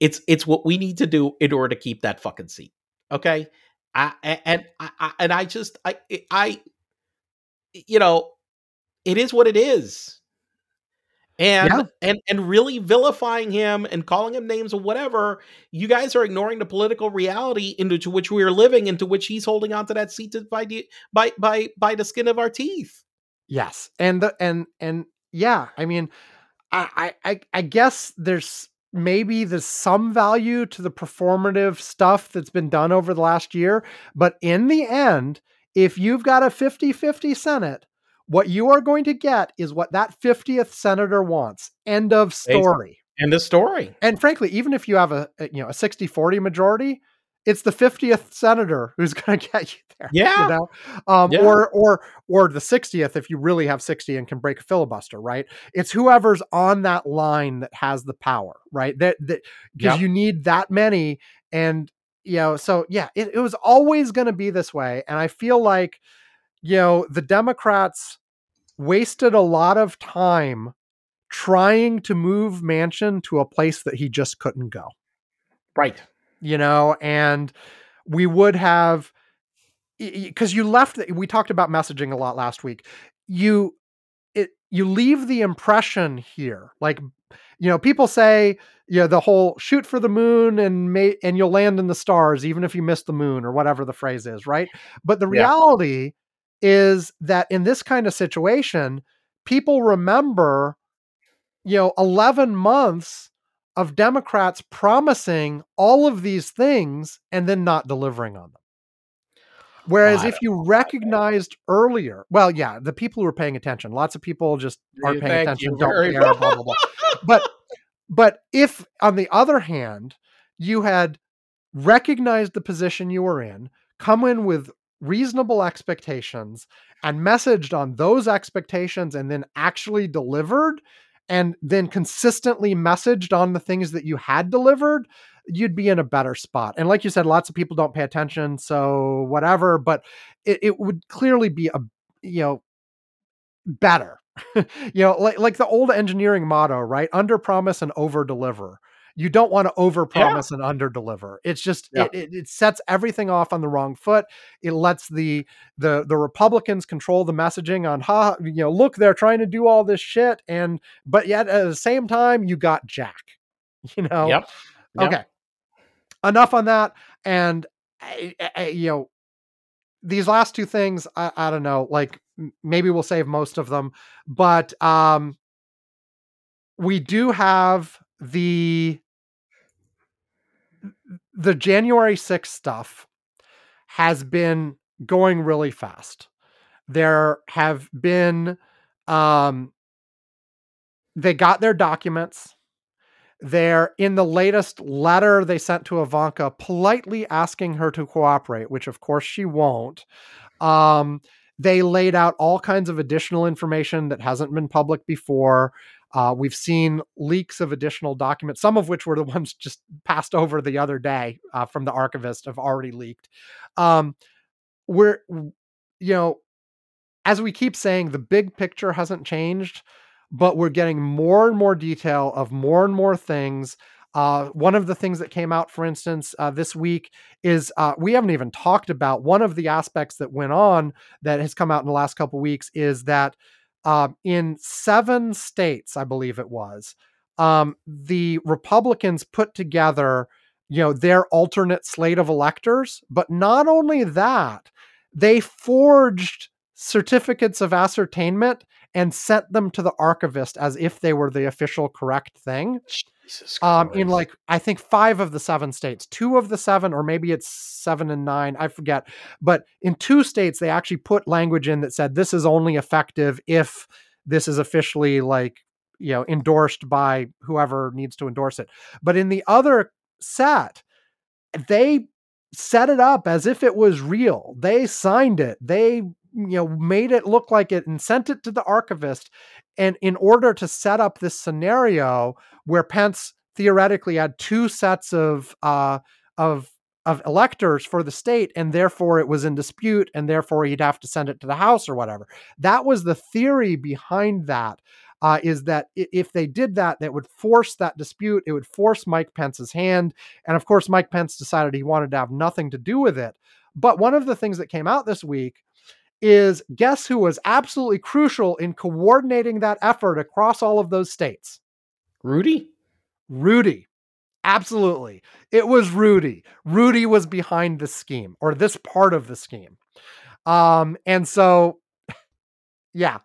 It's it's what we need to do in order to keep that fucking seat. Okay? I and I and I just I I you know, it is what it is and yeah. and and really vilifying him and calling him names or whatever you guys are ignoring the political reality into which we are living into which he's holding onto that seat by the, by by by the skin of our teeth yes and the, and and yeah i mean i i i guess there's maybe there's some value to the performative stuff that's been done over the last year but in the end if you've got a 50-50 senate what you are going to get is what that 50th senator wants. End of story. End of story. And frankly, even if you have a, a you know a 60-40 majority, it's the 50th senator who's going to get you there. Yeah. You know? Um, yeah. Or or or the 60th if you really have 60 and can break a filibuster, right? It's whoever's on that line that has the power, right? That that because yep. you need that many, and you know, so yeah, it, it was always going to be this way, and I feel like you know, the Democrats wasted a lot of time trying to move Manchin to a place that he just couldn't go. Right. You know, and we would have because you left we talked about messaging a lot last week. You it you leave the impression here like you know people say you know the whole shoot for the moon and may and you'll land in the stars even if you miss the moon or whatever the phrase is right but the reality is that in this kind of situation, people remember, you know, 11 months of Democrats promising all of these things and then not delivering on them. Whereas if you recognized earlier, well, yeah, the people who are paying attention, lots of people just aren't paying Thank attention, don't care, blah blah blah. But but if on the other hand, you had recognized the position you were in, come in with reasonable expectations and messaged on those expectations and then actually delivered and then consistently messaged on the things that you had delivered you'd be in a better spot. And like you said lots of people don't pay attention so whatever but it, it would clearly be a you know better. You know like like the old engineering motto right? Under promise and over deliver you don't want to over promise and under deliver it's just Yeah. it, it, it sets everything off on the wrong foot it lets the the the republicans control the messaging on ha you know look they're trying to do all this shit and but yet at the same time you got jack you know Yep. Yep. okay enough on that and I, I- you know these last two things I, I don't know like maybe we'll save most of them but um we do have the the January 6th stuff has been going really fast. There have been um they got their documents. They're in the latest letter they sent to Ivanka politely asking her to cooperate, which of course she won't. Um they laid out all kinds of additional information that hasn't been public before. Uh, we've seen leaks of additional documents, some of which were the ones just passed over the other day uh, from the archivist have already leaked. Um, we're, you know, as we keep saying, the big picture hasn't changed, but we're getting more and more detail of more and more things. Uh, one of the things that came out, for instance, uh, this week is uh, we haven't even talked about one of the aspects that went on that has come out in the last couple weeks is that um, in seven states, I believe it was, um, the Republicans put together, you know, their alternate slate of electors. But not only that, they forged certificates of ascertainment and sent them to the archivist as if they were the official correct thing. Jesus um in like i think five of the seven states two of the seven or maybe it's seven and nine i forget. But in two states they actually put language in that said this is only effective if this is officially like you know endorsed by whoever needs to endorse it. But in the other set they set it up as if it was real. They signed it. They you know made it look like it and sent it to the archivist and in order to set up this scenario where Pence theoretically had two sets of uh, of of electors for the state, and therefore it was in dispute, and therefore he'd have to send it to the House or whatever. That was the theory behind that. Uh, is that if they did that, that would force that dispute. It would force Mike Pence's hand, and of course, Mike Pence decided he wanted to have nothing to do with it. But one of the things that came out this week is guess who was absolutely crucial in coordinating that effort across all of those states? Rudy? Rudy. Absolutely. It was Rudy. Rudy was behind the scheme or this part of the scheme. Um, and so, yeah.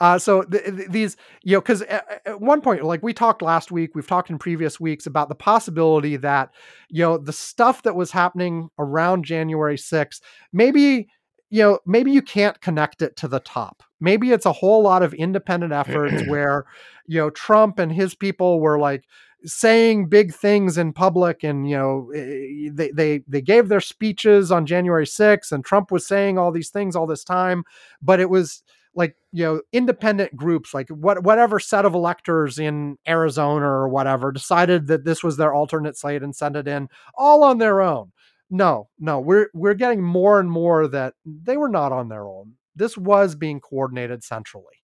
Uh, so th- th- these, you know, because at, at one point, like we talked last week, we've talked in previous weeks about the possibility that, you know, the stuff that was happening around January 6th, maybe, you know, maybe you can't connect it to the top. Maybe it's a whole lot of independent efforts where, you know, Trump and his people were like, saying big things in public and you know eh, they they they gave their speeches on January 6th and Trump was saying all these things all this time but it was like you know independent groups like what whatever set of electors in Arizona or whatever decided that this was their alternate slate and sent it in all on their own no no we're we're getting more and more that they were not on their own this was being coordinated centrally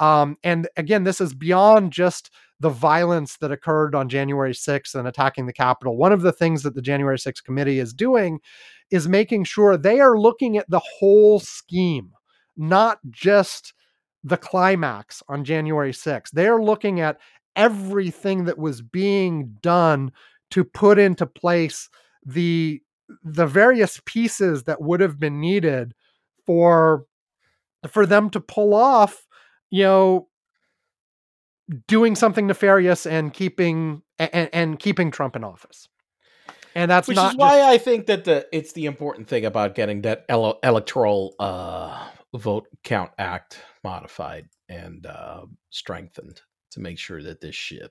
um, and again, this is beyond just the violence that occurred on January 6th and attacking the Capitol. One of the things that the January 6th committee is doing is making sure they are looking at the whole scheme, not just the climax on January 6th. They're looking at everything that was being done to put into place the the various pieces that would have been needed for for them to pull off you know doing something nefarious and keeping and, and keeping Trump in office. and that's which is why I think that the it's the important thing about getting that ele- electoral uh, vote count act modified and uh, strengthened to make sure that this shit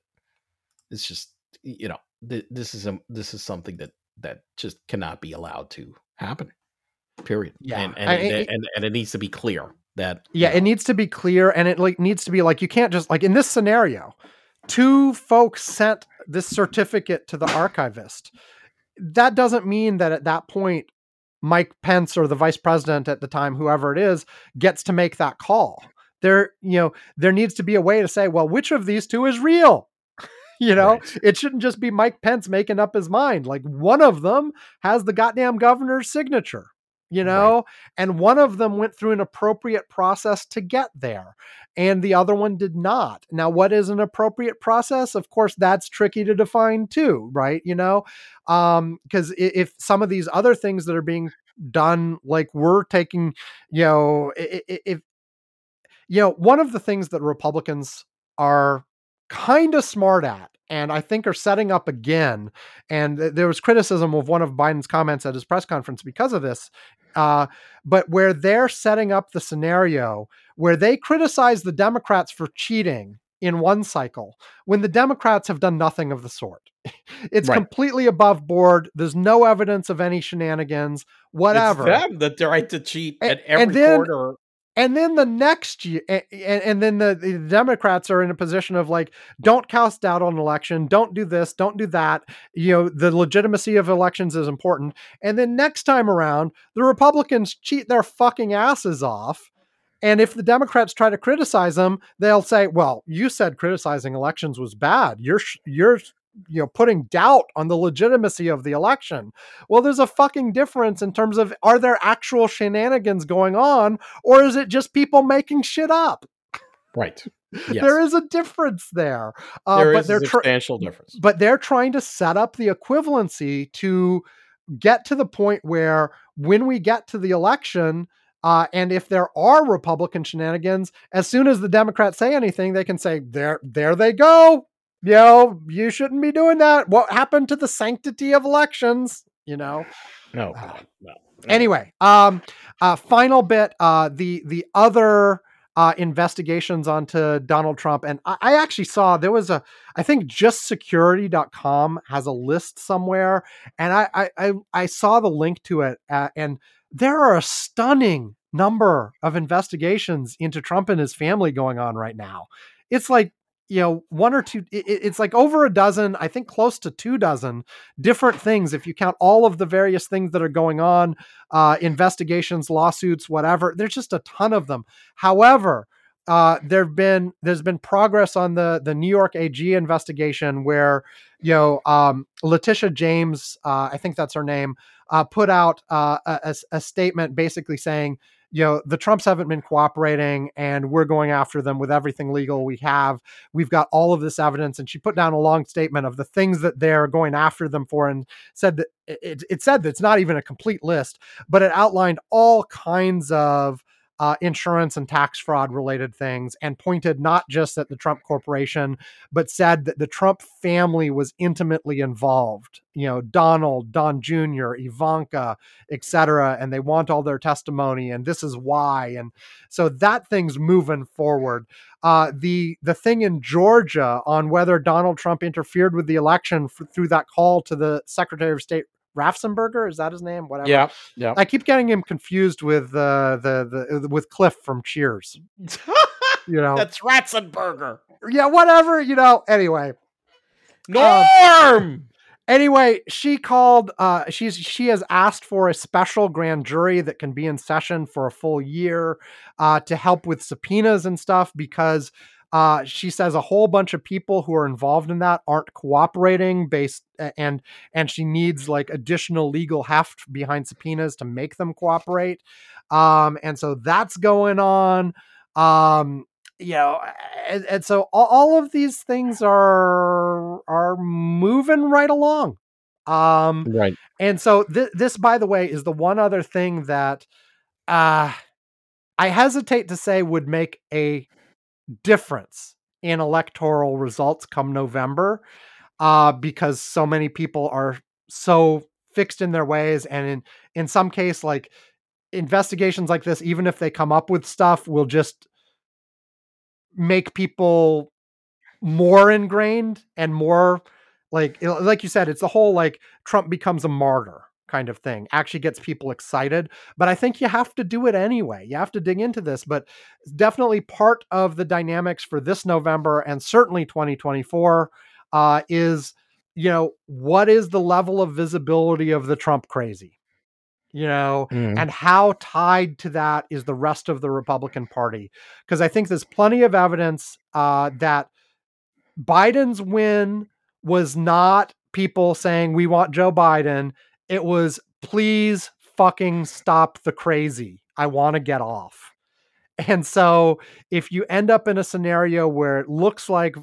is just you know th- this is a this is something that that just cannot be allowed to happen. Period. Yeah, and and, I- it- and, and it needs to be clear that you yeah know, it needs to be clear and it like needs to be like you can't just like in this scenario two folks sent this certificate to the archivist that doesn't mean that at that point mike pence or the vice president at the time whoever it is gets to make that call there you know there needs to be a way to say well which of these two is real you know Right. it shouldn't just be mike pence making up his mind like one of them has the goddamn governor's signature you Right. know and one of them went through an appropriate process to get there and the other one did not now what is an appropriate process of course that's tricky to define too right you know um because if some of these other things that are being done like we're taking you know if you know one of the things that republicans are kind of smart at and i think are setting up again and th- there was criticism of one of biden's comments at his press conference because of this uh, but where they're setting up the scenario where they criticize the democrats for cheating in one cycle when the democrats have done nothing of the sort it's Right. completely above board there's no evidence of any shenanigans whatever It's them that the right to cheat A- at and every then- quarter. And then the next year, and, and then the, the Democrats are in a position of like, don't cast doubt on election, don't do this, don't do that. You know, the legitimacy of elections is important. And then next time around, the Republicans cheat their fucking asses off. And if the Democrats try to criticize them, they'll say, "Well, you said criticizing elections was bad. You're you're you know putting doubt on the legitimacy of the election." Well, there's a fucking difference in terms of are there actual shenanigans going on or is it just people making shit up? Right. Yes. There is a difference there. Uh, There but is they're a substantial difference. but they're trying to set up the equivalency to get to the point where when we get to the election uh, and if there are republican shenanigans as soon as the democrats say anything they can say there there they go you know you shouldn't be doing that what happened to the sanctity of elections you know No. God, no. no. anyway um uh final bit uh the the other uh investigations onto donald trump and i, I actually saw there was a i think justsecurity.com has a list somewhere and i i i, I saw the link to it uh, and there are a stunning number of investigations into trump and his family going on right now it's like you know one or two it, it- it's like over a dozen i think close to two dozen different things if you count all of the various things that are going on uh, investigations lawsuits whatever. There's just a ton of them. However uh, there've been there's been progress on the the New York AG investigation where you know um, Letitia James uh, I think that's her name uh, put out uh, a- a statement basically saying you know the Trumps haven't been cooperating and we're going after them with everything legal we have. We've got all of this evidence. And she put down a long statement of the things that they're going after them for and said that it, it said that it's not even a complete list but it outlined all kinds of uh, insurance and tax fraud related things and pointed not just at the Trump Corporation, but said that the Trump family was intimately involved. You know, Donald, Don Jr., Ivanka, et cetera, and they want all their testimony, and this is why. And so that thing's moving forward. Uh, the the thing in Georgia on whether Donald Trump interfered with the election f- through that call to the Secretary of State Raffensperger, is that his name? Whatever. Yeah, yeah. I keep getting him confused with uh, the the with Cliff from Cheers. You know, That's Ratzenberger. yeah, whatever. You know. Anyway, Norm. anyway, she called. Uh, she's she has asked for a special grand jury that can be in session for a full year uh, to help with subpoenas and stuff because. Uh, she says a whole bunch of people who are involved in that aren't cooperating based and and she needs like additional legal heft behind subpoenas to make them cooperate. Um and so that's going on. Um you know and, and so all, all of these things are are moving right along. Um Right. and so th- this by the way is the one other thing that uh i hesitate to say would make a difference in electoral results come november uh because so many people are so fixed in their ways and in in some case like investigations like this even if they come up with stuff will just make people more ingrained and more like like you said it's the whole like Trump becomes a martyr kind of thing actually gets people excited but i think you have to do it anyway you have to dig into this but definitely part of the dynamics for this november and certainly 2024 uh, is you know what is the level of visibility of the trump crazy you know mm. and how tied to that is the rest of the republican party because i think there's plenty of evidence uh, that biden's win was not people saying we want joe biden it was please fucking stop the crazy. I want to get off. And so if you end up in a scenario where it looks like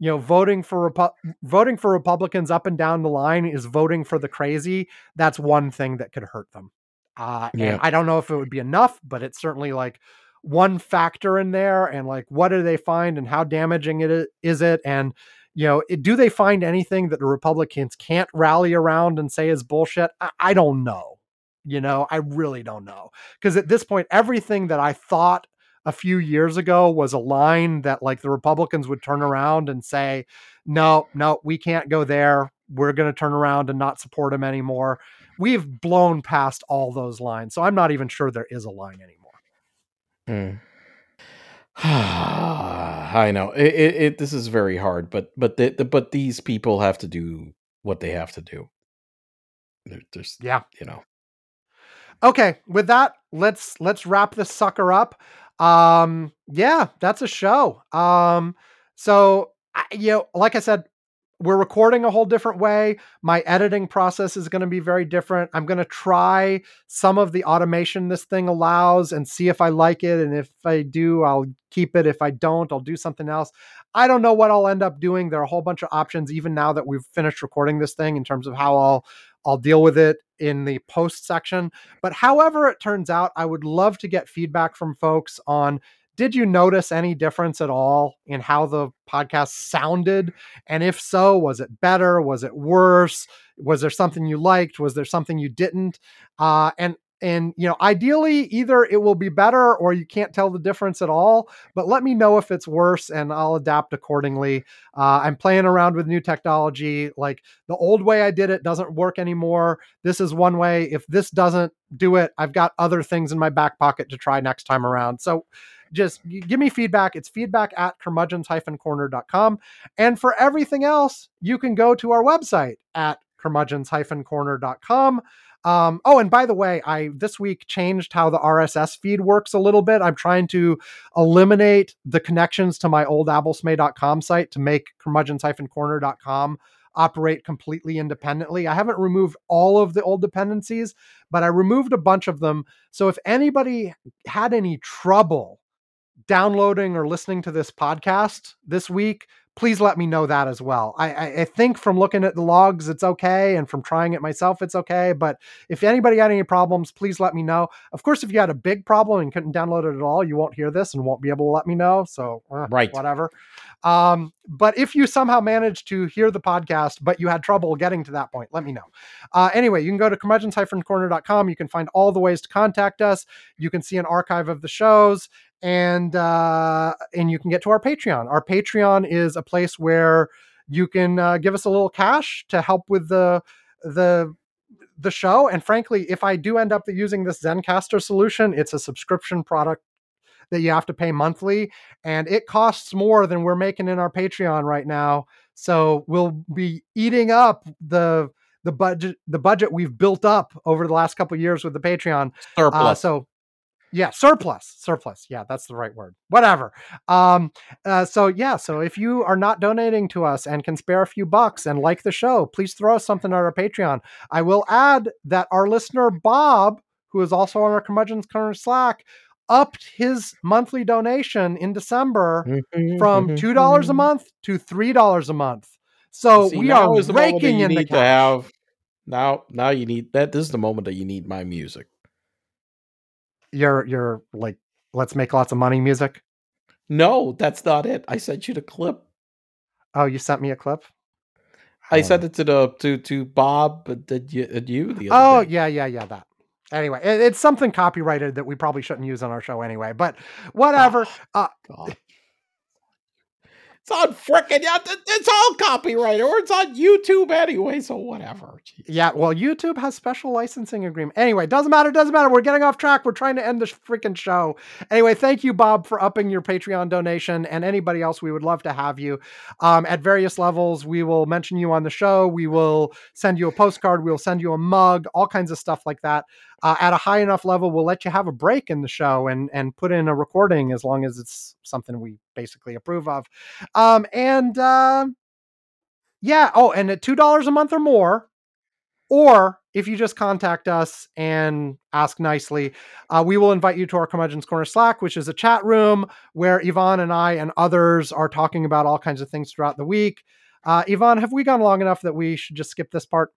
you know voting for Repu- voting for Republicans up and down the line is voting for the crazy, that's one thing that could hurt them. Uh, yeah. and I don't know if it would be enough, but it's certainly like one factor in there. And like, what do they find, and how damaging it is it, and you know, do they find anything that the Republicans can't rally around and say is bullshit? I, I don't know. You know, I really don't know. Because at this point, everything that I thought a few years ago was a line that like the Republicans would turn around and say, no, no, we can't go there. We're going to turn around and not support him anymore. We've blown past all those lines. So I'm not even sure there is a line anymore. Mm. I know it, it, it, This is very hard, but but the, the, but these people have to do what they have to do. They're just yeah, you know. Okay, with that, let's let's wrap this sucker up. Um, yeah, that's a show. Um, so you know, like I said, we're recording a whole different way. My editing process is going to be very different. I'm going to try some of the automation this thing allows and see if I like it. And if I do, I'll keep it. If I don't, I'll do something else. I don't know what I'll end up doing. There are a whole bunch of options, even now that we've finished recording this thing, in terms of how I'll I'll deal with it in the post section. But however it turns out, I would love to get feedback from folks on did you notice any difference at all in how the podcast sounded? And if so, was it better? Was it worse? Was there something you liked? Was there something you didn't? Uh, and and you know ideally either it will be better or you can't tell the difference at all but let me know if it's worse and i'll adapt accordingly uh, i'm playing around with new technology like the old way i did it doesn't work anymore this is one way if this doesn't do it i've got other things in my back pocket to try next time around so just give me feedback. It's feedback at curmudgeons-corner.com. And for everything else, you can go to our website at curmudgeons-corner.com. Um, oh, and by the way, I this week changed how the RSS feed works a little bit. I'm trying to eliminate the connections to my old abulsme.com site to make curmudgeons-corner.com operate completely independently. I haven't removed all of the old dependencies, but I removed a bunch of them. So if anybody had any trouble downloading or listening to this podcast this week, please let me know that as well. I, I, I, think from looking at the logs, it's okay. And from trying it myself, it's okay. But if anybody had any problems, please let me know. Of course, if you had a big problem and couldn't download it at all, you won't hear this and won't be able to let me know. So, eh, right. Whatever. Um, but if you somehow managed to hear the podcast, but you had trouble getting to that point, let me know. Uh, anyway, you can go to curmudgeons-corner.com. You can find all the ways to contact us. You can see an archive of the shows and uh, and you can get to our Patreon. Our Patreon is a place where you can uh, give us a little cash to help with the the the show. And frankly, if I do end up using this Zencastr solution, it's a subscription product that you have to pay monthly, and it costs more than we're making in our Patreon right now. So we'll be eating up the the budget the budget we've built up over the last couple years with the Patreon. Surplus. Uh, so yeah surplus surplus. Yeah that's the right word. Whatever. Um uh, so yeah so if you are not donating to us and can spare a few bucks and like the show please throw us something on our patreon. I will add that our listener bob who is also on our curmudgeons corner slack upped his monthly donation in december mm-hmm, from mm-hmm, $2 mm-hmm. a month to $3 a month. So See, we are raking in the cash. have now now you need that this is the moment that you need my music your your like let's make lots of money music? No, that's not it. I sent you the clip. Oh, you sent me a clip? I sent it to the to to Bob, but did you, did you the Oh day. yeah, yeah, yeah. That. Anyway, it, it's something copyrighted that we probably shouldn't use on our show anyway. But whatever. Uh, God. It's on frickin' yeah, it's all copyright, or it's on YouTube anyway, so whatever. Jeez. Yeah, well, YouTube has special licensing agreement. Anyway, doesn't matter, doesn't matter. We're getting off track. We're trying to end this freaking show. Anyway, thank you, Bob, for upping your Patreon donation, and anybody else. We would love to have you um, at various levels. We will mention you on the show. We will send you a postcard. We will send you a mug, all kinds of stuff like that. Uh, at a high enough level, we'll let you have a break in the show and and put in a recording as long as it's something we basically approve of. Um, and uh, yeah, oh, and at two dollars a month or more, or if you just contact us and ask nicely, uh, we will invite you to our Curmudgeon's Corner Slack, which is a chat room where Ivan and I and others are talking about all kinds of things throughout the week. Uh, Ivan, have we gone long enough that we should just skip this part?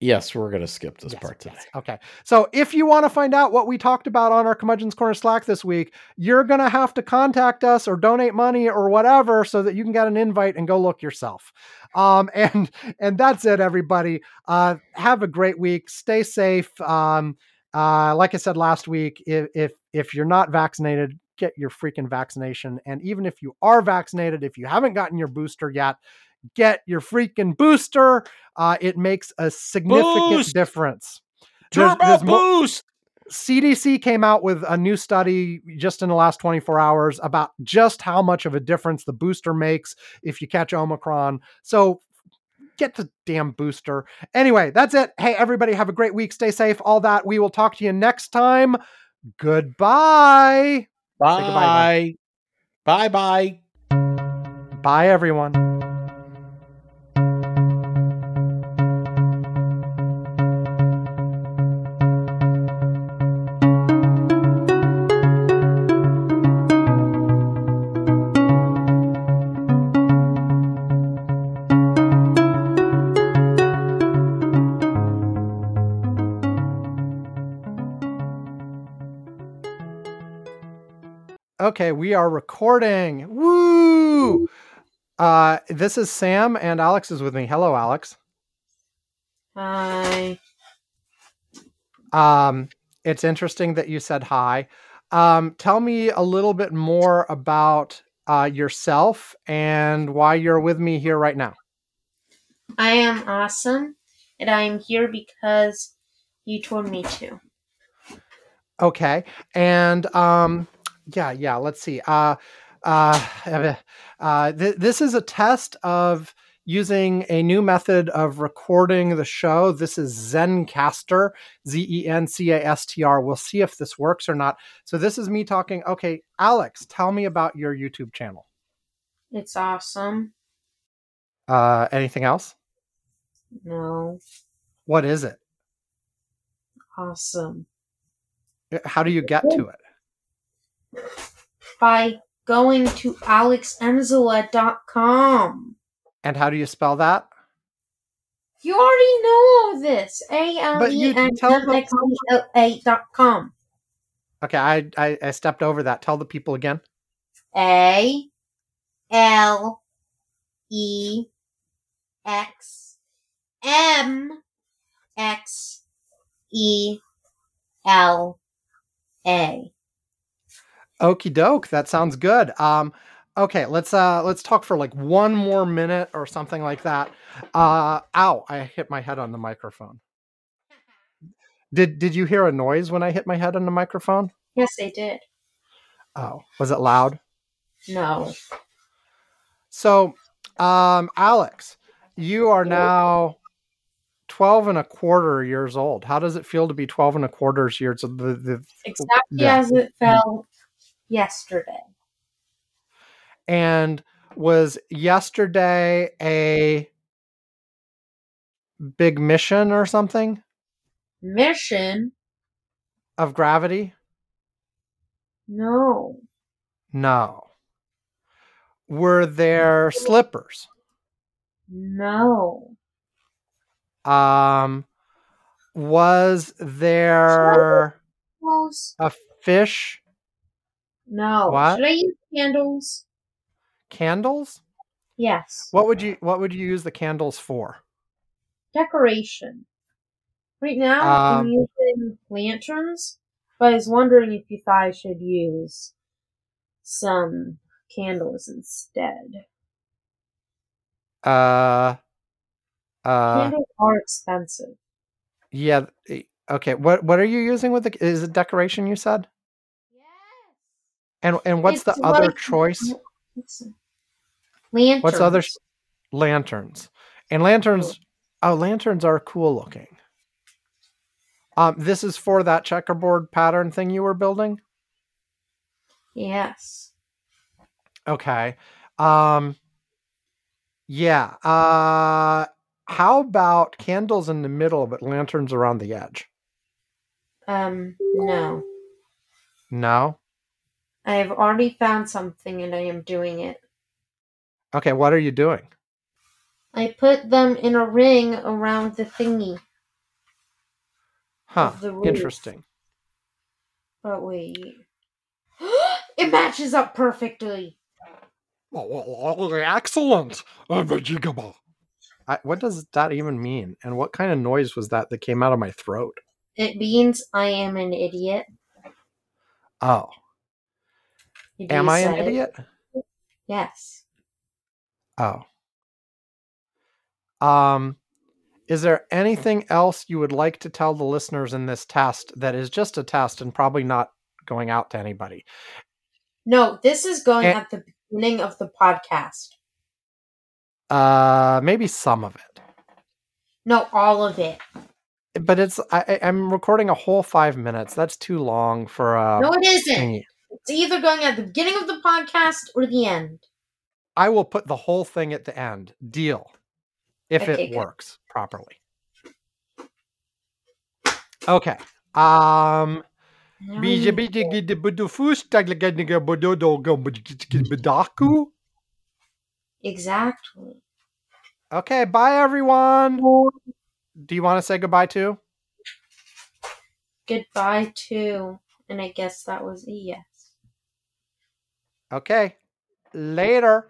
Yes, we're going to skip this Yes, part today. yes. Okay. So if you want to find out what we talked about on our Curmudgeon's Corner Slack this week, you're going to have to contact us or donate money or whatever so that you can get an invite and go look yourself. Um, and and that's it, everybody. Uh, have a great week. Stay safe. Um, uh, like I said last week, if, if if you're not vaccinated, get your freaking vaccination. And even if you are vaccinated, if you haven't gotten your booster yet, get your freaking booster. Uh, it makes a significant Boost! difference. Turbo there's mo- boost. CDC came out with a new study just in the last 24 hours about just how much of a difference the booster makes if you catch Omicron. So get the damn booster. Anyway, that's it. Hey, everybody, have a great week. Stay safe. All that. We will talk to you next time. Goodbye. goodbye, Bye. Bye bye. Bye, everyone. We are recording. Woo! Uh, this is Sam, and Alex is with me. Hello, Alex. Hi. Um, it's interesting that you said hi. Um, tell me a little bit more about uh, yourself and why you're with me here right now. I am awesome, and I am here because you told me to. Okay, and um, yeah, yeah. Let's see. Uh, uh, uh, th- this is a test of using a new method of recording the show. This is Zencastr, Z E N C A S T R. We'll see if this works or not. So this is me talking. Okay, Alex, tell me about your YouTube channel. It's awesome. Uh, anything else? No, What is it? awesome. How do you get to it? By going to alexemzela.com. And how do you spell that? You already know all this. A L E N M X E L A dot com. Okay, I, I I stepped over that. Tell the people again. A L E X M X E L A. Okie doke. That sounds good. Um, okay, let's uh let's talk for like one more minute or something like that. Uh, ow! I hit my head on the microphone. Did Did you hear a noise when I hit my head on the microphone? Yes, I did. Oh, was it loud? No. So, um, Alex, you are now 12 and a quarter years old. How does it feel to be 12 and a quarter years of the, the Exactly Yeah. as it felt yesterday. and was yesterday a big mission or something Mission? of gravity? No. No. Were there slippers? No. Um was there a fish No. What? Should I use candles? candles? Yes. What would you What would you use the candles for? Decoration. Right now, I'm Um, using lanterns, but I was wondering if you thought I should use some candles instead. Uh, uh, Candles are expensive. yeah. eh, Okay. What What are you using with the? Is it decoration? You said. And and what's the It's other choice? Lanterns. What's other lanterns? And lanterns. Oh, lanterns are cool looking. Um, this is for that checkerboard pattern thing you were building. Yes. Okay. Um yeah. Uh how about candles in the middle but lanterns around the edge? Um, no. No. I have already found something and I am doing it. Okay, what are you doing? I put them in a ring around the thingy. Huh. The. Interesting. But wait. it matches up perfectly. Oh, excellent. I, what does that even mean? And what kind of noise was that that came out of my throat? It means I am an idiot. Oh, You am I an it. idiot? Yes. Oh. Um, is there anything else you would like to tell the listeners in this test that is just a test and probably not going out to anybody? No, this is going And- at the beginning of the podcast. Uh, maybe some of it, No, all of it. but it's I, I- I'm recording a whole five minutes. That's too long for a no, it isn't. thingy. It's either going at the beginning of the podcast or the end. I will put the whole thing at the end. Deal, if Okay, it good. works properly. Okay. Um. Now Bija you- bija gida budu fus taglaga niga budu do go budaku. Exactly. Okay, bye everyone. Do you want to say goodbye too? Goodbye too. And I guess that was a yes. Okay. Later.